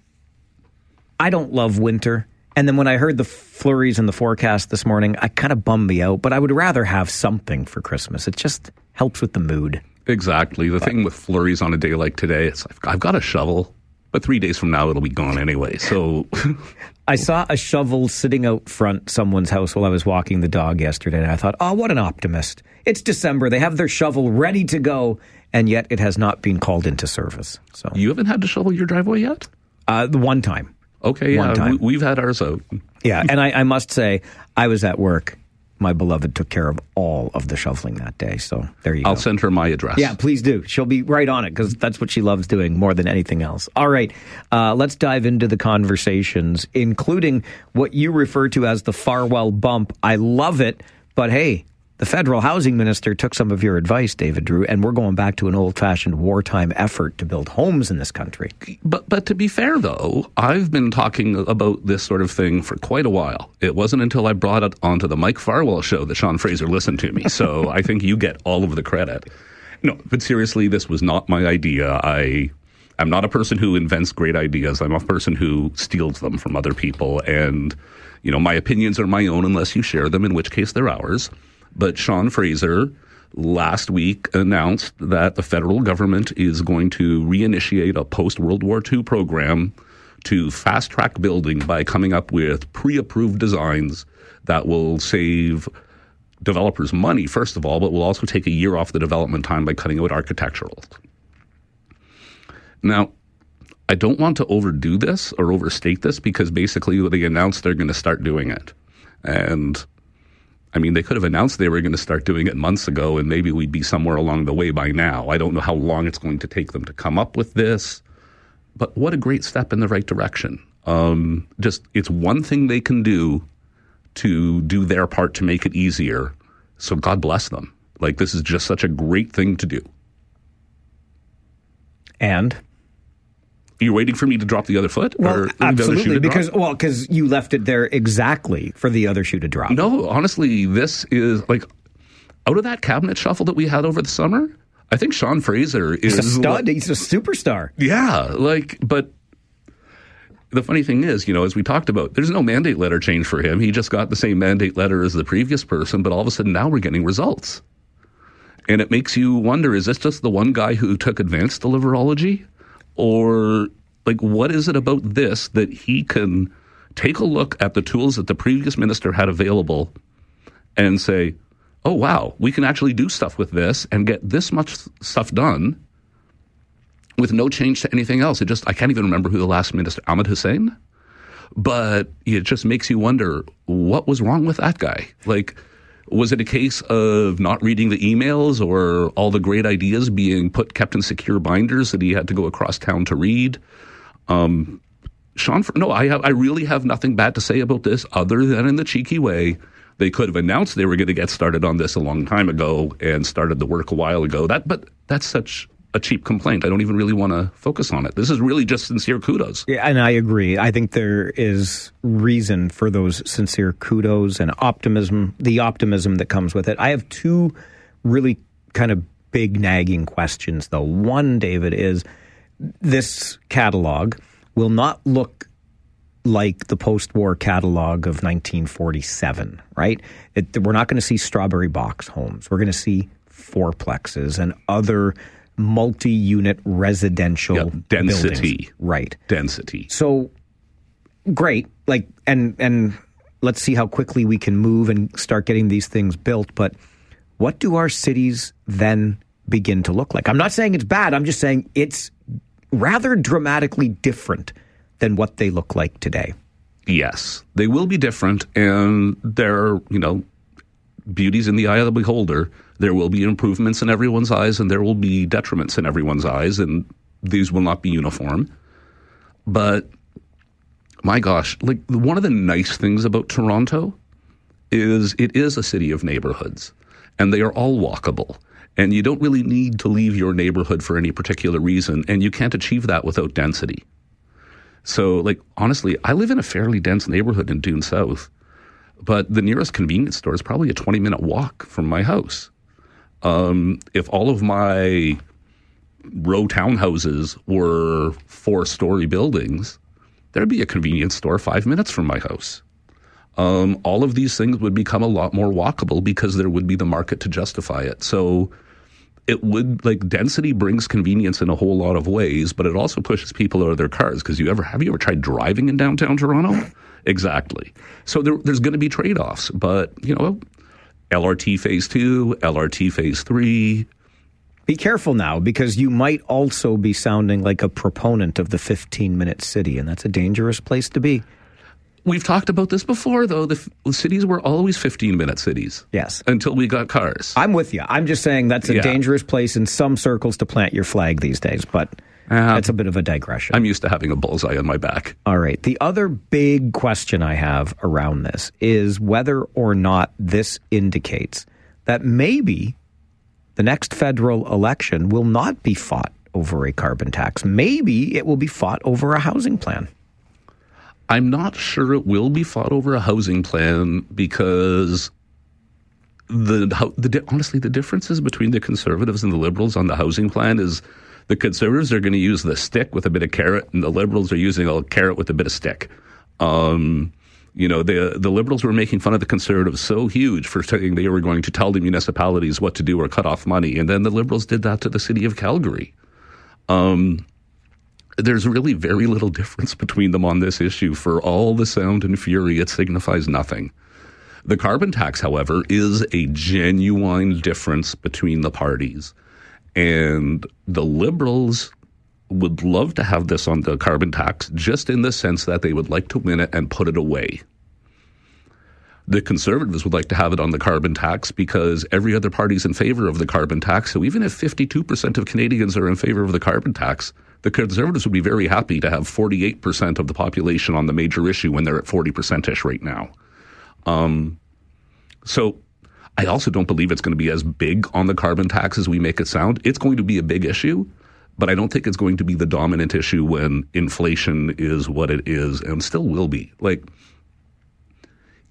I don't love winter. And then when I heard the flurries in the forecast this morning, I kind of bummed me out. But I would rather have something for Christmas. It just helps with the mood. Exactly. The thing with flurries on a day like today, it's I've, I've got a shovel, but three days from now it'll be gone anyway. So I saw a shovel sitting out front someone's house while I was walking the dog yesterday, and I thought, oh, what an optimist. It's December. They have their shovel ready to go, and yet it has not been called into service. So you haven't had to shovel your driveway yet? Uh, the one time. Okay, One yeah, time. we, we've had ours out. Yeah, and I, I must say, I was at work. My beloved took care of all of the shoveling that day. So there you go. I'll send her my address. Yeah, please do. She'll be right on it because that's what she loves doing more than anything else. All right, uh, let's dive into the conversations, including what you refer to as the Farwell bump. I love it, but hey, the federal housing minister took some of your advice, David Drewe, and we're going back to an old fashioned wartime effort to build homes in this country. But but to be fair though, I've been talking about this sort of thing for quite a while. It wasn't until I brought it onto the Mike Farwell show that Sean Fraser listened to me. So I think you get all of the credit. No, but seriously, this was not my idea. I I'm not a person who invents great ideas. I'm a person who steals them from other people and you know, my opinions are my own unless you share them, in which case they're ours. But Sean Fraser last week announced that the federal government is going to reinitiate a post World War II program to fast track building by coming up with pre approved designs that will save developers money, first of all, but will also take a year off the development time by cutting out architectural. Now, I don't want to overdo this or overstate this because basically they announced they're going to start doing it. And I mean, they could have announced they were going to start doing it months ago, and maybe we'd be somewhere along the way by now. I don't know how long it's going to take them to come up with this, but what a great step in the right direction. Um, just, it's one thing they can do to do their part to make it easier. So God bless them. Like, this is just such a great thing to do. And you're waiting for me to drop the other foot, Well, or the other shoe absolutely, to drop? because well, because you left it there exactly for the other shoe to drop. No, honestly, this is like out of that cabinet shuffle that we had over the summer. I think Sean Fraser is He's a stud. like- He's a superstar. yeah, like, but the funny thing is, you know, as we talked about, there's no mandate letter change for him. He just got the same mandate letter as the previous person, but all of a sudden now we're getting results. And it makes you wonder is this just the one guy who took advanced deliverology? Or, like, what is it about this that he can take a look at the tools that the previous minister had available and say, oh, wow, we can actually do stuff with this and get this much stuff done with no change to anything else. It just, I can't even remember who the last minister, Ahmed Hussen? but it just makes you wonder what was wrong with that guy. Like, was it a case of not reading the emails or all the great ideas being put kept in secure binders that he had to go across town to read? Um, Sean, no, I have, I really have nothing bad to say about this other than in the cheeky way. They could have announced they were going to get started on this a long time ago and started the work a while ago. That, but that's such a cheap complaint. I don't even really want to focus on it. This is really just sincere kudos. Yeah, and I agree. I think there is reason for those sincere kudos and optimism, the optimism that comes with it. I have two really kind of big nagging questions, though. One, David, is this catalog will not look like the post-war catalog of 1947, right? It, we're not going to see strawberry box homes. We're going to see fourplexes and other multi-unit residential Yeah, density. buildings. Right. Density. So great. Like and and let's see how quickly we can move and start getting these things built, but what do our cities then begin to look like? I'm not saying it's bad. I'm just saying it's rather dramatically different than what they look like today. Yes, they will be different, and there are, you know, beauties in the eye of the beholder. There will be improvements in everyone's eyes, and there will be detriments in everyone's eyes, and these will not be uniform. But my gosh, like one of the nice things about Toronto is it is a city of neighborhoods, and they are all walkable. And you don't really need to leave your neighborhood for any particular reason, and you can't achieve that without density. So, like, honestly, I live in a fairly dense neighborhood in Doon South, but the nearest convenience store is probably a 20 minute walk from my house. Um, if all of my row townhouses were four story buildings, there'd be a convenience store five minutes from my house. Um, all of these things would become a lot more walkable because there would be the market to justify it. So it would like density brings convenience in a whole lot of ways, but it also pushes people out of their cars. Because you ever have you ever tried driving in downtown Toronto? exactly. So there, there's going to be trade offs, but you know, LRT phase two, LRT phase three. Be careful now because you might also be sounding like a proponent of the 15 minute city, and that's a dangerous place to be. We've talked about this before, though. The, f- cities were always 15 minute cities. Yes. Until we got cars. I'm with you. I'm just saying that's a Yeah. dangerous place in some circles to plant your flag these days, but that's a bit of a digression. I'm used to having a bullseye on my back. All right. The other big question I have around this is whether or not this indicates that maybe the next federal election will not be fought over a carbon tax. Maybe it will be fought over a housing plan. I'm not sure it will be fought over a housing plan because the, the honestly the differences between the conservatives and the liberals on the housing plan is the conservatives are going to use the stick with a bit of carrot, and the liberals are using a carrot with a bit of stick. Um, you know, the the liberals were making fun of the conservatives so huge for saying they were going to tell the municipalities what to do or cut off money, and then the liberals did that to the city of Calgary. Um, there's really very little difference between them on this issue. For all the sound and fury, it signifies nothing. The carbon tax, however, is a genuine difference between the parties. And the liberals would love to have this on the carbon tax just in the sense that they would like to win it and put it away. The conservatives would like to have it on the carbon tax because every other party's in favor of the carbon tax. So even if 52% of Canadians are in favor of the carbon tax, the conservatives would be very happy to have 48% of the population on the major issue when they're at 40% ish right now. Um, so I also don't believe it's going to be as big on the carbon tax as we make it sound. It's going to be a big issue, but I don't think it's going to be the dominant issue when inflation is what it is and still will be. Like,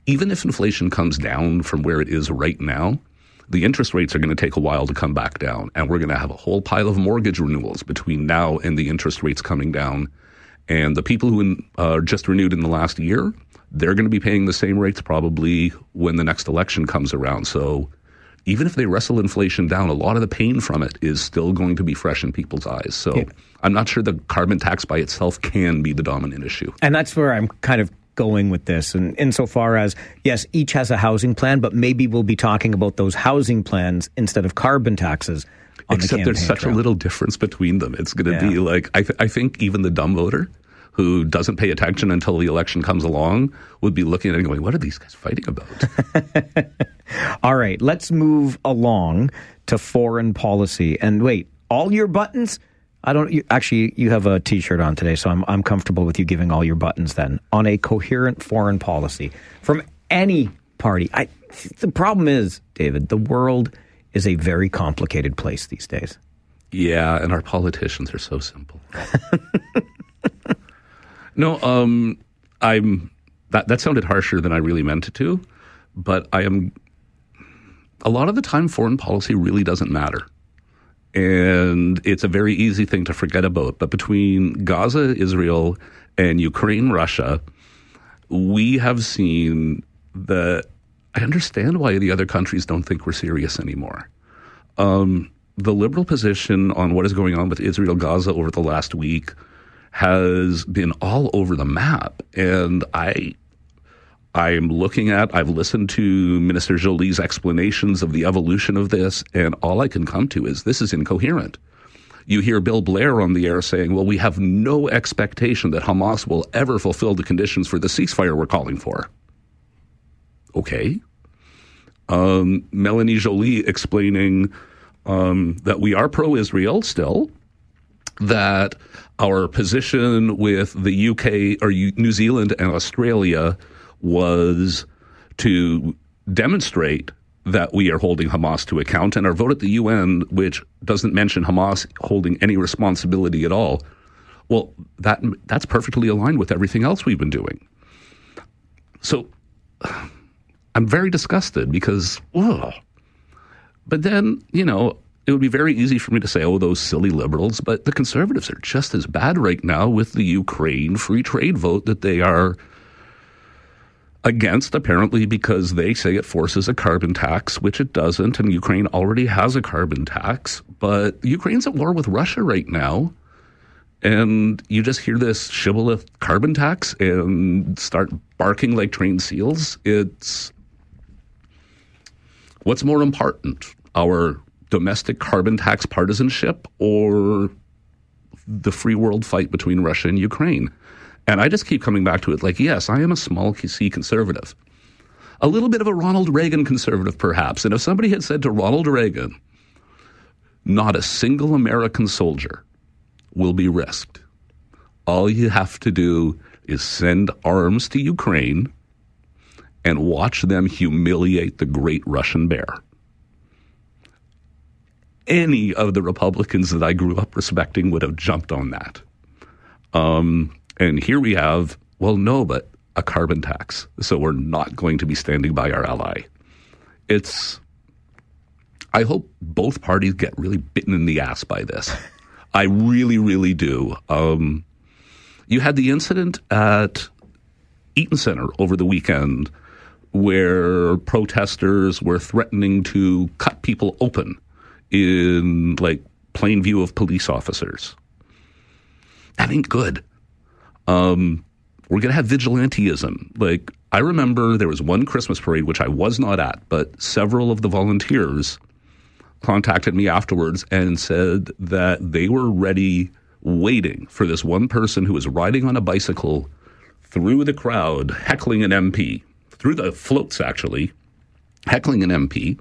even if inflation comes down from where it is right now, the interest rates are going to take a while to come back down. And we're going to have a whole pile of mortgage renewals between now and the interest rates coming down. And the people who uh, just renewed in the last year, they're going to be paying the same rates probably when the next election comes around. So even if they wrestle inflation down, a lot of the pain from it is still going to be fresh in people's eyes. So I'm not sure the carbon tax by itself can be the dominant issue. And that's where I'm kind of going with this. And insofar as, yes, each has a housing plan, but maybe we'll be talking about those housing plans instead of carbon taxes. On Except the there's such trail. a little difference between them. It's going to Yeah. be like I, th- I think even the dumb voter who doesn't pay attention until the election comes along would be looking at it and going, "What are these guys fighting about?" All right, let's move along to foreign policy. And wait, all your buttons? I don't you, actually. You have a T-shirt on today, so I'm I'm comfortable with you giving all your buttons then on a coherent foreign policy from any party. I the problem is, David, the world is a very complicated place these days. Yeah, and our politicians are so simple. no, um, I'm that that sounded harsher than I really meant it to, but I am a lot of the time foreign policy really doesn't matter. And it's a very easy thing to forget about. But between Gaza, Israel, and Ukraine, Russia, we have seen that I understand why the other countries don't think we're serious anymore. Um, the liberal position on what is going on with Israel Gaza over the last week has been all over the map, and I I'm looking at I've listened to Minister Joly's explanations of the evolution of this, and all I can come to is this is incoherent. You hear Bill Blair on the air saying, "Well, we have no expectation that Hamas will ever fulfill the conditions for the ceasefire we're calling for." Okay. Um, Melanie Joly explaining um, that we are pro Israel still, that our position with the UK or New Zealand and Australia was to demonstrate that we are holding Hamas to account, and our vote at the UN, which doesn't mention Hamas holding any responsibility at all, well, that that's perfectly aligned with everything else we've been doing. So I'm very disgusted because, ugh. But then, you know, it would be very easy for me to say, oh, those silly liberals, but the conservatives are just as bad right now with the Ukraine free trade vote that they are against, apparently, because they say it forces a carbon tax, which it doesn't, and Ukraine already has a carbon tax. But Ukraine's at war with Russia right now. And you just hear this shibboleth carbon tax and start barking like trained seals. It's what's more important, our domestic carbon tax partisanship or the free world fight between Russia and Ukraine? And I just keep coming back to it like, yes, I am a small C conservative. A little bit of a Ronald Reagan conservative, perhaps. And if somebody had said to Ronald Reagan, not a single American soldier will be risked. All you have to do is send arms to Ukraine and watch them humiliate the great Russian bear. Any of the Republicans that I grew up respecting would have jumped on that. Um, and here we have, well, no, but a carbon tax. So we're not going to be standing by our ally. It's, I hope both parties get really bitten in the ass by this. I really, really do. Um, you had the incident at Eaton Center over the weekend where protesters were threatening to cut people open in like plain view of police officers. That ain't good. Um, we're going to have vigilanteism. Like, I remember there was one Christmas parade, which I was not at, but several of the volunteers contacted me afterwards and said that they were ready, waiting for this one person who was riding on a bicycle through the crowd, heckling an MP, through the floats actually, heckling an MP.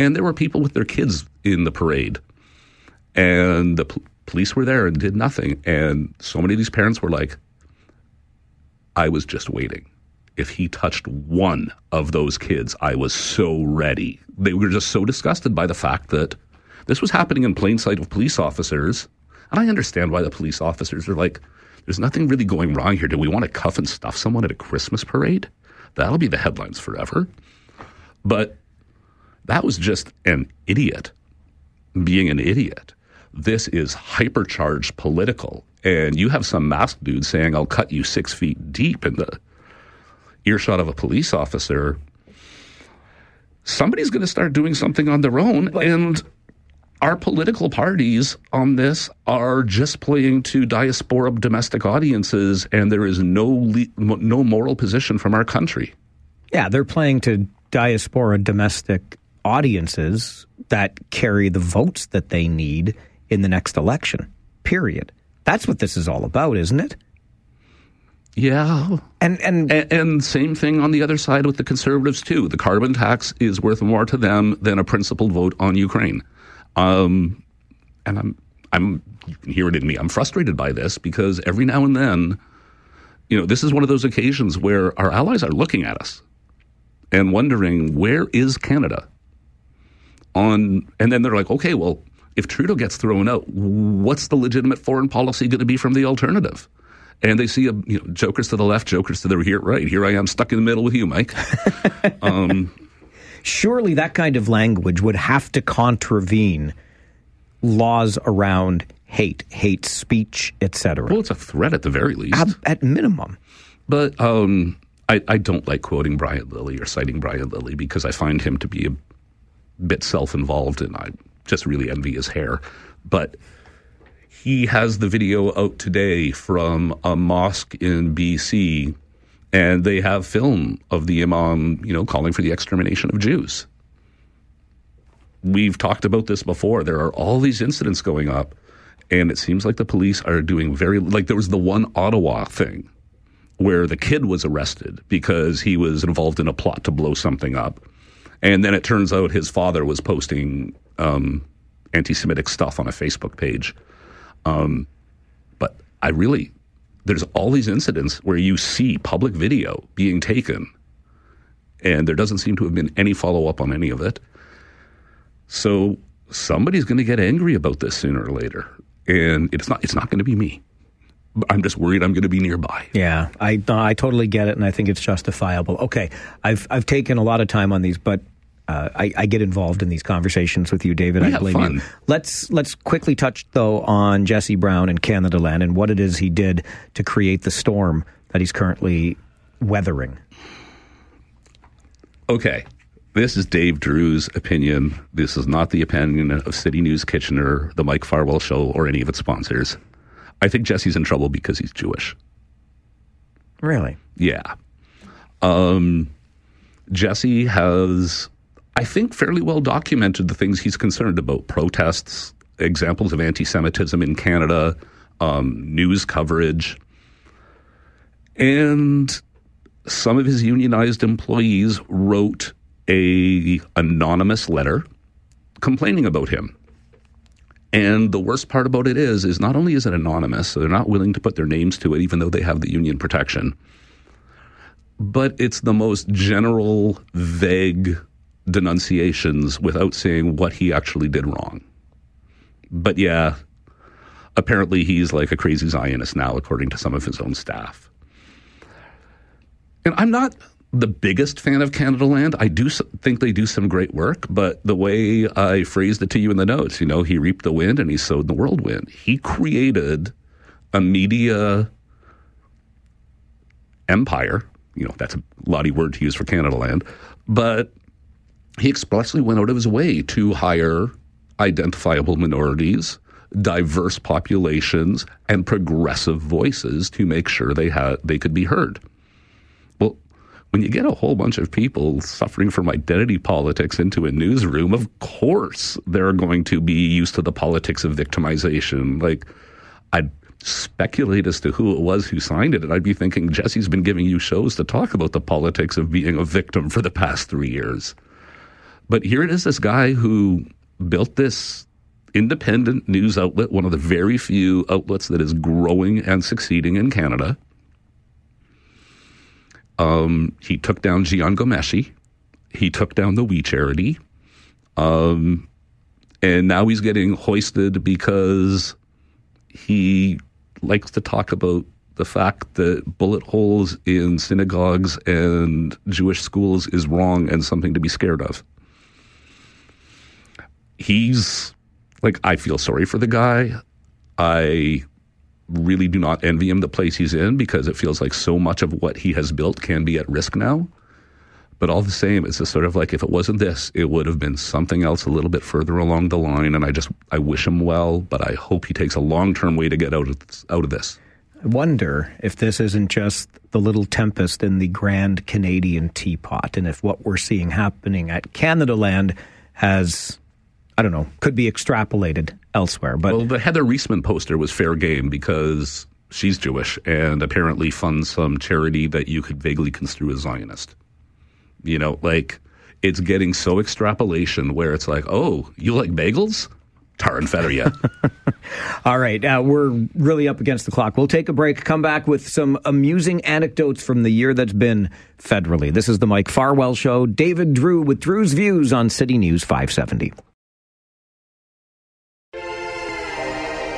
And there were people with their kids in the parade. And the police were there and did nothing. And so many of these parents were like, I was just waiting. If he touched one of those kids, I was so ready. They were just so disgusted by the fact that this was happening in plain sight of police officers. And I understand why the police officers are like, there's nothing really going wrong here. Do we want to cuff and stuff someone at a Christmas parade? That'll be the headlines forever. But that was just an idiot being an idiot. This is hypercharged political. And you have some masked dude saying, I'll cut you six feet deep in the earshot of a police officer. Somebody's going to start doing something on their own. and our political parties on this are just playing to diaspora domestic audiences, and there is no le- no moral position from our country. Yeah, they're playing to diaspora domestic audiences that carry the votes that they need in the next election. Period. That's what this is all about, isn't it? Yeah. And, and and same thing on the other side with the conservatives too. The carbon tax is worth more to them than a principled vote on Ukraine. Um, and I'm I'm you can hear it in me. I'm frustrated by this because every now and then, you know, this is one of those occasions where our allies are looking at us and wondering where is Canada on and then they're like, okay, well, if Trudeau gets thrown out, what's the legitimate foreign policy going to be from the alternative? And they see a you know, jokers to the left, jokers to the here, right. Here I am stuck in the middle with you, Mike. um, Surely that kind of language would have to contravene laws around hate, hate speech, etc. Well, it's a threat at the very least. At, at minimum. But um, I, I, don't like quoting Brian Lilley or citing Brian Lilley because I find him to be a bit self involved and I just really envy his hair. But he has the video out today from a mosque in BC, and they have film of the imam, you know, calling for the extermination of Jews. We've talked about this before. There are all these incidents going up, and it seems like the police are doing very like there was the one Ottawa thing where the kid was arrested because he was involved in a plot to blow something up. And then it turns out his father was posting um, anti Semitic stuff on a Facebook page. Um, but I really, there's all these incidents where you see public video being taken, and there doesn't seem to have been any follow up on any of it. So somebody's going to get angry about this sooner or later, and it's not. It's not going to be me. I'm just worried I'm going to be nearby. Yeah, I I totally get it, and I think it's justifiable. Okay, I've I've taken a lot of time on these, but uh, I, I, get involved in these conversations with you, David. We I blame fun. you. Let's let's quickly touch though on Jesse Brown and Canadaland and what it is he did to create the storm that he's currently weathering. Okay. This is Dave Drewe's opinion. This is not the opinion of City News Kitchener, the Mike Farwell Show, or any of its sponsors. I think Jesse's in trouble because he's Jewish. Really? Yeah. Um, Jesse has I think, fairly well documented the things he's concerned about protests, examples of anti Semitism in Canada, um, news coverage. And some of his unionized employees wrote a anonymous letter complaining about him. And the worst part about it is, is not only is it anonymous, so they're not willing to put their names to it, even though they have the union protection, but it's the most general, vague denunciations without saying what he actually did wrong. But yeah, apparently he's like a crazy Zionist now, according to some of his own staff. And I'm not the biggest fan of Canadaland. I do think they do some great work, but the way I phrased it to you in the notes, you know, he reaped the wind and he sowed the whirlwind. He created a media empire. You know, that's a lottie word to use for Canadaland, but he expressly went out of his way to hire identifiable minorities, diverse populations, and progressive voices to make sure they had they could be heard. Well, when you get a whole bunch of people suffering from identity politics into a newsroom, of course they're going to be used to the politics of victimization. Like I'd speculate as to who it was who signed it, and I'd be thinking Jesse's been giving you shows to talk about the politics of being a victim for the past three years. But here it is this guy who built this independent news outlet, one of the very few outlets that is growing and succeeding in Canada. Um, he took down Jian Ghomeshi. He took down the We Charity. Um, and now he's getting hoisted because he likes to talk about the fact that bullet holes in synagogues and Jewish schools is wrong and something to be scared of he's like I feel sorry for the guy. I really do not envy him the place he's in because it feels like so much of what he has built can be at risk now. But all the same, it's just sort of like if it wasn't this, it would have been something else a little bit further along the line. And I just I wish him well, but I hope he takes a long term way to get out of out of this. I wonder if this isn't just the little tempest in the grand Canadian teapot, and if what we're seeing happening at Canadaland has I don't know, could be extrapolated elsewhere. But well, the Heather Reisman poster was fair game because she's Jewish and apparently funds some charity that you could vaguely construe as Zionist. You know, like it's getting so extrapolation where it's like, oh, you like bagels? Tar and feather you. All right, uh, we're really up against the clock. We'll take a break, come back with some amusing anecdotes from the year that's been federally. This is the Mike Farwell Show. David Drewe with Drewe's Views on City News 570.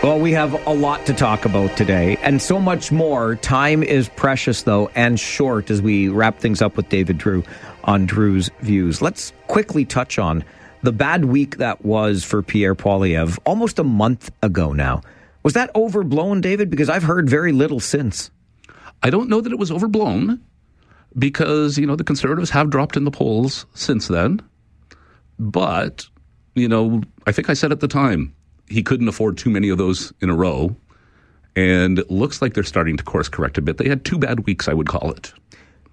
Well, we have a lot to talk about today and so much more. Time is precious, though, and short as we wrap things up with David Drewe on Drewe's Views. Let's quickly touch on the bad week that was for Pierre Poilievre almost a month ago now. Was that overblown, David? Because I've heard very little since. I don't know that it was overblown because, you know, the conservatives have dropped in the polls since then. But, you know, I think I said at the time, he couldn't afford too many of those in a row. And it looks like they're starting to course correct a bit. They had two bad weeks, I would call it.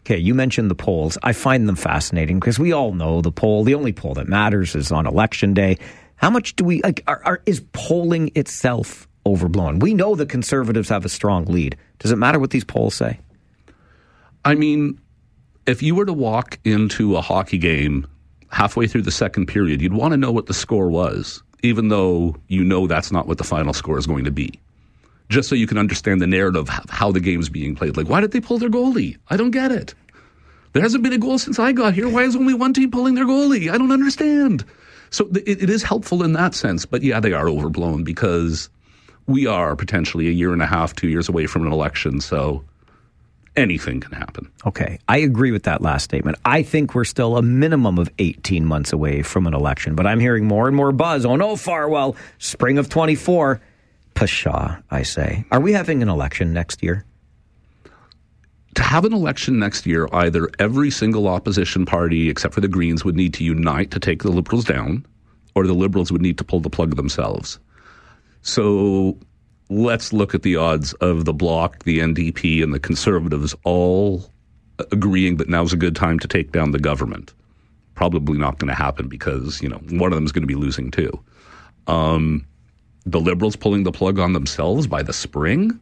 Okay, you mentioned the polls. I find them fascinating because we all know the poll, the only poll that matters is on election day. How much do we like are, are, is polling itself overblown? We know the conservatives have a strong lead. Does it matter what these polls say? I mean, if you were to walk into a hockey game halfway through the second period, you'd want to know what the score was even though you know that's not what the final score is going to be. Just so you can understand the narrative of how the game's being played. Like, why did they pull their goalie? I don't get it. There hasn't been a goal since I got here. Why is only one team pulling their goalie? I don't understand. So it, it is helpful in that sense. But yeah, they are overblown because we are potentially a year and a half, two years away from an election. So anything can happen. Okay. I agree with that last statement. I think we're still a minimum of 18 months away from an election, but I'm hearing more and more buzz. Oh no, Farwell, spring of 24. Pshaw, I say. Are we having an election next year? To have an election next year, either every single opposition party, except for the Greens, would need to unite to take the Liberals down, or the Liberals would need to pull the plug themselves. So let's look at the odds of the Bloc, the NDP, and the Conservatives all agreeing that now's a good time to take down the government. Probably not going to happen because you know one of them is going to be losing too. Um, the Liberals pulling the plug on themselves by the spring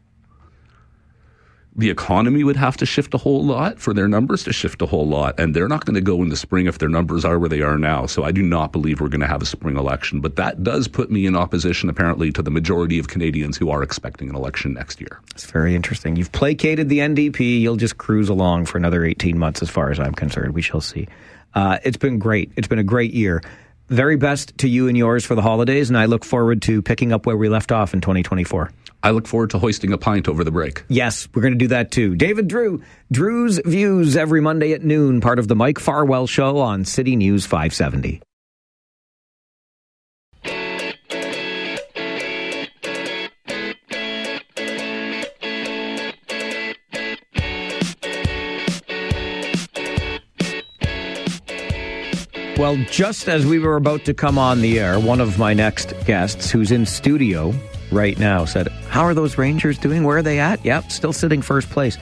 the economy would have to shift a whole lot for their numbers to shift a whole lot. And they're not going to go in the spring if their numbers are where they are now. So I do not believe we're going to have a spring election. But that does put me in opposition, apparently, to the majority of Canadians who are expecting an election next year. It's very interesting. You've placated the NDP. You'll just cruise along for another 18 months, as far as I'm concerned. We shall see. Uh, it's been great. It's been a great year. Very best to you and yours for the holidays. And I look forward to picking up where we left off in 2024. I look forward to hoisting a pint over the break. Yes, we're going to do that too. David Drewe, Drewe's Views every Monday at noon, part of the Mike Farwell Show on City News 570. Well, just as we were about to come on the air, one of my next guests, who's in studio right now said, How are those Rangers doing? Where are they at? Yep, still sitting first place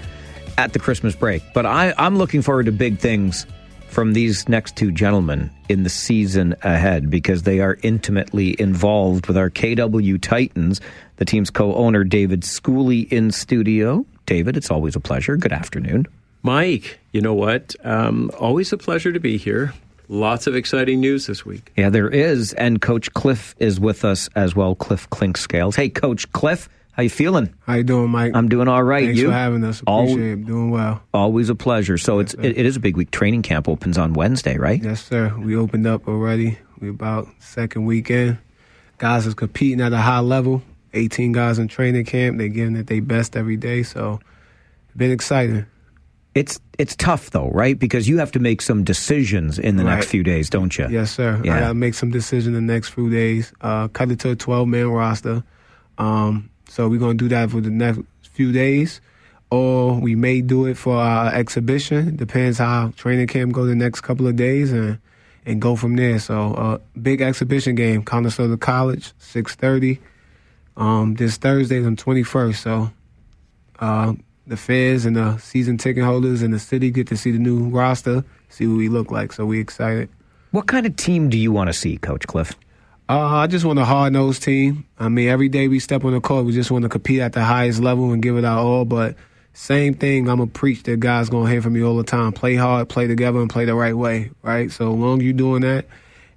at the Christmas break. But I, I'm looking forward to big things from these next two gentlemen in the season ahead because they are intimately involved with our KW Titans. The team's co owner, David Schooley, in studio. David, it's always a pleasure. Good afternoon. Mike, you know what? Um, always a pleasure to be here. Lots of exciting news this week. Yeah, there is, and Coach Cliff is with us as well. Cliff Clinkscales. Hey, Coach Cliff, how you feeling? How you doing, Mike? I'm doing all right. Thanks you for having us. Appreciate it. Doing well. Always a pleasure. So yes, it's it, it is a big week. Training camp opens on Wednesday, right? Yes, sir. We opened up already. We about second weekend. Guys is competing at a high level. 18 guys in training camp. They're giving it their best every day. So, been exciting. It's it's tough though, right? Because you have to make some decisions in the right. next few days, don't you? Yes, sir. Yeah. I got to make some decisions in the next few days. Uh, cut it to a 12 man roster. Um, so we're gonna do that for the next few days, or we may do it for our exhibition. Depends how training camp goes the next couple of days, and and go from there. So uh, big exhibition game, Conestoga College, 6:30. Um, this Thursday, the 21st. So. Uh, the fans and the season ticket holders in the city get to see the new roster, see what we look like. So we excited. What kind of team do you want to see, Coach Cliff? Uh, I just want a hard nosed team. I mean, every day we step on the court, we just want to compete at the highest level and give it our all. But same thing, I'm gonna preach that guys gonna hear from me all the time. Play hard, play together, and play the right way. Right. So long you doing that,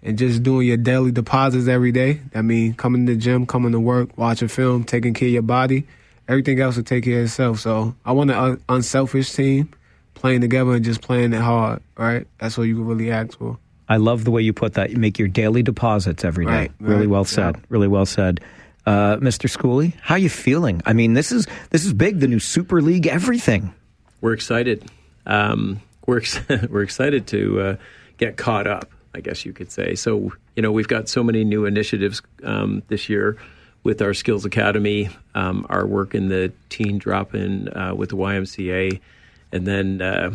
and just doing your daily deposits every day. I mean, coming to the gym, coming to work, watching film, taking care of your body. Everything else will take care of itself. So I want an un- unselfish team, playing together and just playing it hard. Right. That's what you can really ask for. I love the way you put that. You make your daily deposits every day. Right, really well said. Really well said. Uh, Mr. Schooley, how you feeling? I mean, this is this is big. The new Super League, everything. We're excited. Um, we're ex- we're excited to uh, get caught up. I guess you could say. So you know, we've got so many new initiatives um, this year with our Skills Academy, um, our work in the teen drop in uh, with the YMCA, and then uh,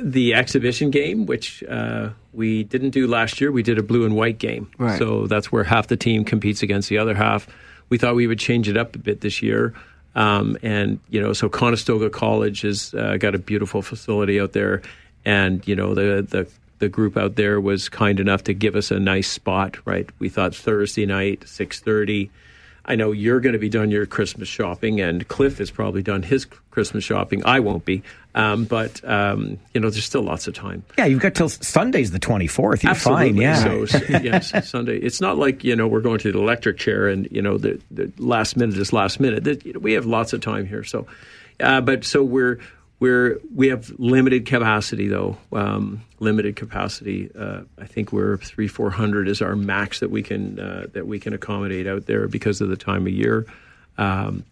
the exhibition game, which uh, we didn't do last year. We did a blue and white game. Right. So that's where half the team competes against the other half. We thought we would change it up a bit this year. Um, and, you know, so Conestoga College has uh, got a beautiful facility out there. And, you know, the, the, the group out there was kind enough to give us a nice spot, right? We thought Thursday night, 6.30. I know you're going to be done your Christmas shopping, and Cliff has probably done his Christmas shopping. I won't be, um, but um, you know, there's still lots of time. Yeah, you've got till Sunday's the twenty fourth. You're Absolutely. fine. Yeah. So, so, yes, Sunday. It's not like you know we're going to the electric chair, and you know the, the last minute is last minute. The, you know, we have lots of time here. So, uh, but so we're we're we have limited capacity though. Um, limited capacity. Uh, I think we're three four hundred is our max that we can uh, that we can accommodate out there because of the time of year. Um,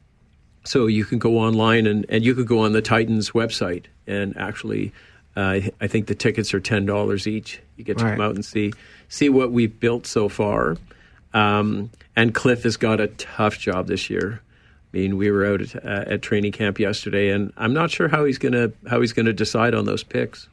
so you can go online and, and you can go on the Titans website and actually, uh, I think the tickets are ten dollars each. You get to Right. come out and see see what we've built so far. Um, and Cliff has got a tough job this year. I mean, we were out at, uh, at training camp yesterday, and I'm not sure how he's gonna how he's gonna decide on those picks.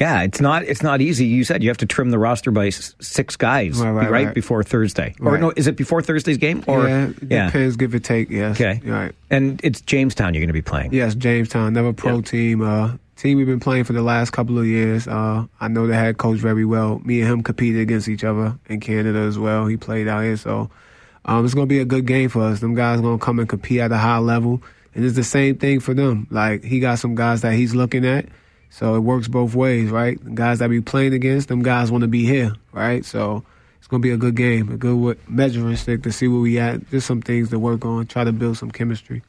Yeah, it's not it's not easy. You said you have to trim the roster by s- six guys, Right, right, right. before Thursday. Or no, is it before Thursday's game? Or yeah, it depends, give or take. Yes. Okay. Right. And it's Jamestown you're going to be playing. Yes, Jamestown, never pro team. Uh, team we've been playing for the last couple of years. Uh, I know the head coach very well. Me and him competed against each other in Canada as well. He played out here, so um, it's gonna be a good game for us. Them guys gonna come and compete at a high level, and it's the same thing for them. Like he got some guys that he's looking at, so it works both ways, right? The guys that be playing against, them guys want to be here, right? So. It's gonna be a good game, a good measuring stick to see where we at. Just some things to work on, try to build some chemistry.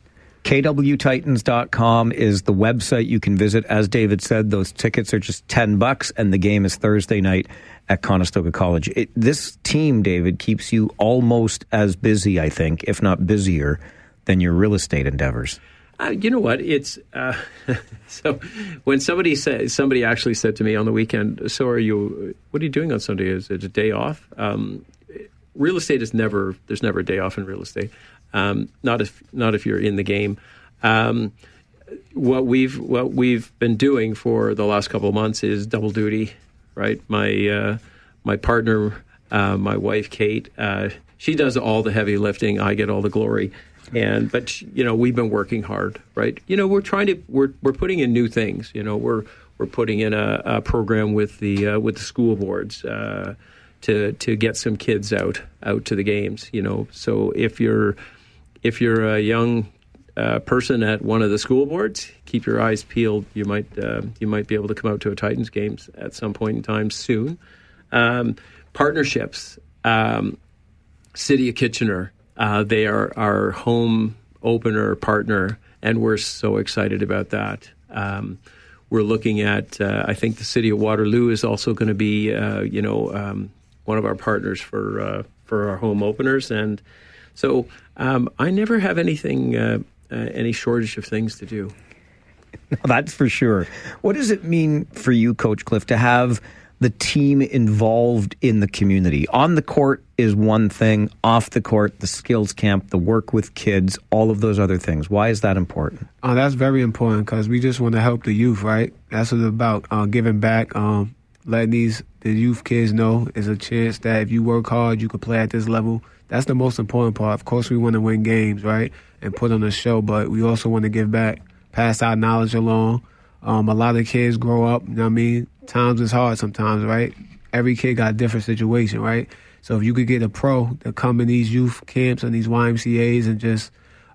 KWTitans.com is the website you can visit. As David said, those tickets are just 10 bucks, and the game is Thursday night at Conestoga College. It, this team, David, keeps you almost as busy, I think, if not busier, than your real estate endeavors. Uh, you know what? It's uh, so when somebody said somebody actually said to me on the weekend, "So are you? What are you doing on Sunday? Is it a day off?" Um, real estate is never there's never a day off in real estate. Um, not if not if you're in the game. Um, what we've what we've been doing for the last couple of months is double duty. Right, my uh, my partner, uh, my wife Kate, uh, she does all the heavy lifting. I get all the glory. And but you know we've been working hard, right? You know we're trying to we're we're putting in new things. You know we're we're putting in a, a program with the uh, with the school boards uh, to to get some kids out out to the games. You know, so if you're if you're a young uh, person at one of the school boards, keep your eyes peeled. You might uh, you might be able to come out to a Titans games at some point in time soon. Um, partnerships, um, City of Kitchener, uh, they are our home opener partner, and we're so excited about that. Um, we're looking at. Uh, I think the City of Waterloo is also going to be, uh, you know, um, one of our partners for uh, for our home openers, and so um, I never have anything, uh, uh, any shortage of things to do. That's for sure. What does it mean for you, Coach Cliff, to have the team involved in the community? On the court is one thing, off the court, the skills camp, the work with kids, all of those other things. Why is that important? Uh, that's very important because we just want to help the youth, right? That's what it's about, uh, giving back, um, letting these the youth kids know is a chance that if you work hard, you can play at this level. That's the most important part. Of course, we want to win games, right, and put on a show, but we also want to give back, pass our knowledge along. Um, a lot of kids grow up, you know what I mean? Times is hard sometimes, right? Every kid got a different situation, right? So if you could get a pro to come in these youth camps and these YMCA's and just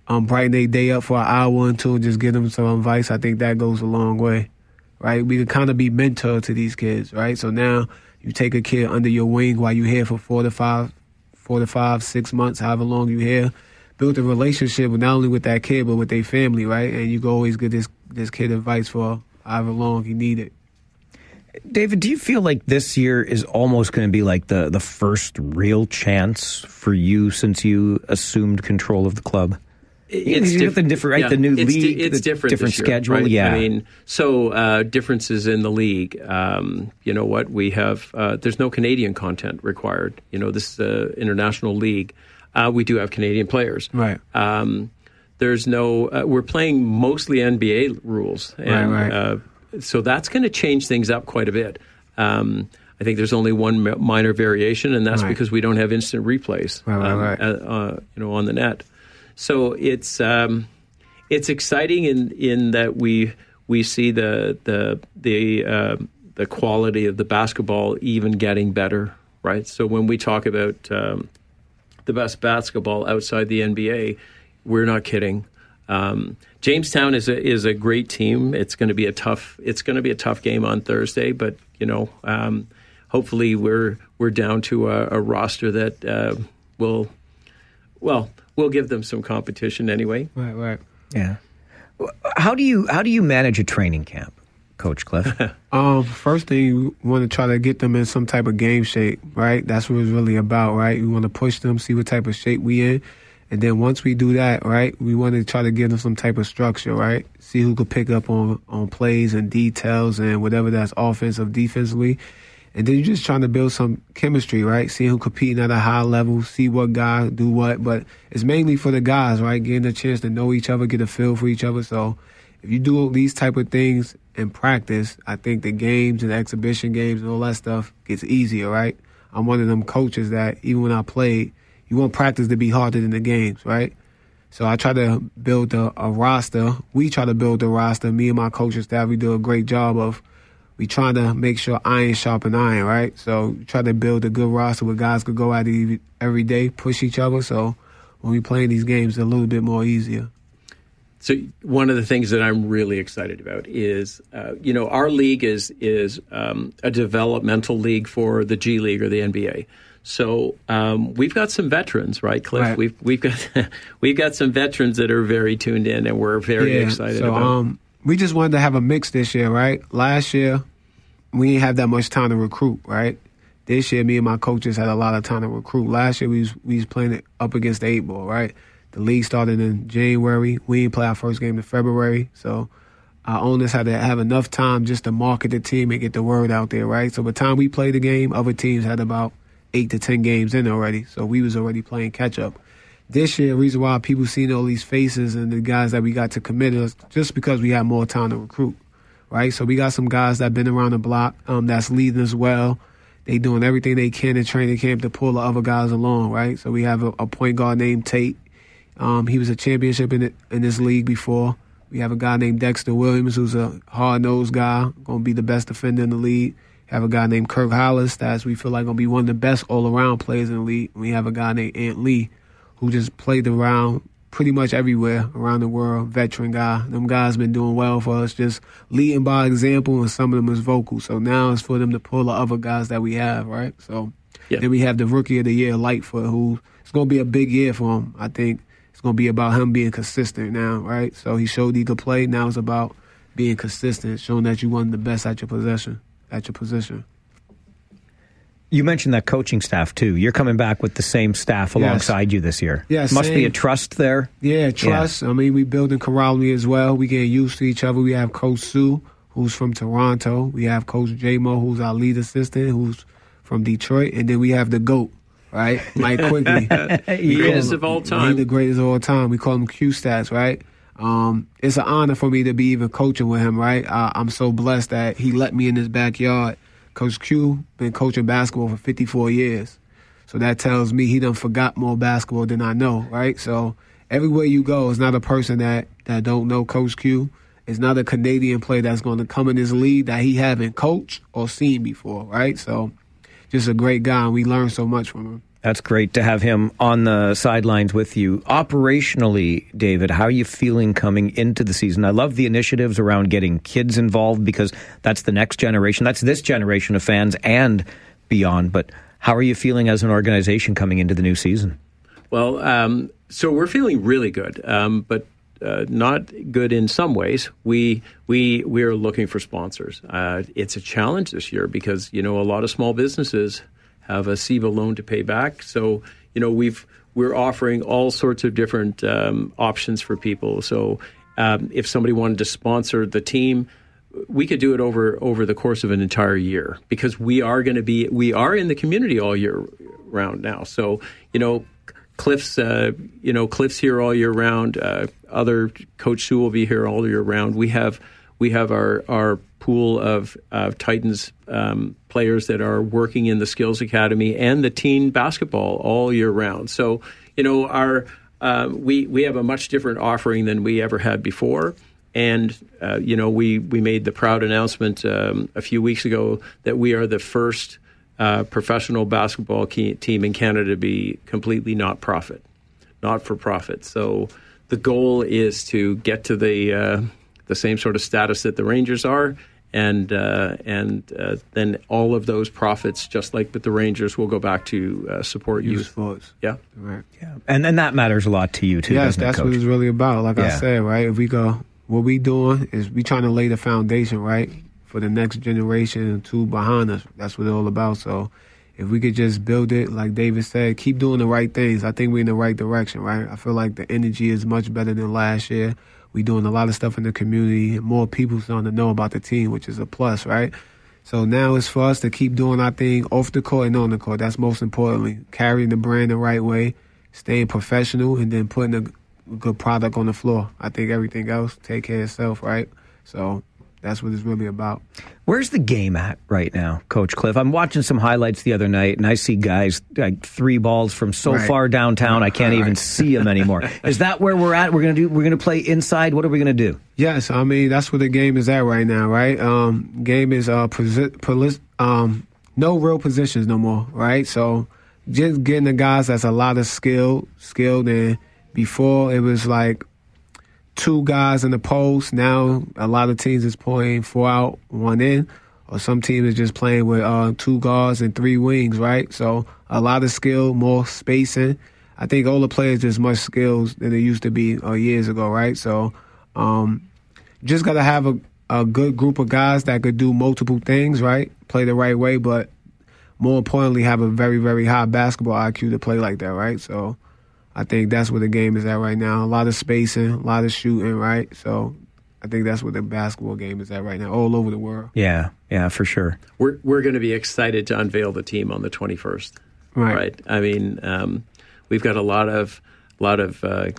um, brighten their day up for an hour or two and just give them some advice, I think that goes a long way, right? We could kind of be mentor to these kids, right? So now you take a kid under your wing while you're here for four to five, four to five, six months, however long you're here. Build a relationship not only with that kid but with their family, right? And you can always get this this kid advice for however long he need it. David, do you feel like this year is almost going to be like the, the first real chance for you since you assumed control of the club? It's diff- the different, right? yeah, the new it's league, di- it's different, different this year, schedule. right? Yeah, I mean, so uh, differences in the league. Um, you know what? We have uh, there's no Canadian content required. You know, this is an international league. Uh, we do have Canadian players. Right. Um, there's no. Uh, we're playing mostly NBA rules, and Right, right. Uh, so that's going to change things up quite a bit. Um, I think there's only one minor variation, and that's Right. because we don't have instant replays. Right, right, um, right. uh, uh, you know, on the net. So it's um, it's exciting in in that we we see the the the uh, the quality of the basketball even getting better, right? So when we talk about um, the best basketball outside the NBA, we're not kidding. Um, Jamestown is a is a great team. It's going to be a tough it's going to be a tough game on Thursday, but you know, um, hopefully we're we're down to a, a roster that uh, will well we'll give them some competition anyway. Right, right. yeah. How do you how do you manage a training camp, Coach Cliff? Um, first thing you want to try to get them in some type of game shape, right? That's what it's really about, right? We want to push them, see what type of shape we in, and then once we do that, right, we want to try to give them some type of structure, right? See who could pick up on on plays and details and whatever that's offensive, defensively, and then you're just trying to build some chemistry, right? Seeing who competing at a high level, see what guy do what, but it's mainly for the guys, right? Getting a chance to know each other, get a feel for each other, so if you do these type of things in practice, I think the games and exhibition games and all that stuff gets easier, right? I'm one of them coaches that even when I played, you want practice to be harder than the games, right? So I try to build a, a roster. We try to build a roster. Me and my coaching staff, we do a great job of. We trying to make sure iron sharpen iron, right? So try to build a good roster where guys could go out every day, push each other. So when we play these games, it's a little bit more easier. So one of the things that I'm really excited about is, uh, you know, our league is is um, a developmental league for the G League or the NBA. So um, we've got some veterans, right, Cliff? Right. We've we've got we've got some veterans that are very tuned in, and we're very Yeah, excited so, about. Um, we just wanted to have a mix this year, right? Last year, we didn't have that much time to recruit, right? This year, me and my coaches had a lot of time to recruit. Last year, we was, we was playing it up against the eight ball, right? The league started in January. We didn't play our first game in February, so our owners had to have enough time just to market the team and get the word out there, right? So by the time we played the game, other teams had about eight to ten games in already, so we was already playing catch up. This year, the reason why people seen all these faces and the guys that we got to commit is just because we had more time to recruit, right? So we got some guys that been around the block um, that's leading as well. They doing everything they can in training camp to pull the other guys along, right? So we have a, a point guard named Tate. Um, he was a championship in it, in this league before. We have a guy named Dexter Williams, who's a hard nosed guy, gonna be the best defender in the league. We have a guy named Kirk Hollis, that's we feel like gonna be one of the best all around players in the league. We have a guy named Ant Lee, who just played around pretty much everywhere around the world, veteran guy. Them guys been doing well for us, just leading by example, and some of them is vocal. So now it's for them to pull the other guys that we have, right? So then we have the rookie of the year, Lightfoot, who it's gonna be a big year for him. I think it's gonna be about him being consistent now, right? So he showed he could play. Now it's about being consistent, showing that you one of the best at your possession, at your position. You mentioned that coaching staff too. You're coming back with the same staff Yes. alongside you this year. Yes, must be a trust there. Yeah, trust. I mean, we building camaraderie as well. We getting used to each other. We have Coach Sue, who's from Toronto. We have Coach J Mo, who's our lead assistant, who's from Detroit, and then we have the goat, right, Mike Quigley, We call Greatest him- of all time. He's the greatest of all time. We call him Q Stats, right? Um, it's an honor for me to be even coaching with him, right? I, I'm so blessed that he let me in his backyard. Coach Q been coaching basketball for 54 years. So that tells me he done forgot more basketball than I know, right? So everywhere you go, it's not a person that, that don't know Coach Q. It's not a Canadian player that's going to come in this league that he haven't coached or seen before, right? So just a great guy, and we learned so much from him. That's great to have him on the sidelines with you. Operationally, David, how are you feeling coming into the season? I love the initiatives around getting kids involved because that's the next generation. That's this generation of fans and beyond. But how are you feeling as an organization coming into the new season? Well, um, so we're feeling really good, um, but uh, not good in some ways. We we we are looking for sponsors. Uh, it's a challenge this year because you know a lot of small businesses have a CEBA loan to pay back. So you know we've we're offering all sorts of different um, options for people. So um, if somebody wanted to sponsor the team, we could do it over over the course of an entire year because we are going to be we are in the community all year round now. So you know. Cliff's, uh, you know, Cliff's here all year round. Uh, other Coach Sue will be here all year round. We have we have our our pool of uh, Titans um, players that are working in the Skills Academy and the teen basketball all year round. So you know our uh, we we have a much different offering than we ever had before. And uh, you know we we made the proud announcement um, a few weeks ago that we are the first uh, professional basketball team in Canada to be completely not profit, not for profit. So the goal is to get to the uh, the same sort of status that the Rangers are, and uh, and uh, then all of those profits, just like with the Rangers, will go back to uh, support Youth youth. sports. Yeah, right. Yeah, and and that matters a lot to you too. Yes, doesn't it, that's what it's really about. Like I said, right? If we go, what we doing is we trying to lay the foundation, right, for the next generation and two behind us. That's what it's all about. So, if we could just build it, like David said, keep doing the right things. I think we're in the right direction, right? I feel like the energy is much better than last year. We doing a lot of stuff in the community. More people starting to know about the team, which is a plus, right? So now it's for us to keep doing our thing off the court and on the court. That's most importantly. Carrying the brand the right way, staying professional, and then putting a good product on the floor. I think everything else take care of itself, right? So that's what it's really about. Where's the game at right now, Coach Cliff? I'm watching some highlights the other night, and I see guys like three balls from so Right. far downtown I can't even see them anymore. Is that where we're at? We're gonna do. We're gonna play inside. What are we gonna do? Yes, I mean that's where the game is at right now, right? Um, game is uh, posi- polis- um, no real positions no more, right? So just getting the guys that's a lot of skill, skilled, and before it was like two guys in the post. Now a lot of teams is playing four out, one in, or some teams is just playing with uh, two guards and three wings, right? So a lot of skill, more spacing. I think all the players just much skills than it used to be uh, years ago, right? So um, just got to have a, a good group of guys that could do multiple things, right? Play the right way, but more importantly, have a very, very high basketball IQ to play like that, right? So I think that's where the game is at right now. A lot of spacing, a lot of shooting, right? So I think that's where the basketball game is at right now, all over the world. Yeah, yeah, for sure. we're we're going to be excited to unveil the team on the 21st. Right. I mean, um, we've got a lot of lot of uh,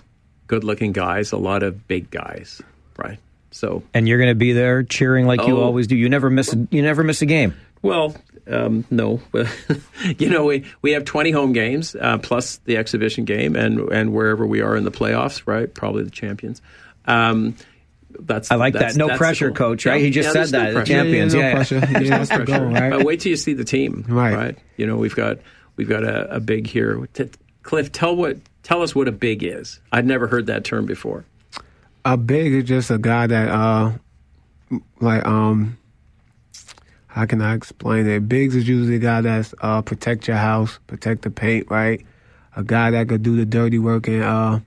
good-looking guys, a lot of big guys. Right. So And you're gonna be there cheering like you Oh. always do. You never miss. A, you never miss a game. Well, um, no, you know we, we have 20 home games uh, plus the exhibition game, and and wherever we are in the playoffs, right? Probably the champions. Um, that's I like that's- that. No that's pressure, goal. coach, right? He just Yeah, said there's no that, the pressure. champions, Yeah, yeah, no yeah. pressure. Yeah, that's pressure. goal, right? But wait till you see the team, Right. You know we've got we've got a, a big here. T- Cliff, tell what tell us what a big is. I'd never heard that term before. A big is just a guy that, uh, like, um, how can I explain it? Biggs is usually a guy that's uh, protect your house, protect the paint, right? A guy that could do the dirty work, and uh,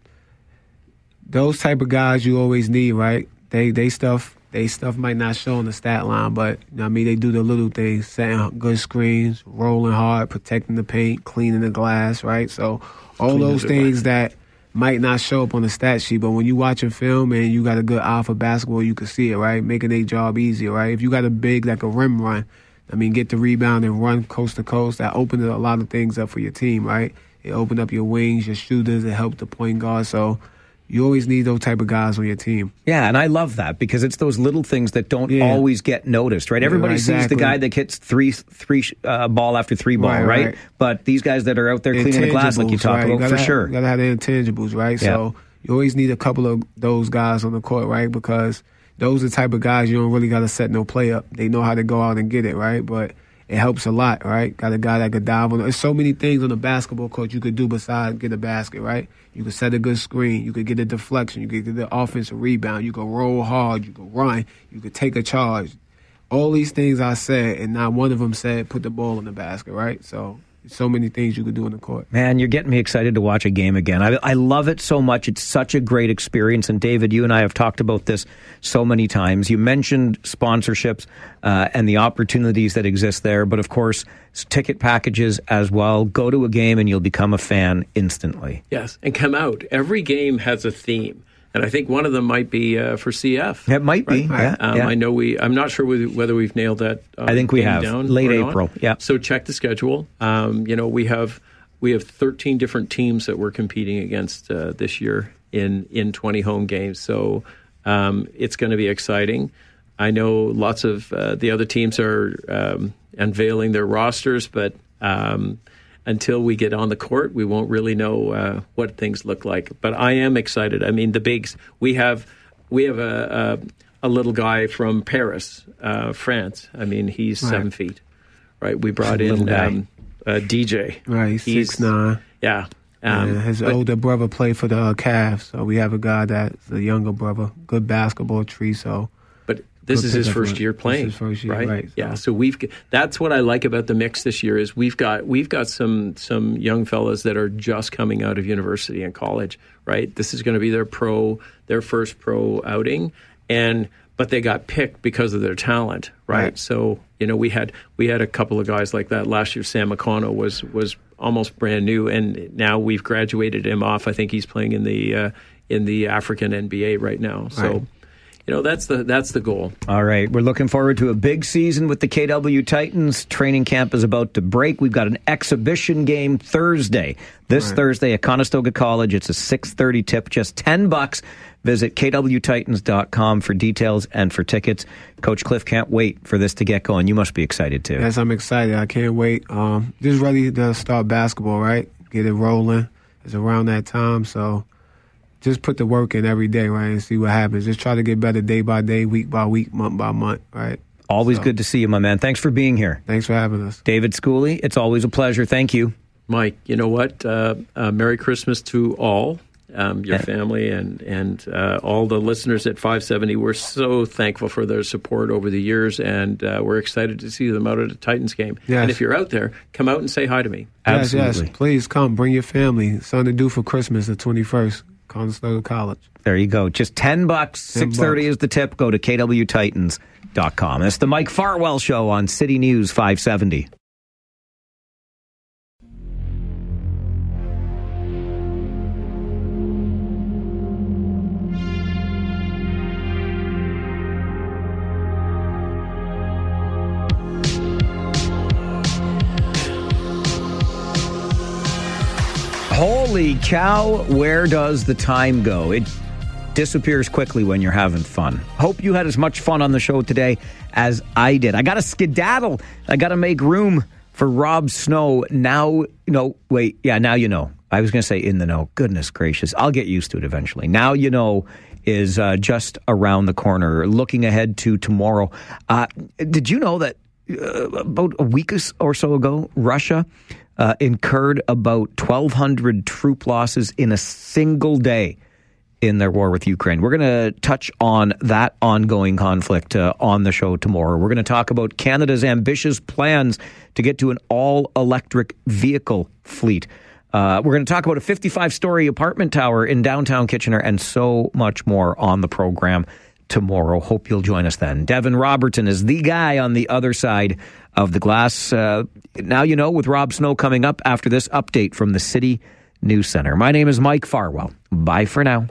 those type of guys you always need, right? They they stuff they stuff might not show on the stat line, but you know what I mean they do the little things, setting good screens, rolling hard, protecting the paint, cleaning the glass, right? So all Cleaning those things that might not show up on the stat sheet, but when you watch a film and you got a good eye for basketball, you can see it, right? Making their job easier, right? If you got a big like a rim run, I mean, get the rebound and run coast to coast, that opens a lot of things up for your team, right? It opened up your wings, your shooters, it helped the point guard. So you always need those type of guys on your team. Yeah, and I love that because it's those little things that don't Yeah. always get noticed, right? Yeah, Everybody sees the guy that hits three three uh, ball after three ball, Right, right, right. But these guys that are out there cleaning the glass, like you talk right? about, gotta for have, sure. You gotta have the intangibles, right? Yeah. So you always need a couple of those guys on the court, right? Because those are the type of guys you don't really gotta set no play up. They know how to go out and get it, right? But it helps a lot, right? Got a guy that could dive on. There's so many things on the basketball court you could do besides get a basket, right? You could set a good screen. You could get a deflection. You could get the offensive rebound. You could roll hard. You could run. You could take a charge. All these things I said, and not one of them said put the ball in the basket, right? So so many things you could do in the court. Man, you're getting me excited to watch a game again. I, I love it so much. It's such a great experience. And David, you and I have talked about this so many times. You mentioned sponsorships uh, and the opportunities that exist there, but of course, ticket packages as well. Go to a game and you'll become a fan instantly. Yes, and come out. Every game has a theme. And I think one of them might be uh, for CF. It might be. Yeah, um, yeah. I know we. I'm not sure whether, whether we've nailed that. Uh, I think we have. down Late not. April, yeah. So check the schedule. Um, you know, we have we have 13 different teams that we're competing against uh, this year in in 20 home games. So um, it's going to be exciting. I know lots of uh, the other teams are um, unveiling their rosters, but um, until we get on the court, we won't really know uh, what things look like. But I am excited. I mean, the bigs. We have we have a a, a little guy from Paris, uh, France. I mean, he's Right. seven feet. Right. We brought in um, DJ. Right, he's six nine. Yeah. Um, yeah, his but- older brother played for the uh, Cavs, so we have a guy that's a younger brother, good basketball tree. So, this is his first year playing, his first year, right? right, Yeah. So we've that's what I like about the mix this year is we've got we've got some some young fellas that are just coming out of university and college, right? This is going to be their pro their first pro outing, and but they got picked because of their talent, right? Right. So you know we had we had a couple of guys like that last year. Sam McConnell was was almost brand new, and now we've graduated him off. I think he's playing in the uh, in the African NBA right now. So. Right. You know that's the that's the goal. All right, we're looking forward to a big season with the KW Titans. Training camp is about to break. We've got an exhibition game Thursday. This Right. Thursday at Conestoga College. It's a 6:30 tip, just 10 bucks. Visit kwtitans.com for details and for tickets. Coach Cliff can't wait for this to get going. You must be excited too. yes, I'm excited. I can't wait. Um, just ready to start basketball, right? Get it rolling. It's around that time, so just put the work in every day, right, and see what happens. Just try to get better day by day, week by week, month by month, right? Always So- good to see you, my man. Thanks for being here. Thanks for having us. David Schooley, it's always a pleasure. Thank you. Mike, you know what? Uh, uh, Merry Christmas to all, um, your family, and and uh, all the listeners at 570. We're so thankful for their support over the years, and uh, we're excited to see them out at a Titans game. Yes. And if you're out there, come out and say hi to me. Yes, yes. Please come. Bring your family. Something to do for Christmas, the 21st, Conestoga College. There you go. Just 10 bucks. 10 630 is the tip. Go to kwtitans.com. It's the Mike Farwell Show on City News 570. Holy cow, where does the time go? It disappears quickly when you're having fun. Hope you had as much fun on the show today as I did. I got to skedaddle. I got to make room for Rob Snow. Now, no, wait, yeah, now you know. I was going to say in the know. Goodness gracious. I'll get used to it eventually. Now you know is uh, just around the corner, looking ahead to tomorrow. Uh, did you know that uh, about a week or so ago, Russia uh, incurred about 1,200 troop losses in a single day in their war with Ukraine. We're going to touch on that ongoing conflict uh, on the show tomorrow. We're going to talk about Canada's ambitious plans to get to an all electric vehicle fleet. Uh, we're going to talk about a 55 story apartment tower in downtown Kitchener and so much more on the program tomorrow. Hope you'll join us then. Devin Robertson is the guy on the other side of the glass. Uh, now you know with Rob Snow coming up after this update from the City News Center. My name is Mike Farwell. Bye for now.